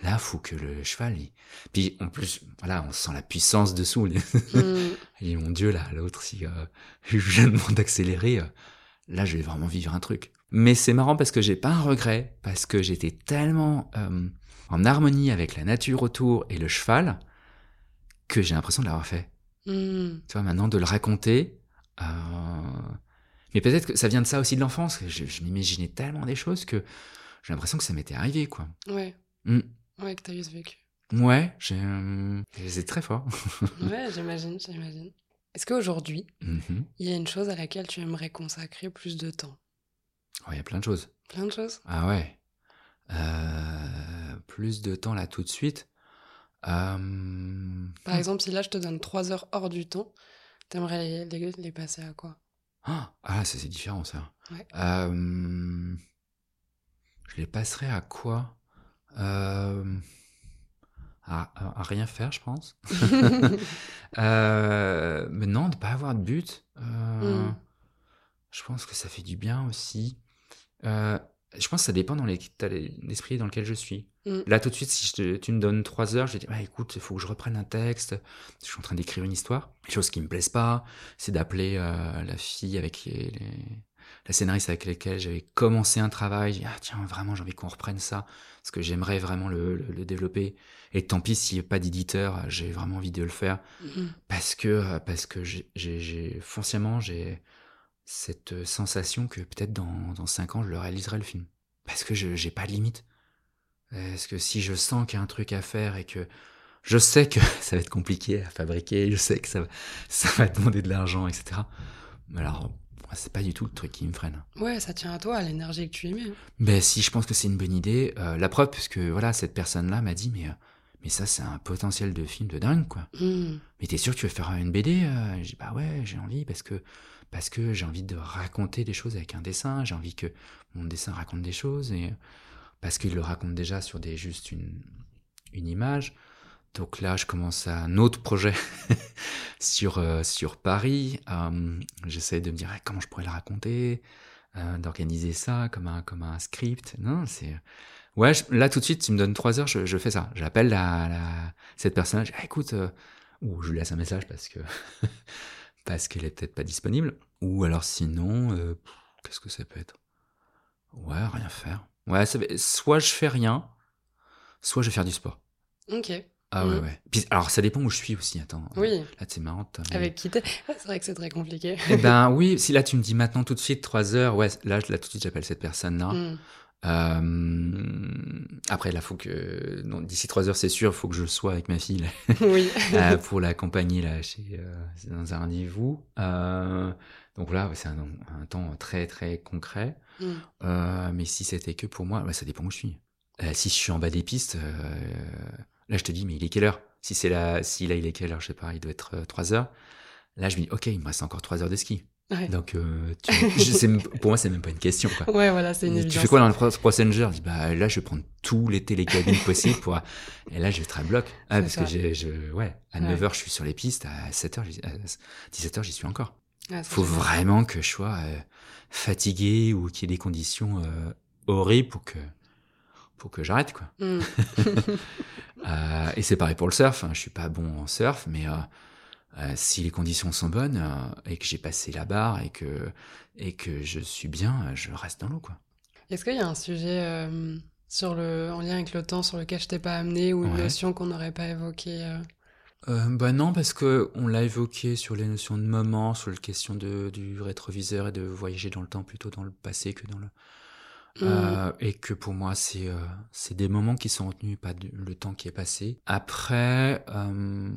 Là, faut que le cheval, il... puis en plus, voilà, on sent la puissance dessous. Les... <laughs> Hmm. Et mon Dieu, là, l'autre, si euh, je demande d'accélérer, euh, là, je vais vraiment vivre un truc. Mais c'est marrant parce que j'ai pas un regret, parce que j'étais tellement euh, en harmonie avec la nature autour et le cheval que j'ai l'impression de l'avoir fait. Hmm. Tu vois, maintenant, de le raconter. euh, Mais peut-être que ça vient de ça aussi de l'enfance. Je, je m'imaginais tellement des choses que j'ai l'impression que ça m'était arrivé, quoi. Ouais. Mm. Ouais, que t'as eu ce vécu. Ouais, j'ai, euh, c'est très fort. <laughs> Ouais, j'imagine, j'imagine. Est-ce qu'aujourd'hui, Mhm. il y a une chose à laquelle tu aimerais consacrer plus de temps? Oh, Il y a plein de choses. Plein de choses? Ah ouais. Euh, plus de temps là tout de suite. Euh, Par exemple, si là je te donne trois heures hors du temps, t'aimerais les, les, les passer à quoi? Ah, ah, ça c'est différent ça. Ouais. Euh, je les passerai à quoi? Euh, à, rien faire, je pense. <laughs> Euh, mais non, de pas avoir de but. euh, Mm. Je pense que ça fait du bien aussi. Je pense que ça dépend dans l'état d'esprit dans lequel je suis. Mm. Là, tout de suite, si je te- tu me donnes trois heures, je vais dire, bah, écoute, il faut que je reprenne un texte. Je suis en train d'écrire une histoire. Les choses qui me plaisent pas, c'est d'appeler euh, la fille avec les, les- la scénariste avec laquelle j'avais commencé un travail. Je dis, ah tiens, vraiment, j'ai envie qu'on reprenne ça parce que j'aimerais vraiment le, le- le développer. Et tant pis s'il n'y a pas d'éditeur, j'ai vraiment envie de le faire Mhm. parce que parce que j'ai- j'ai j'ai- foncièrement j'ai cette sensation que peut-être dans dans cinq ans je le réaliserai le film. Parce que je j'ai pas de limite. Parce que si je sens qu'il y a un truc à faire et que je sais que <laughs> ça va être compliqué à fabriquer je sais que ça va <laughs> ça va demander de l'argent etc alors c'est pas du tout le truc qui me freine. Ouais, ça tient à toi, à l'énergie que tu y mets. ben si je pense que c'est une bonne idée euh, la preuve puisque voilà cette personne là m'a dit mais euh, mais ça c'est un potentiel de film de dingue quoi. Hmm. mais t'es sûr que tu veux faire une BD euh? J'ai dit, bah ouais, j'ai envie parce que, parce que j'ai envie de raconter des choses avec un dessin, j'ai envie que mon dessin raconte des choses, et parce qu'il le raconte déjà sur des, juste une, une image. Donc là, je commence un autre projet <laughs> sur, euh, sur Paris. Euh, J'essaie de me dire ah, comment je pourrais le raconter, euh, d'organiser ça comme un, comme un script. Non, c'est. Ouais, là tout de suite, tu me donnes trois heures, je, je fais ça. J'appelle la, la, cette personne, je Ah, écoute, euh, ou je lui laisse un message parce que <laughs> parce qu'elle est peut-être pas disponible? Ou alors sinon, euh, qu'est-ce que ça peut être? Ouais, rien faire. Ouais, ça, soit je fais rien, soit je vais faire du sport. Ok. Ah ouais, Mhm. ouais. Puis, alors, ça dépend où je suis aussi. Attends. Oui. Là, c'est marrant. mais- Avec qui t'es? Ouais, C'est vrai que c'est très compliqué. Eh ben <laughs> oui, si là tu me dis maintenant tout de suite 3 heures, ouais, là, là tout de suite j'appelle cette personne-là. Mm. Euh, après, là, faut que non, d'ici 3 heures, c'est sûr, il faut que je sois avec ma fille là, <laughs> oui. <laughs> euh, pour l'accompagner là chez euh, dans un rendez-vous. Euh, donc là, c'est un, un temps très très concret. Mm. Euh, mais si c'était que pour moi, ouais, ça dépend où je suis. Si je suis en bas des pistes, euh, là je te dis, mais il est quelle heure? Si c'est là, si là il est quelle heure, je sais pas, il doit être 3 heures. Là, je me dis, ok, il me reste encore 3 heures de ski. Ouais. Donc, euh, tu- <laughs> je pour moi, c'est même pas une question. Quoi. Ouais, voilà, c'est une tu fais quoi dans le Passenger Je dis, bah là, je vais prendre tous les télécabines <laughs> possibles pour. Et là, je vais être à bloc. Ah, parce ça. que j'ai, je, ouais, à Ouais. 9h, je suis sur les pistes, à 7h, j'y- à 17h, j'y suis encore. Ah, c'est Faut vraiment que je sois euh, fatigué ou qu'il y ait des conditions euh, horribles pour que, pour que j'arrête, quoi. Mm. <laughs> Et c'est pareil pour le surf. hein. Je suis pas bon en surf, mais euh, si les conditions sont bonnes euh, et que j'ai passé la barre et que et que je suis bien, euh, je reste dans l'eau, quoi. Est-ce qu'il y a un sujet euh, sur le, en lien avec le temps sur lequel je t'ai pas amené ou une Ouais. notion qu'on n'aurait pas évoquée bah non, parce que on l'a évoqué sur les notions de moment, sur la question de, du rétroviseur et de voyager dans le temps plutôt dans le passé que dans le. Mm. Et que pour moi, c'est euh, c'est des moments qui sont retenus, pas de- le temps qui est passé. Après, euh,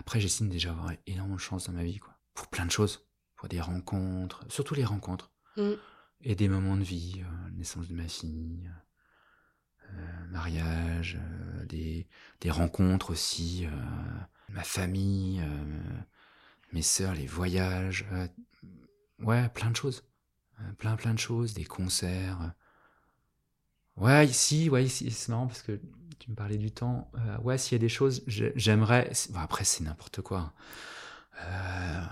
après j'estime déjà avoir énormément de chance dans ma vie, quoi. Pour plein de choses. Pour des rencontres, surtout les rencontres. Mm. Et des moments de vie, euh, naissance de ma fille, euh, mariage, euh, des, des rencontres aussi, ma famille, mes sœurs, les voyages, ouais, plein de choses. Plein, plein de choses, des concerts. Ouais, ici, ouais, ici, c'est marrant parce que tu me parlais du temps. Euh, ouais, s'il y a des choses, j'ai- j'aimerais. bon, après, c'est n'importe quoi. Euh,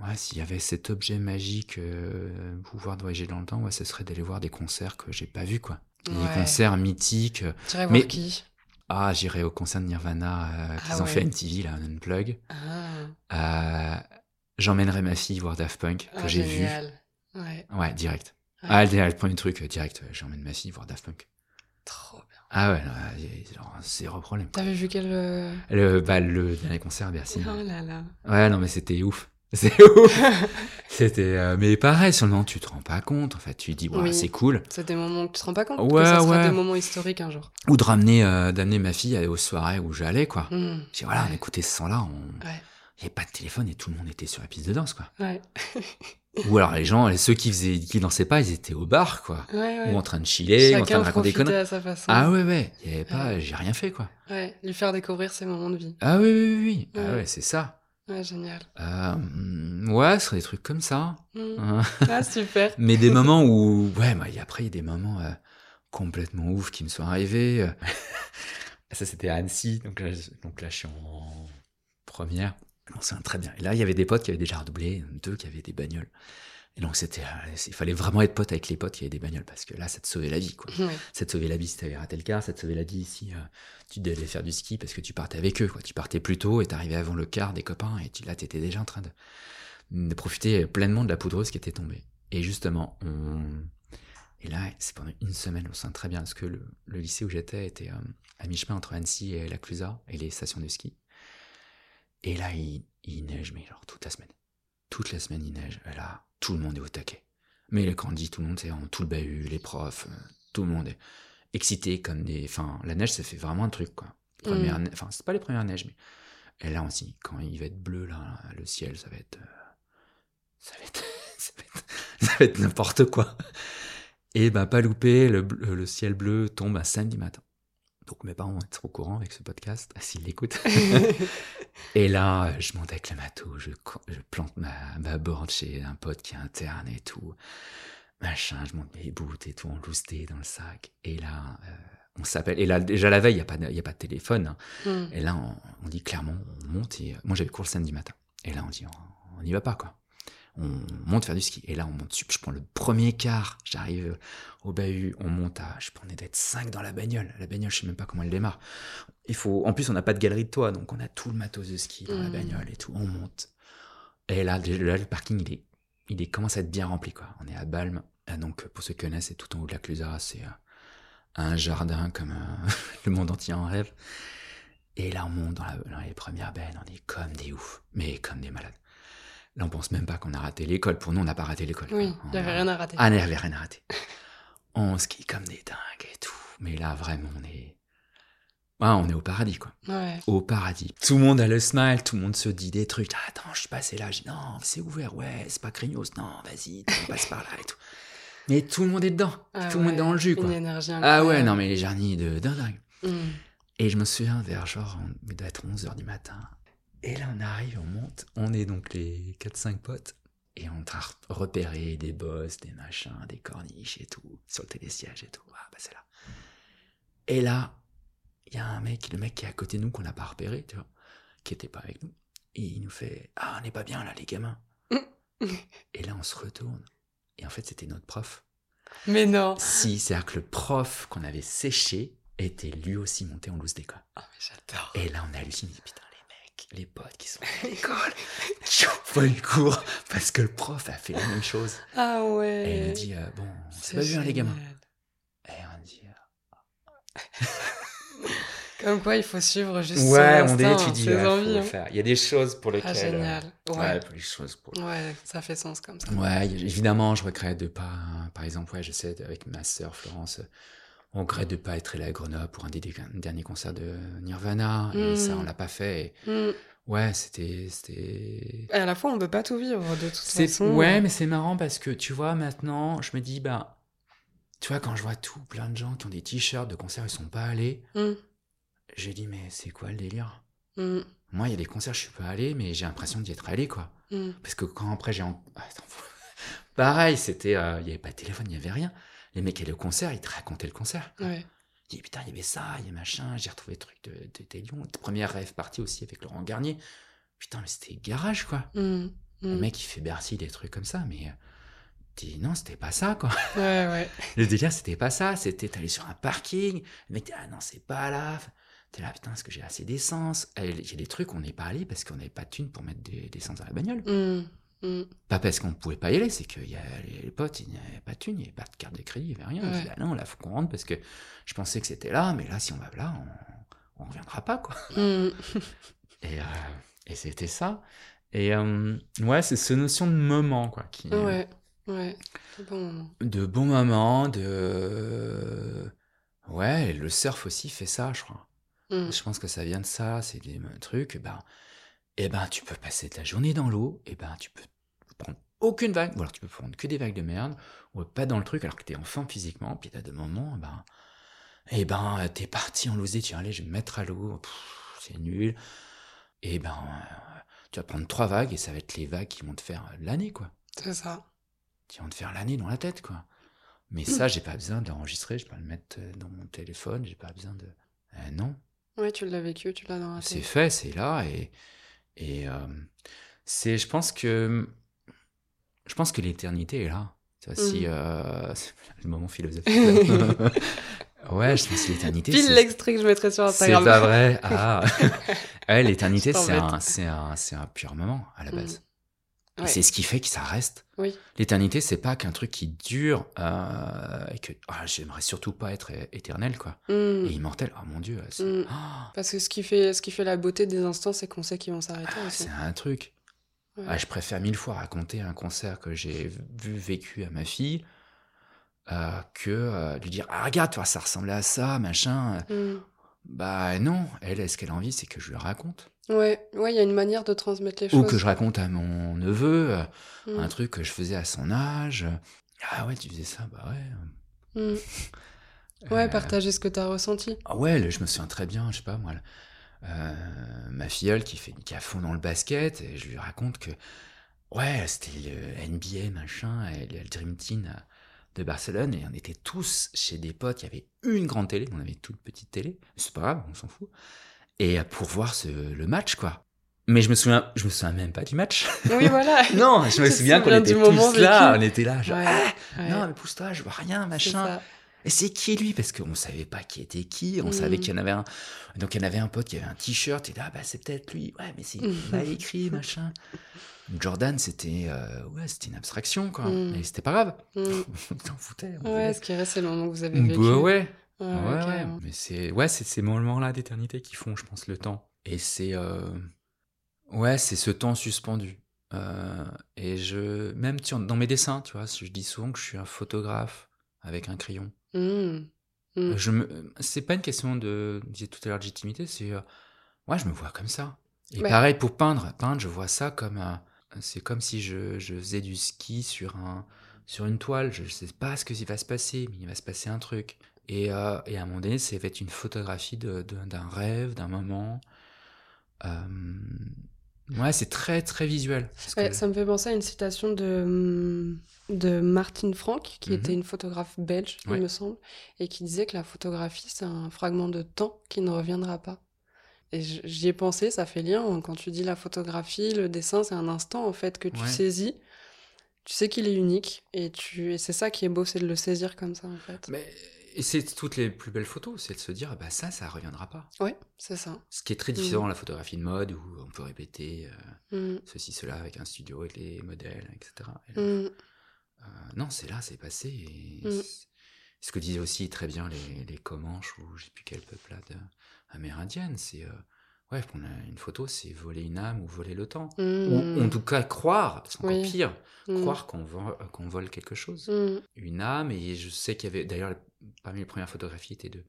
Ouais, s'il y avait cet objet magique, euh, pouvoir voyager dans le temps, ouais, ce serait d'aller voir des concerts que j'ai pas vus, quoi. Des Ouais. concerts mythiques. Tu Mais- voir qui? Ah, j'irai au concert de Nirvana euh, qu'ils Ah ont ouais. fait MTV, là, un unplug. Ah, Euh, J'emmènerai ma fille voir Daft Punk, que ah, j'ai vu. Ouais, Ouais, direct. Ah, le, le premier truc, direct, j'emmène ma fille voir Daft Punk. trop. Ah ouais, genre, zéro problème. T'avais vu quel... euh, Le, bah, le dernier concert à Bercy. Oh là là. Ouais, non, mais c'était ouf. <laughs> C'est ouf. <laughs> C'était, euh, mais pareil, sur le moment, tu te rends pas compte. En fait, tu dis, ouais, Oui. c'est cool. C'est des moments que tu te rends pas compte Ouais, que ça sera ouais. des moments historiques un jour. Ou de ramener, euh, d'amener ma fille aux soirées où j'allais, quoi. Mm. Je dis, voilà, on écoutait ce son-là, on... Ouais. il n'y avait pas de téléphone et tout le monde était sur la piste de danse, quoi. Ouais. <laughs> Ou alors les gens, ceux qui faisaient, qui dansaient pas, ils étaient au bar, quoi. Ouais, ouais. Ou en train de chiller, ou en train de raconter des conneries. à sa façon. Ah ouais, ouais, il y avait pas, j'ai rien fait, quoi. Ouais, lui faire découvrir ses moments de vie. Ah oui, oui, oui, oui. Ah Ouais. c'est ça. Ouais, génial. Euh, ouais, ce serait des trucs comme ça. Mm. Hein. <laughs> Ah, super. <laughs> Mais des moments où, ouais, bah, après, il y a des moments euh, complètement ouf qui me sont arrivés. euh. <laughs> ça, c'était à Annecy. Donc là, je- donc là, je suis en première. On s'en souvient très bien. Et là, il y avait des potes qui avaient déjà redoublé, deux qui avaient des bagnoles. Et donc, c'était, euh, il fallait vraiment être pote avec les potes qui avaient des bagnoles parce que là, ça te sauvait la vie, quoi. Ça te sauvait la vie si t'avais raté le quart, ça te sauvait la vie si euh, tu devais faire du ski parce que tu partais avec eux, quoi. Tu partais plus tôt et t'arrivais avant le quart des copains et tu, là, t'étais déjà en train de, de profiter pleinement de la poudreuse qui était tombée. Et justement, on... Et là, c'est pendant une semaine, on sent très bien, parce que le, le lycée où j'étais était euh, à mi-chemin entre Annecy et la Clusaz, et les stations de ski. Et là, il, il neige, mais genre toute la semaine. Toute la semaine, il neige. Et là, tout le monde est au taquet. Mais le candy, tout le monde, c'est en tout le bahut, les profs, euh, tout le monde est excité comme des... Enfin, la neige, ça fait vraiment un truc, quoi. Première Mm. ne- Enfin, c'est pas les premières neiges, mais... Et là aussi, quand il va être bleu, là, le ciel, ça va être... euh, Ça va être... <laughs> ça va être, <laughs> ça va être n'importe quoi. Et ben, pas loupé, le, bleu- le ciel bleu tombe un samedi matin. Donc mes parents vont être au courant avec ce podcast, <laughs> s'ils l'écoutent. <laughs> et là, euh, je monte avec le matos, je, plante ma, ma board chez un pote qui est interne et tout. Machin, je monte mes boots et tout en lousté dans le sac. Et là, euh, on s'appelle. Et là, déjà la veille, il n'y a, pas de- y a pas de téléphone. hein. Mm. Et là, on, on dit clairement, on monte. Et, moi, j'avais cours le samedi matin. Et là, on dit, on n'y va pas, quoi. On monte faire du ski. Et là, on monte, je prends le premier quart, j'arrive au bahut, on monte à, je pense, d'être 5 dans la bagnole. La bagnole, je sais même pas comment elle démarre. Il faut, en plus, on n'a pas de galerie de toit, donc on a tout le matos de ski dans la Mhm. bagnole et tout. On monte. Et là, là, le parking, il est, il est, commence à être bien rempli, quoi. On est à Balme. Ah, donc, pour ceux qui connaissent, c'est tout en haut de la Clusaz. C'est euh, un jardin comme euh, <laughs> le monde entier en rêve. Et là, on monte dans, la- dans les premières bennes, on est comme des oufs, mais comme des malades. Là, on pense même pas qu'on a raté l'école. Pour nous, on n'a pas raté l'école. Oui, il n'y avait On a- rien à rater. Ah, il n'y avait rien à rater. <laughs> on skie comme des dingues et tout. Mais là, vraiment, on est... Ah, on est au paradis, quoi. Ouais. Au paradis. Tout le monde a le smile, tout le monde se dit des trucs. Ah, attends, je suis passé là. Je dis, non, c'est ouvert, ouais, c'est pas craignos. Non, vas-y, on passe par là et tout. Mais tout le monde est dedans. Ah tout le monde est dans le jus, quoi. Une énergie Ah ouais, non, mais les jarnies de dingue. Mm. Et je me souviens vers genre, il doit être 11h du matin. Et là, on arrive, on monte. On est donc les 4-5 potes. Et on a repéré des bosses, des machins, des corniches et tout, sur le télésiège et tout. Ah, bah c'est là. Et là, il y a un mec, le mec qui est à côté de nous, qu'on n'a pas repéré, tu vois, qui était pas avec nous. Et il nous fait Ah, on n'est pas bien là, les gamins. <laughs> et là, on se retourne. Et en fait, c'était notre prof. Mais non. Si, c'est-à-dire que le prof qu'on avait séché était lui aussi monté en loose d'école. Ah, mais j'adore. Et là, on a halluciné, putain, les potes qui sont à l'école, qui ont pas eu cours, parce que le prof a fait la même chose. Ah Et ouais. il nous dit, euh, bon, c'est pas bien, les gamins. Et on dit, euh, <laughs> Comme quoi, il faut suivre juste son ouais, on instinct, dit, tu dis, ses ouais, envies. faut hein. faire. Il y a des choses pour lesquelles. Ah, génial. Ouais. ouais, pour les choses pour. Ouais, ça fait sens comme ça. Ouais, évidemment, je regrette de pas, par exemple, ouais, je sais, avec ma sœur Florence, on regrette de pas être allé à Grenoble pour un des derniers concerts de Nirvana, et Mm. ça, on l'a pas fait. Et Mm. ouais, c'était, c'était, Et à la fois, on peut pas tout vivre de toute C'est façon. ouais, mais c'est marrant parce que tu vois maintenant, je me dis bah tu vois quand je vois tout plein de gens qui ont des t-shirts de concerts ils sont pas allés, Mm. je dis mais c'est quoi le délire? Moi, il y a des concerts je suis pas allé mais j'ai l'impression d'y être allé quoi. Parce que quand après j'ai en... <laughs> <laughs> Pareil, c'était euh, il y avait pas de téléphone, il y avait rien. Les mecs allaient au concert, ils te racontaient le concert. Ouais. Je dis putain, il y avait ça, il y a machin, j'ai retrouvé le truc de, de, des Lions. Première rêve partie aussi avec Laurent Garnier. Putain, mais c'était garage quoi. Mm. Le Mm. mec il fait Bercy des trucs comme ça mais euh, dis non, c'était pas ça quoi. Ouais, ouais. <laughs> Le délire, c'était pas ça. C'était t'allais sur un parking. Le mec, dit, ah non, c'est pas là. T'es là, putain, est-ce que j'ai assez d'essence? Et Il y a des trucs, on n'est pas allé parce qu'on n'avait pas de thunes pour mettre des- d'essence dans la bagnole. Mm. Mm. Pas parce qu'on pouvait pas y aller, c'est qu'il y a les, potes, il n'y avait pas de thunes, il n'y avait pas de carte de crédit, il n'y avait rien. Ouais. ah non, là, faut qu'on rentre parce que je pensais que c'était là, mais là, si on va là, on, on reviendra pas, quoi. Mm. <laughs> Et, euh, et c'était ça. Et euh, ouais, c'est cette notion de moment, quoi, qui, Ouais. Ouais. C'est bon. de bons moments, de... Ouais, le surf aussi fait ça, je crois. Mm. Je pense que ça vient de ça, c'est des euh, trucs, ben, eh ben, tu peux passer ta journée dans l'eau, et ben, tu peux aucune vague, ou alors tu peux prendre que des vagues de merde, ou pas dans le truc alors que t'es en forme physiquement, puis t'as des moments, ben, eh ben, t'es parti en loser, tu vas aller, je vais me mettre à l'eau, c'est nul, et ben, euh, tu vas prendre trois vagues, et ça va être les vagues qui vont te faire l'année, quoi. C'est ça. Qui vont te faire l'année dans la tête, quoi. Mais ça, j'ai pas besoin de l'enregistrer, je peux le mettre euh, dans mon téléphone, j'ai pas besoin de... Euh, non, Ouais, tu l'as vécu, tu l'as dans la c'est tête. fait, c'est là, et, et euh, c'est, je pense que, je pense que l'éternité est là. Vois, si, Mhm. euh, <laughs> c'est le moment philosophique. <laughs> ouais, je pense que l'éternité. Pile c'est- l'extrait que je mettrai sur C'est Instagram. pas vrai. Ah. <laughs> ouais, l'éternité, c'est un, c'est un, c'est un pur moment à la Mhm. base. Ouais. c'est ce qui fait que ça reste. Oui. L'éternité, c'est pas qu'un truc qui dure euh, et que ah, j'aimerais surtout pas être éternel, quoi. Mm. Et immortel. Oh mon dieu. C'est, Mm. <gasps> Parce que ce qui fait, ce qui fait la beauté des instants, c'est qu'on sait qu'ils vont s'arrêter ah, aussi. c'est un truc. Ouais. Ah, je préfère mille fois raconter un concert que j'ai vu, vécu à ma fille, euh, que euh, lui dire Ah, regarde, toi, ça ressemblait à ça, machin. Mm. Bah non, elle, ce qu'elle a envie, c'est que je lui raconte. Ouais, ouais, il y a une manière de transmettre les choses. Ou que je raconte à mon neveu euh, Mm. un truc que je faisais à son âge. Ah ouais, tu faisais ça, bah ouais. Mm. <laughs> Ouais, Euh, partager ce que t'as ressenti. Ah ouais, je me souviens très bien, je sais pas moi, euh, ma filleule qui fait qui est à fond dans le basket, et je lui raconte que ouais, c'était le NBA machin, et le Dream Team euh, de Barcelone, et on était tous chez des potes, il y avait une grande télé, on avait toute petite télé, c'est pas grave, on s'en fout, et euh, pour voir ce, le match quoi. Mais je me souviens, je me souviens même pas du match. Oui, <laughs> voilà. non, je me souviens qu'on était tous là, vécu. on était là, genre, Ouais, ah, ouais. non, mais pousse-toi, je vois rien, machin. C'est qui lui? Parce qu'on savait pas qui était qui, on savait Mm. qu'il y en avait un. Donc il y en avait un pote qui avait un t-shirt, et là, bah c'est peut-être lui. Ouais, mais c'est <laughs> mal écrit, machin. Jordan, c'était euh, ouais, c'était une abstraction, quoi. Mm. Mais c'était pas grave. Mm. <laughs> on s'en foutait. on Ouais, ce qui reste, c'est le moment que vous avez vécu. ouais. Ouais, Ouais, ouais, ouais. carrément. Mais c'est ouais, c'est ces moments-là d'éternité qui font, je pense, le temps. Et c'est euh, ouais, c'est ce temps suspendu. Euh, et je même tu- dans mes dessins, tu vois, je dis souvent que je suis un photographe avec un crayon. Mm. Mm. Je me, c'est pas une question de, je disais tout à l'heure, de légitimité, c'est, euh, ouais, je me vois comme ça. Et Ouais. pareil pour peindre, peindre, je vois ça comme, c'est comme si je, je faisais du ski sur un, sur une toile. Je sais pas ce que va se passer, mais il va se passer un truc. Et, euh, et à un moment donné, ça va être une photographie de, de- d'un rêve, d'un moment. Ouais, c'est très très visuel. Parce Ouais, que- ça me fait penser à une citation de, hum, de Martine Franck, qui Mhm. était une photographe belge, Ouais. il me semble, et qui disait que la photographie, c'est un fragment de temps qui ne reviendra pas. Et j'y ai pensé, ça fait lien. hein, Quand tu dis la photographie, le dessin, c'est un instant en fait que tu Ouais. saisis. Tu sais qu'il est unique, et, tu... et c'est ça qui est beau, c'est de le saisir comme ça en fait. Mais et c'est toutes les plus belles photos, c'est de se dire, bah ça, ça reviendra pas. Ouais, c'est ça. Ce qui est très différent de la photographie de mode où on peut répéter euh, Mm, ceci, cela avec un studio, avec les modèles, etc. Et là, mm, euh, non, c'est là, c'est passé. Et Mm. c'est- Ce que disaient aussi très bien les, les Comanches ou je sais plus quel peuple là, de, amérindienne, c'est euh, ouais, prendre une photo, c'est voler une âme ou voler le temps. mm, Ou en tout cas croire, c'est encore Oui. pire, mm, croire qu'on vole, qu'on vole quelque chose. Mm, une âme et je sais qu'il y avait d'ailleurs parmi les premières photographies était de,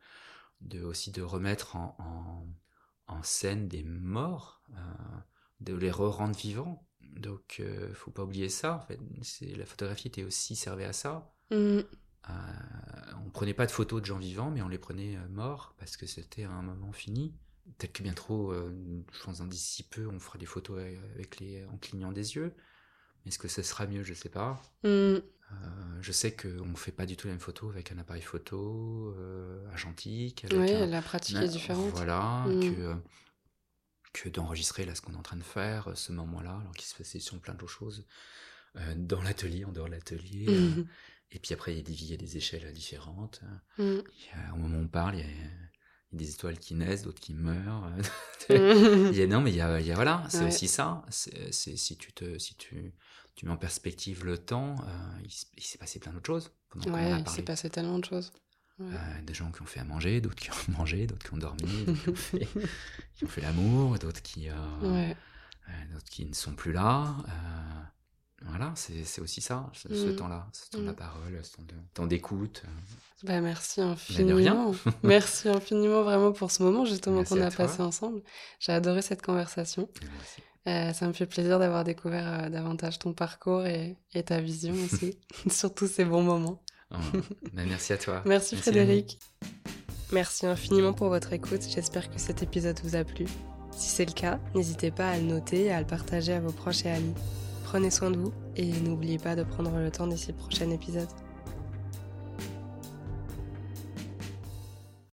de aussi de remettre en, en, en scène des morts euh, de les re-rendre vivants. Donc euh, faut pas oublier ça en fait. C'est la photographie était aussi servait à ça. Euh, on prenait pas de photos de gens vivants mais on les prenait euh, morts parce que c'était un moment fini peut-être que bien trop euh, je pense dans d'ici peu on fera des photos avec les en clignant des yeux est-ce que ce sera mieux? Je sais pas Mm. euh, je sais qu'on ne fait pas du tout la même photo avec un appareil photo euh, argentique. Avec Oui, un- la pratique un- est différente. Voilà, Mm. que, que d'enregistrer là ce qu'on est en train de faire, euh, ce moment-là, alors qu'il se passait sur plein d'autres choses, euh, dans l'atelier, en dehors de l'atelier. Mhm. et puis après, il y a des, il y a des échelles différentes. Mm. Il y a- au moment où on parle, il y a, y a des étoiles qui naissent, d'autres qui meurent. <laughs> <laughs> Il y a, non, mais il y a, il y a- voilà, c'est Ouais. aussi ça. C'est, si tu te, si tu, tu mets en perspective le temps, euh, il, s'est passé plein d'autres choses. Ouais, il s'est passé tellement de choses. Ouais. Euh, des gens qui ont fait à manger, d'autres qui ont <laughs> mangé, d'autres qui ont dormi, d'autres qui ont fait, l'amour, d'autres qui, euh, Ouais. euh, d'autres qui ne sont plus là. Voilà, c'est, aussi ça, ce, ce Mm. temps-là, ce temps de la Mm. parole, ce temps, d'écoute. euh. Bah, merci infiniment. rien. <laughs> merci infiniment vraiment pour ce moment justement qu'on a passé ensemble. J'ai adoré cette conversation. Merci. Euh, ça me fait plaisir d'avoir découvert euh, davantage ton parcours et, et ta vision <laughs> aussi, <laughs> sur tous ces bons moments. Oh, bah, merci à toi. Merci Merci, Frédéric. Merci infiniment pour votre écoute. J'espère que cet épisode vous a plu. Si c'est le cas, n'hésitez pas à le noter et à le partager à vos proches et amis. Prenez soin de vous et n'oubliez pas de prendre le temps d'ici le prochain épisode.